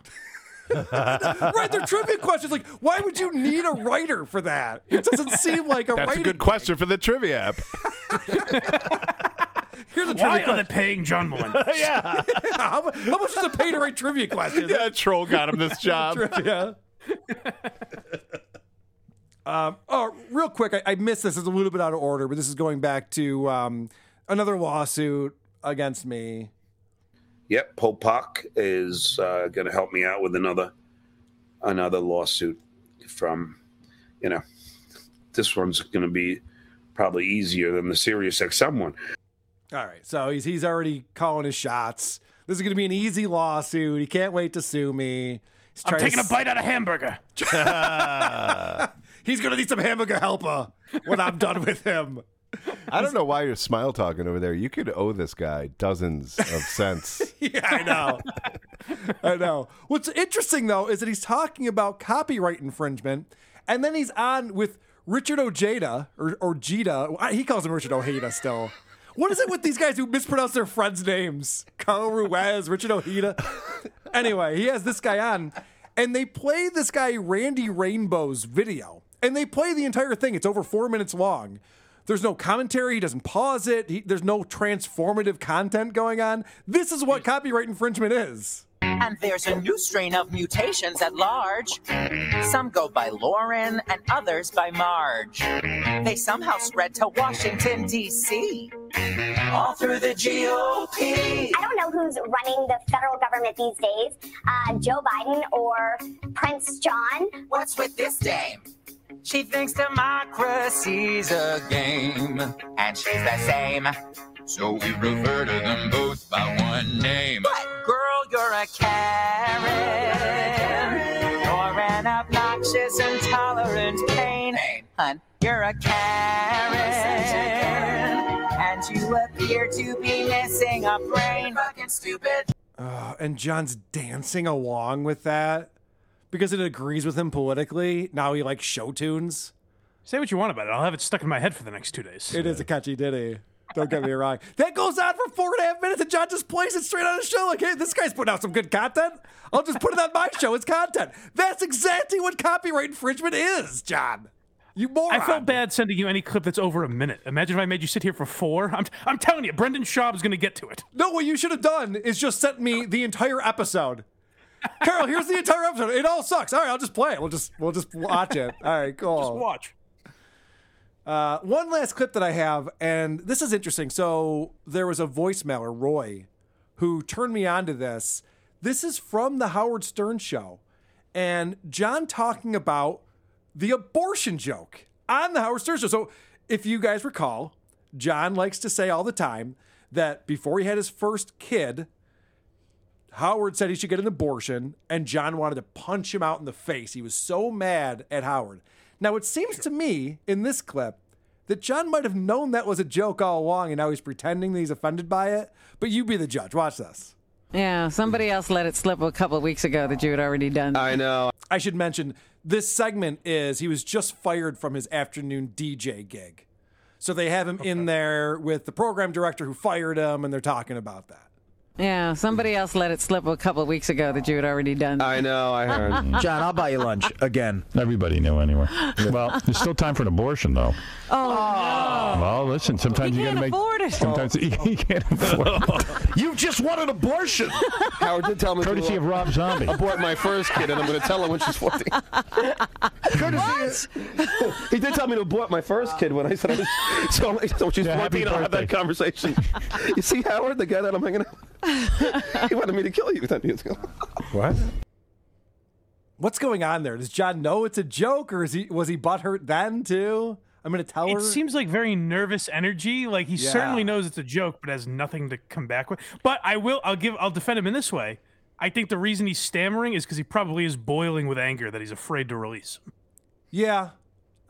right, they're trivia questions. Like, why would you need a writer for that? It doesn't seem like a That's a writing good question for the trivia app. Here's a Why trivia are they paying John Mullin? yeah. how, mu- how much does it pay to write trivia questions? Yeah, troll got him this job. Trivia. um, oh, real quick, I, I missed this. It's a little bit out of order, but this is going back to um, another lawsuit against me. Yep, Popok is uh, going to help me out with another another lawsuit from, you know, this one's going to be probably easier than the Sirius XM one. All right, so he's he's already calling his shots. This is going to be an easy lawsuit. He can't wait to sue me. He's I'm taking to a bite out of hamburger. He's going to need some hamburger helper when I'm done with him. I don't know why you're smile talking over there. You could owe this guy dozens of cents. yeah, I know. I know. What's interesting though is that he's talking about copyright infringement, and then he's on with Richard Ojeda or Ojeda. He calls him Richard Ojeda still. What is it with these guys who mispronounce their friends' names? Carl Ruiz, Richard Ojeda. anyway, he has this guy on, and they play this guy Randy Rainbow's video, and they play the entire thing. It's over four minutes long. There's no commentary. He doesn't pause it. He, there's no transformative content going on. This is what copyright infringement is. And there's a new strain of mutations at large. Some go by Lauren and others by Marge. They somehow spread to Washington, D.C. All through the GOP. I don't know who's running the federal government these days uh, Joe Biden or Prince John. What's with this dame? She thinks democracy's a game, and she's the same. So we refer to them both by one name. But girl, you're a Karen. You're an obnoxious, intolerant pain. Hun, you're a Karen. And you appear to be missing a brain. Fucking stupid. Uh, and John's dancing along with that because it agrees with him politically. Now he likes show tunes. Say what you want about it. I'll have it stuck in my head for the next two days. It is a catchy ditty. Don't get me wrong. That goes on for four and a half minutes, and John just plays it straight on his show. Like, hey, this guy's putting out some good content. I'll just put it on my show. It's content. That's exactly what copyright infringement is, John. You moron. I felt bad sending you any clip that's over a minute. Imagine if I made you sit here for four. I'm, I'm telling you, Brendan Schaub is going to get to it. No, what you should have done is just sent me the entire episode. Carol, here's the entire episode. It all sucks. All right, I'll just play it. We'll just we'll just watch it. All right, cool. Just watch. Uh, one last clip that I have, and this is interesting. So there was a voicemailer, Roy, who turned me on to this. This is from the Howard Stern show, and John talking about the abortion joke on the Howard Stern show. So if you guys recall, John likes to say all the time that before he had his first kid, Howard said he should get an abortion, and John wanted to punch him out in the face. He was so mad at Howard. Now, it seems to me in this clip that John might have known that was a joke all along, and now he's pretending that he's offended by it. But you be the judge. Watch this. Yeah, somebody else let it slip a couple of weeks ago that you had already done. I know. I should mention this segment is he was just fired from his afternoon DJ gig. So they have him in there with the program director who fired him, and they're talking about that. Yeah, somebody else let it slip a couple of weeks ago that you had already done. I know, I heard. John, I'll buy you lunch again. Everybody knew anyway. Well, there's still time for an abortion, though. Oh, Well, listen, sometimes you got to make. afford it. Sometimes you can't afford it. You just want an abortion. Howard did tell me Courtesy of uh, Rob Zombie. abort my first kid, and I'm going to tell her when she's 14. Courtesy he did tell me to abort my first kid when I said I was. So, so when she's Yeah, 14, I'll have that birthday. conversation. you see, Howard, the guy that I'm hanging out he wanted me to kill you 10 years ago. What? What's going on there? Does John know it's a joke, or is he was he butthurt then too? I'm gonna tell her. It seems like very nervous energy. Like he Yeah. certainly knows it's a joke, but has nothing to come back with. But I will. I'll give. I'll defend him in this way. I think the reason he's stammering is because he probably is boiling with anger that he's afraid to release. Yeah,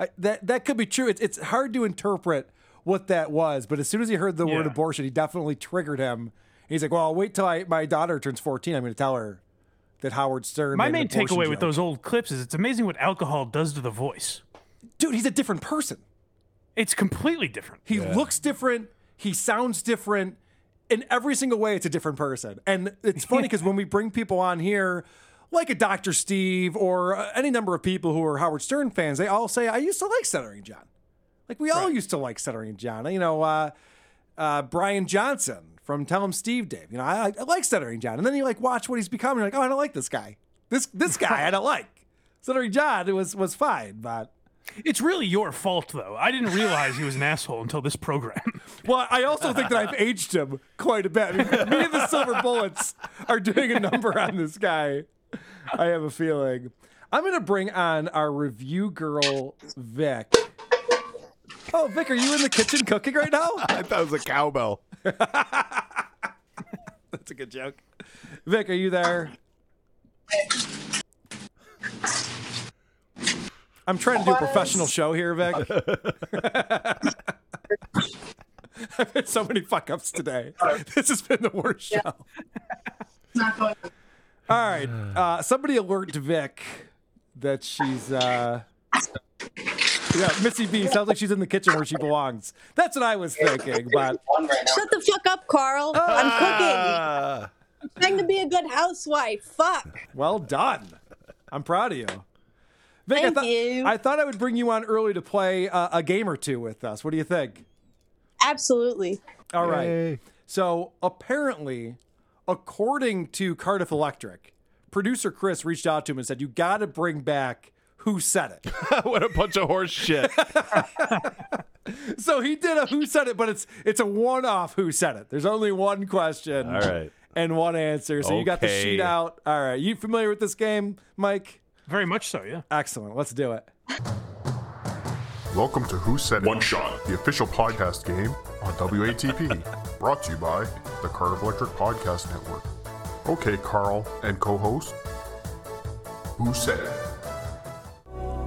I, that that could be true. It's it's hard to interpret what that was, but as soon as he heard the word abortion, he definitely triggered him. He's like, "Well, I'll wait till I, my daughter turns 14. I'm going to tell her that Howard Stern." My made main abortion takeaway with those old clips is it's amazing what alcohol does to the voice. dude, he's a different person. It's completely different. He looks different. He sounds different. In every single way, it's a different person. And it's funny because when we bring people on here, like a Dr. Steve or uh, any number of people who are Howard Stern fans, they all say, I used to like Stuttering John. Like we all used to like Stuttering John. You know, uh, uh, Bryan Johnson from Tell Him Steve Dave. You know, I, I like Stuttering John. And then you like watch what he's becoming. You're like, oh, I don't like this guy. This this guy I don't like. Stuttering John was was fine, but It's really your fault, though. I didn't realize he was an asshole until this program. Well, I also think that I've aged him quite a bit. I mean, me and the Silver Bullets are doing a number on this guy. I have a feeling. I'm going to bring on our review girl, Vic. Oh, Vic, are you in the kitchen cooking right now? I thought it was a cowbell. That's a good joke. Vic, are you there? I'm trying to do a professional show here, Vic. I've had so many fuck ups today. This has been the worst show. All right. Uh, somebody alert Vic that she's. Uh... Yeah, Missy B sounds like she's in the kitchen where she belongs. That's what I was thinking, but Shut the fuck up, Carl. I'm cooking. I'm trying to be a good housewife. Fuck. well done. I'm proud of you. Vic, I, Thank thought, you. I thought I would bring you on early to play uh, a game or two with us. What do you think? Absolutely. All right. So apparently, according to Cardiff Electric, producer Chris reached out to him and said, "You got to bring back who said it." what a bunch of horse shit. so he did a who said it, but it's it's a one-off who said it. There's only one question. All right. And one answer. So you got the sheet out. All right. You familiar with this game, Mike? Very much so, yeah. Excellent. Let's do it. Welcome to Who Said It? One Shot, the official podcast game on WATP, brought to you by the Cardiff Electric Podcast Network. Okay, Carl and co-host, who said it?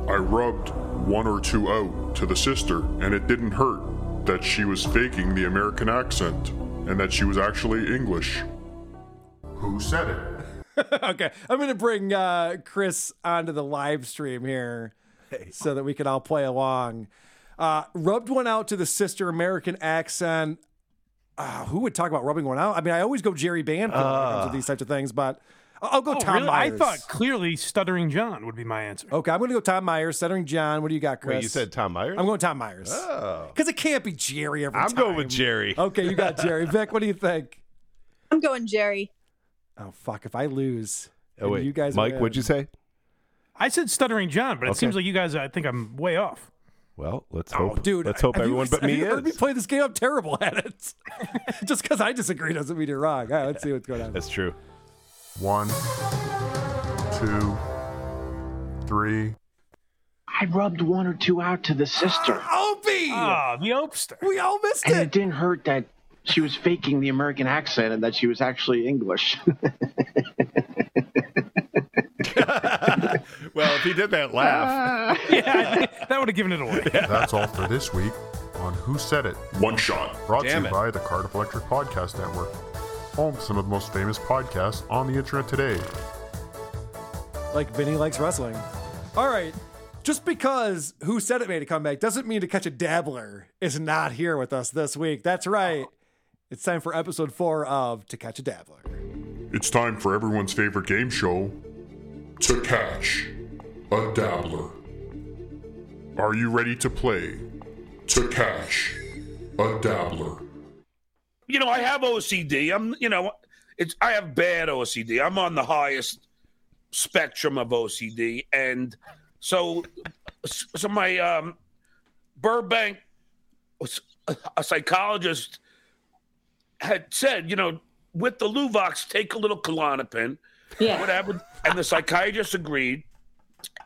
I rubbed one or two out to the sister, and it didn't hurt that she was faking the American accent and that she was actually English. Who said it? okay. I'm going to bring uh, Chris onto the live stream here so that we can all play along. Uh, rubbed one out to the sister American accent. Uh, who would talk about rubbing one out? I mean, I always go Jerry Banfield when it comes to these types of things, but I'll I'll go Oh, Tom really? I thought clearly Stuttering John would be my answer. Okay, I'm going to go Tom Myers, Stuttering John. What do you got, Chris? Wait, you said Tom Myers? I'm going Tom Myers. Oh. Because it can't be Jerry every time. I'm time. going with Jerry. Okay, you got Jerry. Vic, what do you think? I'm going Jerry. Oh, fuck. If I lose, Oh, wait. you guys Mike, win. what'd you say? I said Stuttering John, but it Okay. seems like you guys, I think I'm way off. Well, let's Oh, hope. dude, let's hope have you- everyone but me you is. heard me play this game? I'm terrible at it. Just because I disagree doesn't mean you're wrong. All right, let's see what's going on. That's true. One, two, three. I rubbed one or two out to the sister. Opie! Ah, the Opster. We all missed and it. it didn't hurt that she was faking the American accent and that she was actually English. well, if he did that laugh. yeah, that would have given it away. That's all for this week on Who Said It? One Shot. Brought Damn to it. you by the Cardiff Electric Podcast Network. Home to some of the most famous podcasts on the internet today. Like Vinny likes wrestling. All right. Just because Who Said It made a comeback doesn't mean to catch a dabbler is not here with us this week. That's right. It's time for episode four of To Catch a Dabbler. It's time for everyone's favorite game show To Catch a Dabbler. Are you ready to play To Catch a Dabbler? You know, I have OCD. I'm, you know, it's I have bad OCD. I'm on the highest spectrum of OCD, and so, so my um, Burbank, a psychologist, had said, you know, with the Luvox, take a little Klonopin, Yeah. whatever, and the psychiatrist agreed.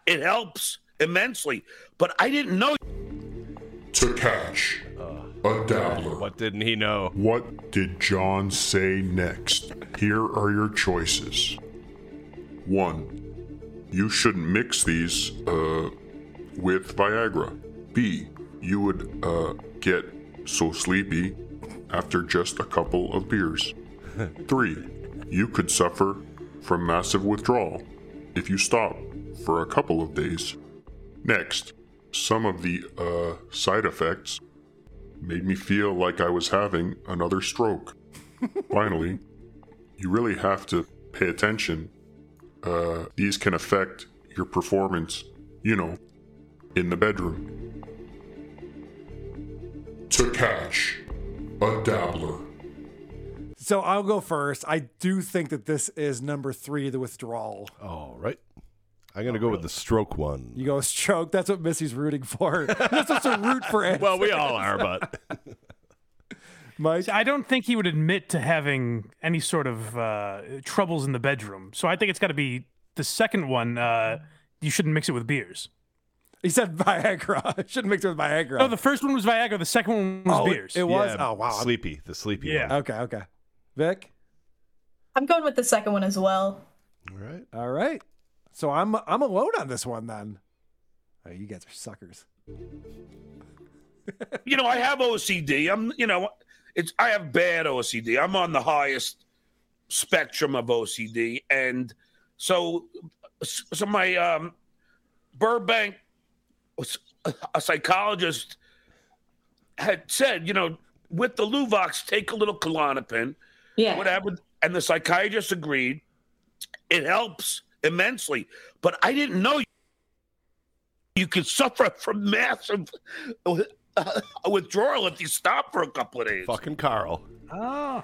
It helps immensely, but I didn't know. To Catch a Dabbler. What didn't he know? What did John say next? Here are your choices. One, you shouldn't mix these uh, with Viagra. B, you would uh, get so sleepy after just a couple of beers. Three, you could suffer from massive withdrawal if you stop for a couple of days. Next, some of the uh, side effects made me feel like I was having another stroke. Finally, you really have to pay attention. Uh, these can affect your performance, you know, in the bedroom. To catch a dabbler. So I'll go first. I do think that this is number three, the withdrawal. All right. I'm going to go with the stroke one. You go stroke. That's what Missy's rooting for. That's supposed to root for. Well, we all are, but Mike, I don't think he would admit to having any sort of uh, troubles in the bedroom. So I think it's got to be the second one. Uh, you shouldn't mix it with beers. He said Viagra. I shouldn't mix it with Viagra. No, the first one was Viagra. The second one was Oh, beers. it was? Yeah, Oh, wow. Sleepy, the sleepy Yeah. one. Okay, okay. Vic? I'm going with the second one as well. All right. All right. So I'm I'm alone on this one then. Oh, you guys are suckers. you know, I have OCD. I'm, you know, it's I have bad OCD. I'm on the highest spectrum of OCD, and so, so my um, Burbank, a psychologist, had said, you know, with the Luvox, take a little Klonopin, Yeah. whatever, and the psychiatrist agreed. It helps immensely, but I didn't know you could suffer from massive uh, withdrawal if you stop for a couple of days. Fucking Carl. Ah.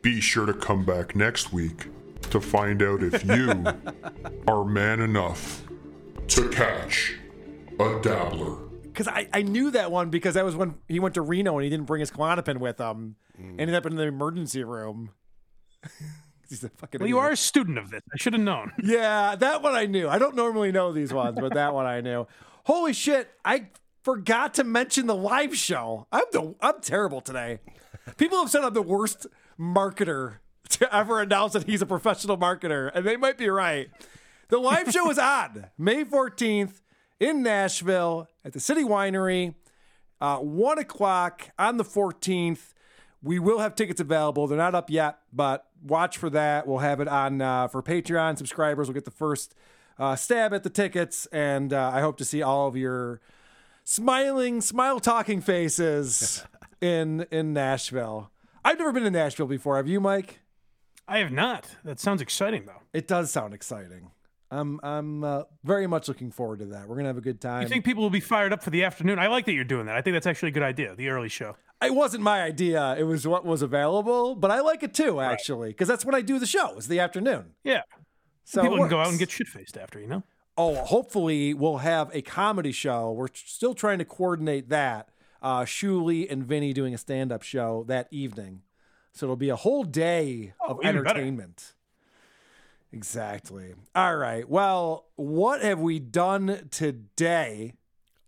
Be sure to come back next week to find out if you are man enough to catch a dabbler. Because I, I knew that one because that was when he went to Reno and he didn't bring his Klonopin with him. Ended up in the emergency room. He's a fucking Well, you idiot. are a student of this. I should have known. Yeah, that one I knew. I don't normally know these ones, but that one I knew. Holy shit! I forgot to mention the live show. I'm the I'm terrible today. People have said I'm the worst marketer to ever announce that he's a professional marketer, and they might be right. The live show is on May 14th in Nashville at the City Winery, uh, one o'clock on the 14th. We will have tickets available. They're not up yet, but watch for that. We'll have it on uh, for Patreon subscribers. We'll get the first uh, stab at the tickets, and uh, I hope to see all of your smiling, smile talking faces in in Nashville. I've never been to Nashville before. Have you, Mike? I have not. That sounds exciting, though. It does sound exciting. I'm I'm uh, very much looking forward to that. We're gonna have a good time. You think people will be fired up for the afternoon? I like that you're doing that. I think that's actually a good idea. The early show. It wasn't my idea. It was what was available, but I like it too, actually, because that's when I do the show. It's the afternoon. Yeah. So people can go out and get shit faced after, you know. Oh, hopefully we'll have a comedy show. We're still trying to coordinate that. Uh, Shuli and Vinny doing a stand-up show that evening, so it'll be a whole day of entertainment. better. Entertainment. Exactly. All right. Well, what have we done today?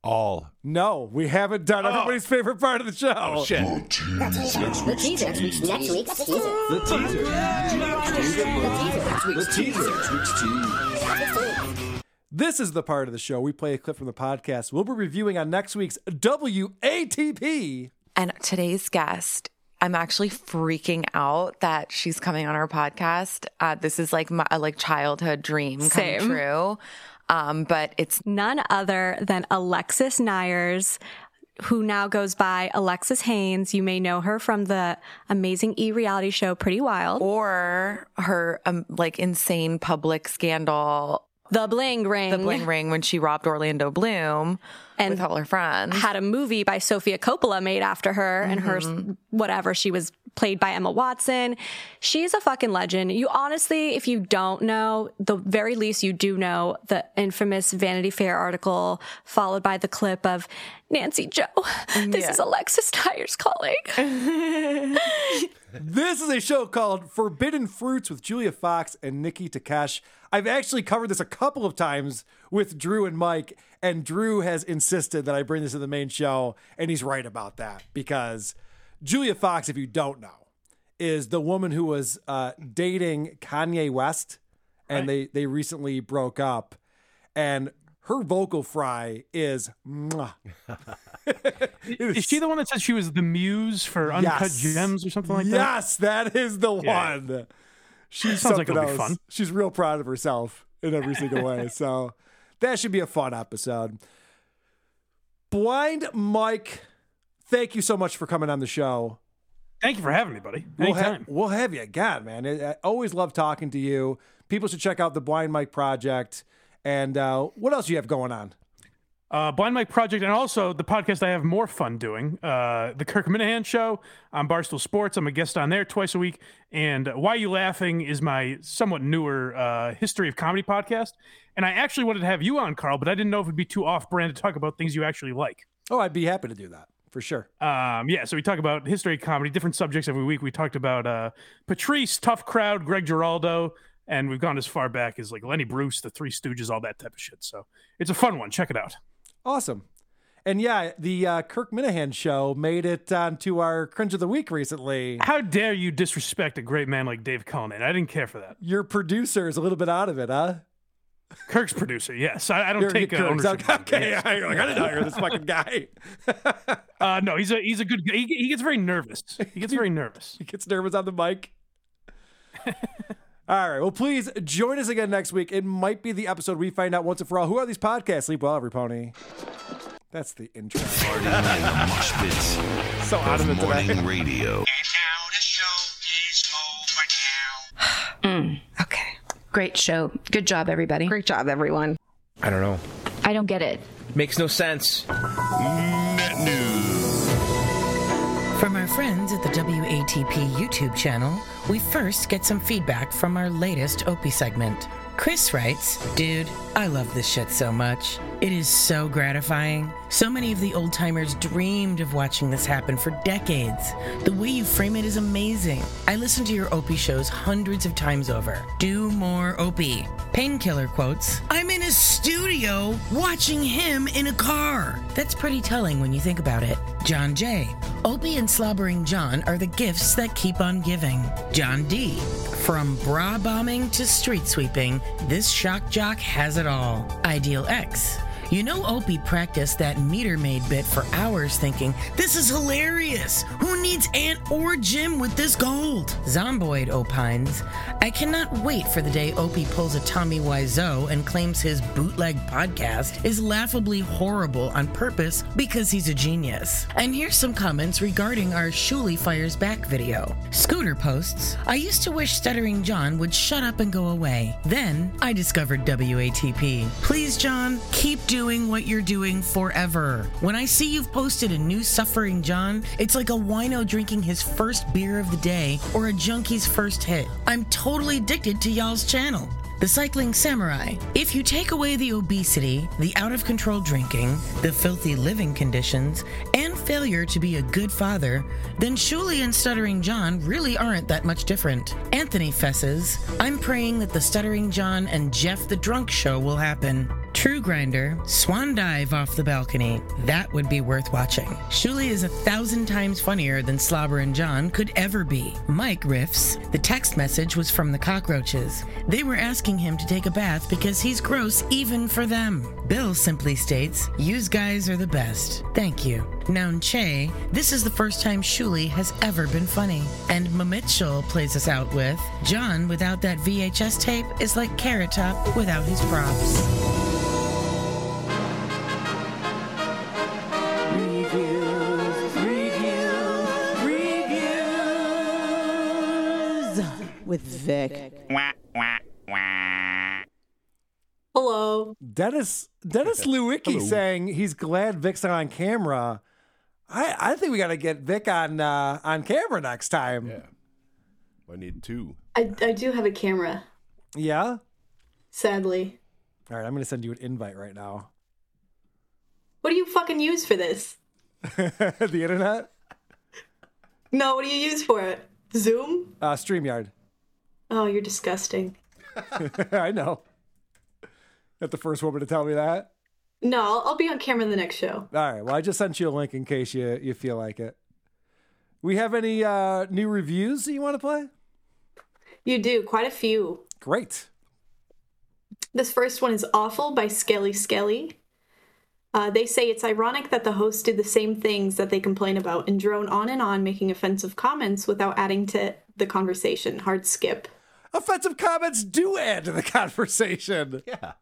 All. No, we haven't done oh. everybody's favorite part of the show. Oh, shit. The teaser. Next week's teaser. The teaser. The teaser. The teaser. This is the part of the show we play a clip from the podcast we'll be reviewing on next week's WATP. And today's guest, I'm actually freaking out that she's coming on our podcast. Uh, this is like my like childhood dream come Same. true. Um, but it's none other than Alexis Neiers, who now goes by Alexis Haynes. You may know her from the amazing e reality show Pretty Wild. Or her um, like insane public scandal. The Bling Ring. The Bling Ring when she robbed Orlando Bloom and with all her friends. Had a movie by Sofia Coppola made after her and her Mhm. whatever. She was played by Emma Watson. She's a fucking legend. You honestly, if you don't know, the very least you do know the infamous Vanity Fair article followed by the clip of Nancy Jo. This Yeah. is Alexis Neiers calling. This is a show called Forbidden Fruits with Julia Fox and Niki Takesh. I've actually covered this a couple of times with Drew and Mike, and Drew has insisted that I bring this to the main show, and he's right about that because Julia Fox, if you don't know, is the woman who was uh, dating Kanye West, and they they recently broke up, and her vocal fry is. Is she the one that said she was the muse for Uncut Yes. Gems or something like that? Yes, that is the Yeah. one. She's Sounds like it'll be else. fun. She's real proud of herself in every single way. So that should be a fun episode. Blind Mike, thank you so much for coming on the show. Thank you for having me, buddy. We'll, ha- Anytime. we'll have you again, man. I, I always love talking to you. People should check out the Blind Mike Project. And uh, what else do you have going on? Uh, Blind Mike Project, and also the podcast I have more fun doing. Uh, the Kirk Minihane Show on Barstool Sports. I'm a guest on there twice a week. And Why You Laughing is my somewhat newer uh, history of comedy podcast. And I actually wanted to have you on, Carl, but I didn't know if it'd be too off brand to talk about things you actually like. Oh, I'd be happy to do that for sure. Um, yeah, so we talk about history of comedy, different subjects every week. We talked about uh, Patrice, Tough Crowd, Greg Giraldo, and we've gone as far back as like Lenny Bruce, the Three Stooges, all that type of shit. So it's a fun one. Check it out. Awesome. And yeah, the uh, Kirk Minihane show made it onto our Cringe of the Week recently. How dare you disrespect a great man like Dave Cullinane? I didn't care for that. Your producer is a little bit out of it, huh? Kirk's producer, yes. I, I don't You're- take you're uh, ownership. Okay, yes. you're like, I didn't hire this fucking guy. Uh, no, he's a he's a good. He, he gets very nervous. He gets very nervous. He gets nervous on the mic. All right. Well, please join us again next week. It might be the episode we find out once and for all who are these podcasts. Sleep well, every pony. That's the intro. Partying in the mosh pits So out of it morning today. radio. Mm, okay. Great show. Good job, everybody. Great job, everyone. I don't know. I don't get it. Makes no sense. Net news. From our friends at the WATP YouTube channel, we first get some feedback from our latest Opie segment. Chris writes, Dude, I love this shit so much. It is so gratifying. So many of the old timers dreamed of watching this happen for decades. The way you frame it is amazing. I listen to your Opie shows hundreds of times over. Do more Opie. Painkiller quotes, I'm in a studio watching him in a car. That's pretty telling when you think about it. John J. Opie and Slobbering John are the gifts that keep on giving. John D. From bra bombing to street sweeping, this shock jock has it all. Ideal X. You know, Opie practiced that meter maid bit for hours thinking, this is hilarious. Who needs Ant or Jim with this gold? Zomboid opines, I cannot wait for the day Opie pulls a Tommy Wiseau and claims his bootleg podcast is laughably horrible on purpose because he's a genius. And here's some comments regarding our Shuli Fires Back video. Scooter posts, I used to wish Stuttering John would shut up and go away. Then I discovered WATP. Please, John, keep doing what you're doing forever. When I see you've posted a new Suffering John, it's like a wino drinking his first beer of the day or a junkie's first hit. I'm totally addicted to y'all's channel. The Cycling Samurai. If you take away the obesity, the out of control drinking, the filthy living conditions, and failure to be a good father, then Shuli and Stuttering John really aren't that much different. Anthony fesses, I'm praying that the Stuttering John and Jeff the Drunk show will happen. True Grinder, Swan Dive off the balcony. That would be worth watching. Shuli is a thousand times funnier than Slobber and John could ever be. Mike riffs, the text message was from the cockroaches. They were asking him to take a bath because he's gross even for them. Bill simply states, Yous guys are the best. Thank you. Noun Che, this is the first time Shuli has ever been funny. And Mamitchell plays us out with, John without that VHS tape is like Carrot Top without his props. Vic. Hello. Dennis Dennis Lewicki Hello. saying he's glad Vic's on camera. I, I think we got to get Vic on uh, on camera next time. Yeah. I need two. I, I do have a camera, Yeah. sadly. All right, I'm going to send you an invite right now. What do you fucking use for this? the internet, No, what do you use for it? Zoom? uh, Streamyard. Oh, you're disgusting. I know. Not the first woman to tell me that. No, I'll, I'll be on camera in the next show. All right. Well, I just sent you a link in case you you feel like it. We have any uh, new reviews that you want to play? You do, quite a few. Great. This first one is Awful by Skelly Skelly. Uh, they say it's ironic that the hosts did the same things that they complain about and drone on and on making offensive comments without adding to the conversation. Hard skip. Offensive comments do add to the conversation. Yeah.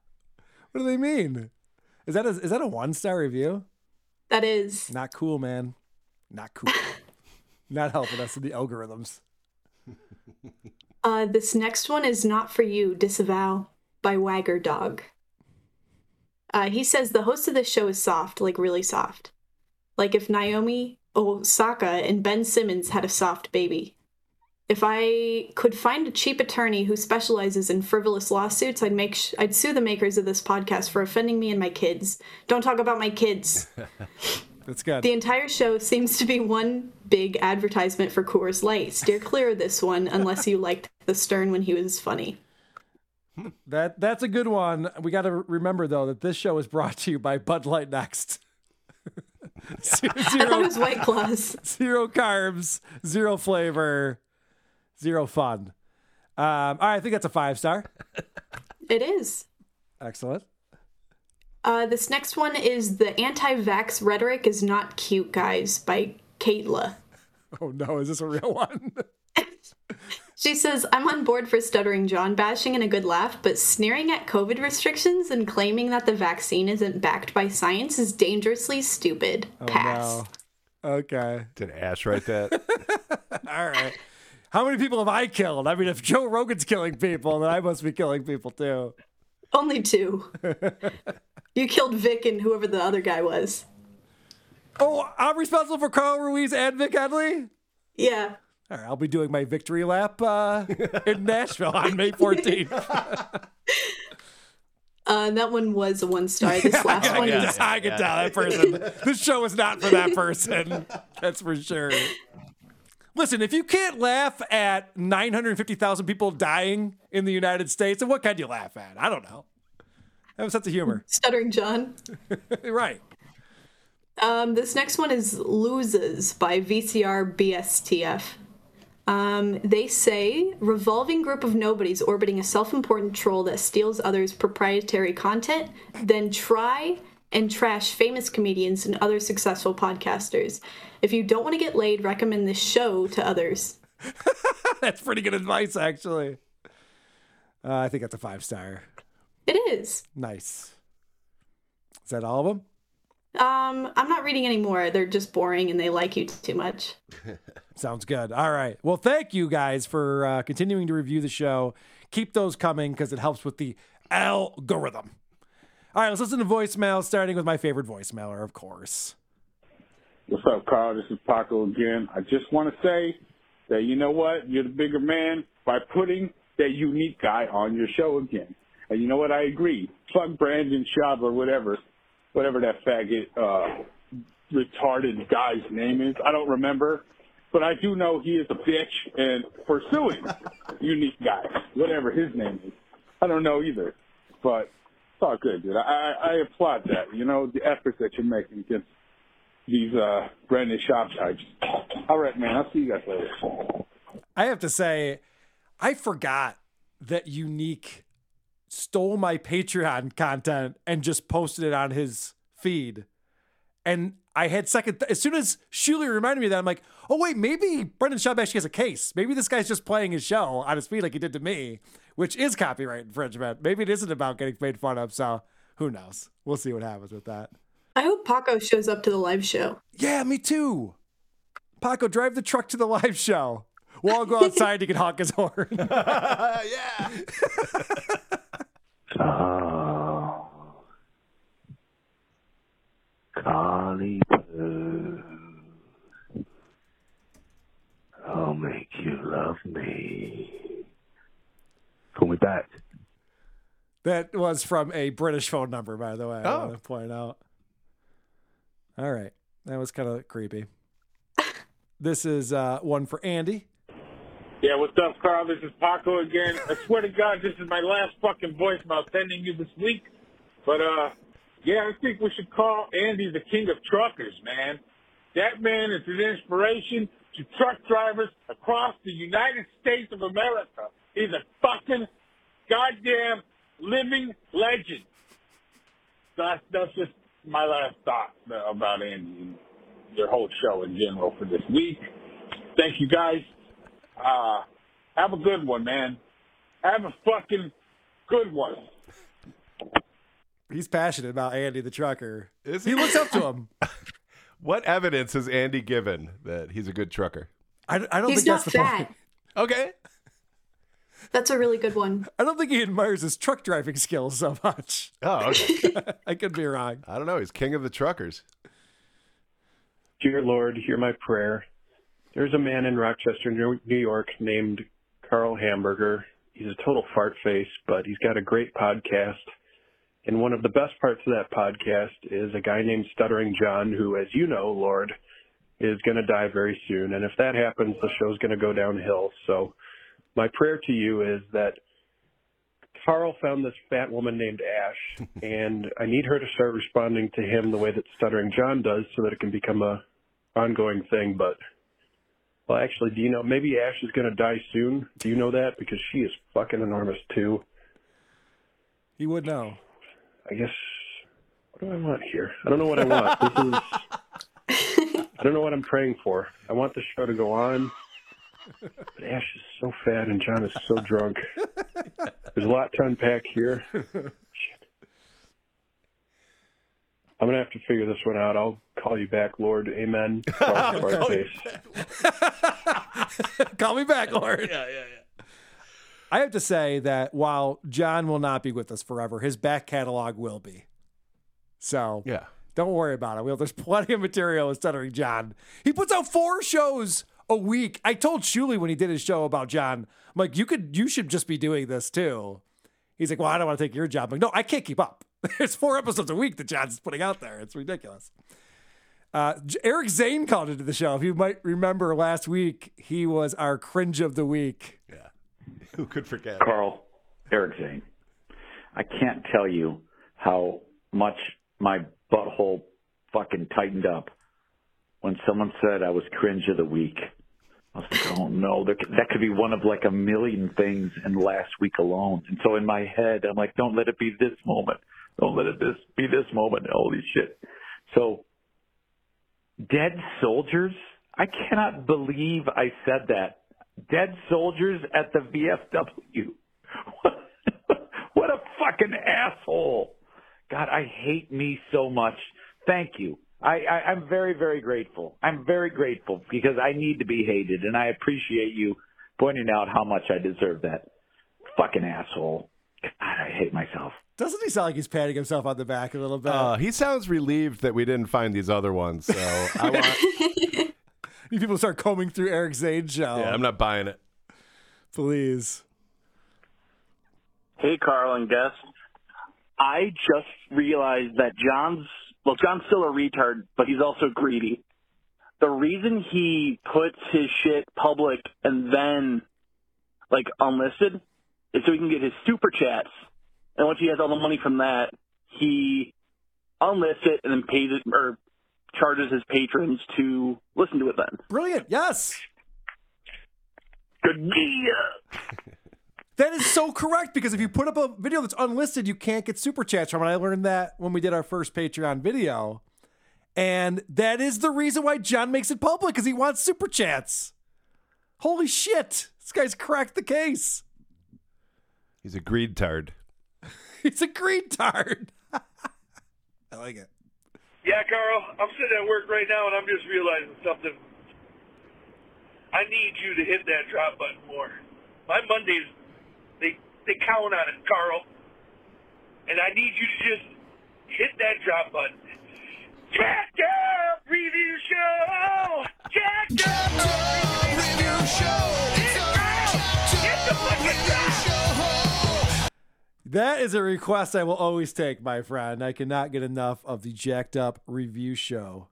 What do they mean? Is that a, is that a one star review? That is. Not cool, man. Not cool. Not helping us with the algorithms. Uh, this next one is Not For You, Disavow by Wagger Dog. Uh, he says the host of this show is soft, like really soft. Like if Naomi Osaka and Ben Simmons had a soft baby. If I could find a cheap attorney who specializes in frivolous lawsuits, I'd make sh- I'd sue the makers of this podcast for offending me and my kids. Don't talk about my kids. That's good. The entire show seems to be one big advertisement for Coors Light. Steer clear of this one unless you liked the Stern when he was funny. That that's a good one. We got to remember though that this show is brought to you by Bud Light Next. zero, I thought it was White Claws. zero carbs, zero flavor, zero fun. Um, all right, I think that's a five star. It is. Excellent. Uh, this next one is the anti-vax rhetoric is not cute, guys, by Caitla. Oh no, is this a real one? She says, I'm on board for stuttering John bashing and a good laugh, but sneering at COVID restrictions and claiming that the vaccine isn't backed by science is dangerously stupid. Oh Pass. no. Okay. Did Ash write that? All right. How many people have I killed? I mean, if Joe Rogan's killing people, then I must be killing people too. Only two. you killed Vic and whoever the other guy was. Oh, I'm responsible for Carl Ruiz and Vic Headley? Yeah. All right, I'll be doing my victory lap uh, in Nashville on May 14th. Uh, that one was a one star. This last I one can, is. I can tell that person. this show is not for that person. That's for sure. Listen, if you can't laugh at 950,000 people dying in the United States, then what can you laugh at? I don't know. Have a sense of humor. Stuttering John. right. Um, this next one is Loses by VCR BSTF. Um, they say revolving group of nobodies orbiting a self-important troll that steals others' proprietary content, then try and trash famous comedians and other successful podcasters. If you don't want to get laid, recommend this show to others. That's pretty good advice, actually. Uh, I think that's a five star. It is. Nice. Is that all of them? Um, I'm not reading anymore. They're just boring and they like you too much. Sounds good. All right. Well, thank you guys for uh, continuing to review the show. Keep those coming because it helps with the algorithm. All right, let's listen to voicemail, starting with my favorite voicemailer, of course. What's up, Carl? This is Paco again. I just want to say that you know what? You're the bigger man by putting that unique guy on your show again. And you know what? I agree. Fuck Brendan Schaub or whatever, whatever that faggot, uh, retarded guy's name is. I don't remember. But I do know he is a bitch and pursuing unique guy, whatever his name is. I don't know either. But it's all good, dude. I, I, applaud that. You know, the efforts that you're making against these uh Brendan Schaub types. All right, man. I'll see you guys later. I have to say, I forgot that Unique stole my Patreon content and just posted it on his feed. And I had second, as soon as Shuli reminded me of that, I'm like, oh, wait, maybe Brendan Schaub actually has a case. Maybe this guy's just playing his show on his feed like he did to me, which is copyright infringement. Maybe it isn't about getting made fun of. So who knows? We'll see what happens with that. I hope Paco shows up to the live show. Yeah, me too. Paco, drive the truck to the live show. We'll all go outside. to get honk his horn. yeah. Oh. Carly Poo. I'll make you love me. Call me back. That was from a British phone number, by the way. I Oh. want to point out. All right. That was kind of creepy. This is uh, one for Andy. Yeah, what's up, Carl? This is Paco again. I swear to God, this is my last fucking voicemail sending you this week. But, uh, yeah, I think we should call Andy the king of truckers, man. That man is an inspiration to truck drivers across the United States of America. He's a fucking goddamn living legend. That's, that's just my last thought about Andy and your whole show in general for this week. Thank you guys. Uh, have a good one, man. Have a fucking good one. He's passionate about Andy the trucker. Is he? looks up to him. What evidence has Andy given that he's a good trucker? I, I don't He's think that's not the fat. point. Okay. That's a really good one. I don't think he admires his truck driving skills so much. Oh, okay. I could be wrong. I don't know. He's king of the truckers. Dear Lord, hear my prayer. There's a man in Rochester, New New York, named Carl Hamburger. He's a total fart face, but he's got a great podcast. And one of the best parts of that podcast is a guy named Stuttering John, who, as you know, Lord, is going to die very soon. And if that happens, the show's going to go downhill. So my prayer to you is that Carl found this fat woman named Ash, and I need her to start responding to him the way that Stuttering John does, so that it can become a ongoing thing. But well, actually, do you know maybe Ash is going to die soon? Do you know that because she is fucking enormous too? He would know. I guess. What do I want here? I don't know what I want. This is. I don't know what I'm praying for. I want the show to go on. But Ash is so fat and John is so drunk. There's a lot to unpack here. Shit. I'm gonna have to figure this one out. I'll call you back, Lord. Amen. Fart- fart call you face. Call me back, Lord. Yeah, yeah, yeah. I have to say that while John will not be with us forever, his back catalog will be. So yeah, don't worry about it. We'll, there's plenty of material with Stuttering John. He puts out four shows a week. I told Shuli when he did his show about John, I'm like, you could, you should just be doing this too. He's like, well, I don't want to take your job. I'm like, no, I can't keep up. There's four episodes a week that John's putting out there. It's ridiculous. Uh, Eric Zane called into the show. If you might remember last week, he was our cringe of the week. Yeah. Who could forget? Carl, Eric Zane. I can't tell you how much my butthole fucking tightened up when someone said I was cringe of the week. I was like, oh no, could- that could be one of like a million things in last week alone. And so in my head, I'm like, don't let it be this moment. Don't let it this be this moment. Holy shit. So dead soldiers. I cannot believe I said that. Dead soldiers at the VFW. What a fucking asshole. God, I hate me so much. Thank you. I, I, I'm very, very grateful. I'm very grateful because I need to be hated, and I appreciate you pointing out how much I deserve that. Fucking asshole. God, I hate myself. Doesn't he sound like he's patting himself on the back a little bit? Uh, he sounds relieved that we didn't find these other ones. So I want. You people start combing through Eric Zane's show. yeah, I'm not buying it. Please. Hey, Carl and guest. I just realized that John's, well, John's still a retard, but he's also greedy. The reason he puts his shit public and then, like, unlisted is so he can get his super chats. And once he has all the money from that, he unlists it and then pays it, or charges his patrons to listen to it then. Brilliant. Yes. Good yeah. That is so correct because if you put up a video that's unlisted, you can't get super chats from it. I learned that when we did our first Patreon video. And that is the reason why John makes it public because he wants super chats. Holy shit. This guy's cracked the case. He's a greed tard. He's a greed tard. I like it. Yeah, Carl, I'm sitting at work right now and I'm just realizing something. I need you to hit that drop button more. My Mondays, they they count on it, Carl. And I need you to just hit that drop button. Jacked up review show. Jacked up review show. Hit the fucking drop. That is a request I will always take, my friend. I cannot get enough of the Jacked Up review show.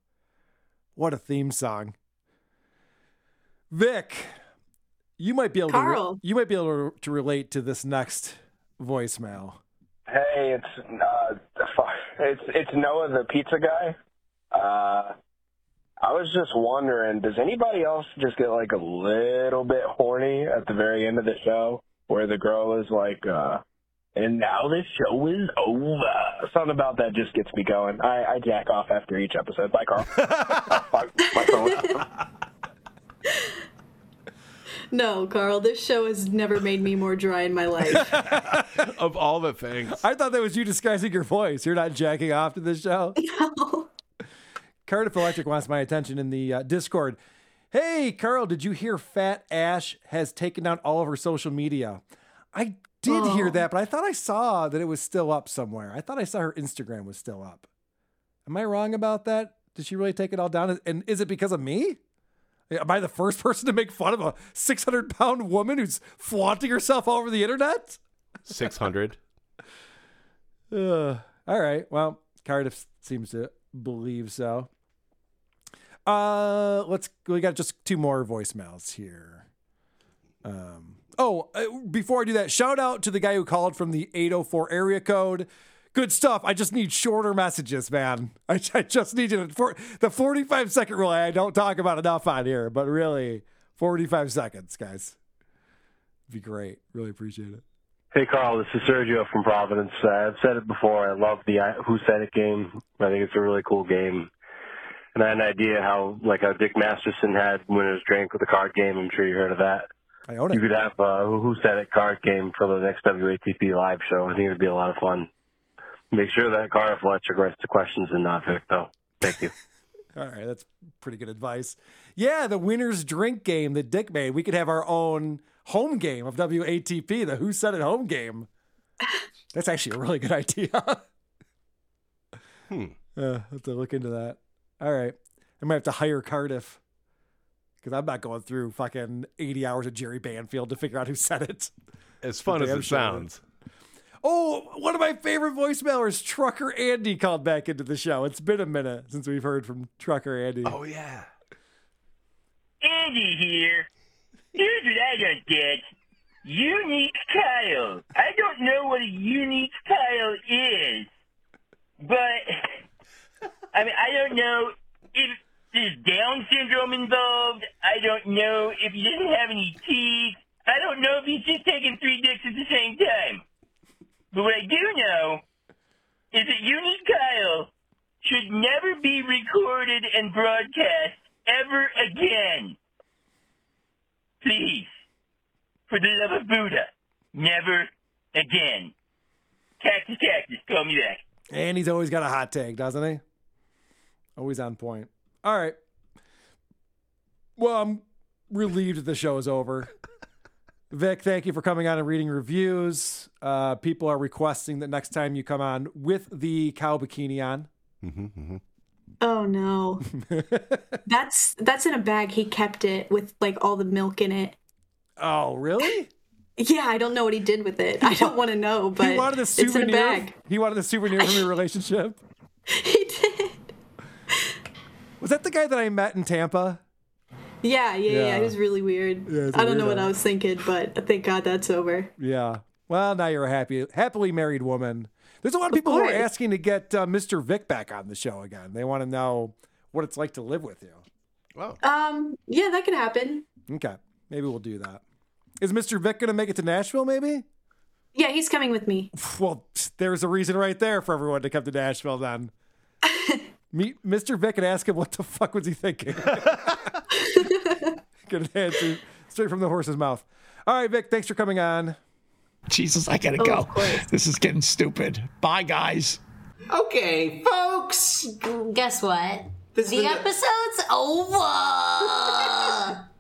What a theme song. Vic, you might be able to Carl. you might be able to relate to this next voicemail. Hey, it's uh, it's it's Noah the pizza guy. Uh, I was just wondering, does anybody else just get like a little bit horny at the very end of the show, where the girl is like, uh, "And now this show is over." Something about that just gets me going. I, I jack off after each episode. Bye, Carl. Fuck, my phone. No, Carl, this show has never made me more dry in my life. of all the things. I thought that was you disguising your voice. You're not jacking off to this show. No. Cardiff Electric wants my attention in the uh, Discord. Hey, Carl, did you hear Fat Ash has taken down all of her social media? I did hear Oh. that, but I thought I saw that it was still up somewhere. I thought I saw her Instagram was still up. Am I wrong about that? Did she really take it all down? And is it because of me? Am I the first person to make fun of a 600 pound woman who's flaunting herself all over the internet? 600. Uh, all right. Well, Cardiff seems to believe so. Uh, let's. We got just two more voicemails here. Um. Oh, uh, before I do that, shout out to the guy who called from the 804 area code. Good stuff. I just need shorter messages, man. I, I just need to for the 45 second rule. I don't talk about enough on here, but really, 45 seconds, guys. Be great. Really appreciate it. Hey, Carl, this is Sergio from Providence. Uh, I've said it before. I love the uh, Who Said It game. I think it's a really cool game. And I had an idea how, like, how Dick Masterson had Winner's Drink with the card game. I'm sure you heard of that. I own it. You could have a Who Said It card game for the next WATP live show. I think it'd be a lot of fun. Make sure that Cardiff Electric writes the questions and not Vic, though. Thank you. All right, that's pretty good advice. Yeah, the winner's drink game that Dick made. We could have our own home game of WATP, the Who Said It home game. That's actually a really good idea. hmm. Uh, have to look into that. All right, I might have to hire Cardiff because I'm not going through fucking 80 hours of Jerry Banfield to figure out who said it. As fun as it sure. sounds. Oh, one of my favorite voicemailers, Trucker Andy, called back into the show. It's been a minute since we've heard from Trucker Andy. Oh yeah. Andy here. Here's what I don't get. Unique Kyle. I don't know what a unique Kyle is, but I mean, I don't know if there's Down syndrome involved. I don't know if he doesn't have any teeth. I don't know if he's just taking three dicks at the same time. But what I do know is that Unique Kyle should never be recorded and broadcast ever again. Please, for the love of Buddha, never again. Cactus, cactus, call me back. And he's always got a hot take, doesn't he? Always on point. All right. Well, I'm relieved that the show is over. Vic, thank you for coming on and reading reviews. Uh, people are requesting that next time you come on with the cow bikini on. Mm-hmm, Oh no. that's that's in a bag. He kept it with like all the milk in it. Oh, really? Yeah, I don't know what he did with it. I don't want to know, but he wanted a it's in a souvenir. bag. He wanted a souvenir from your relationship. He did. Was that the guy that I met in Tampa? Yeah, yeah, yeah. Yeah. It was really weird. Yeah, it's a I don't know what. I was thinking, but thank God that's over. Yeah. Well, now you're a happy, happily married woman. There's a lot of people who are asking to get uh, Mr. Vic back on the show again. They want to know what it's like to live with you. Well, Um, yeah, that could happen. Okay, maybe we'll do that. Is Mr. Vic going to make it to Nashville? Maybe. Yeah, he's coming with me. Well, there's a reason right there for everyone to come to Nashville. Then meet Mr. Vic and ask him what the fuck was he thinking. Get an answer straight from the horse's mouth. All right, Vic. Thanks for coming on. Jesus, I gotta Oh, go. This is getting stupid. Bye, guys. Okay, folks. Guess what? This the has been episode's over.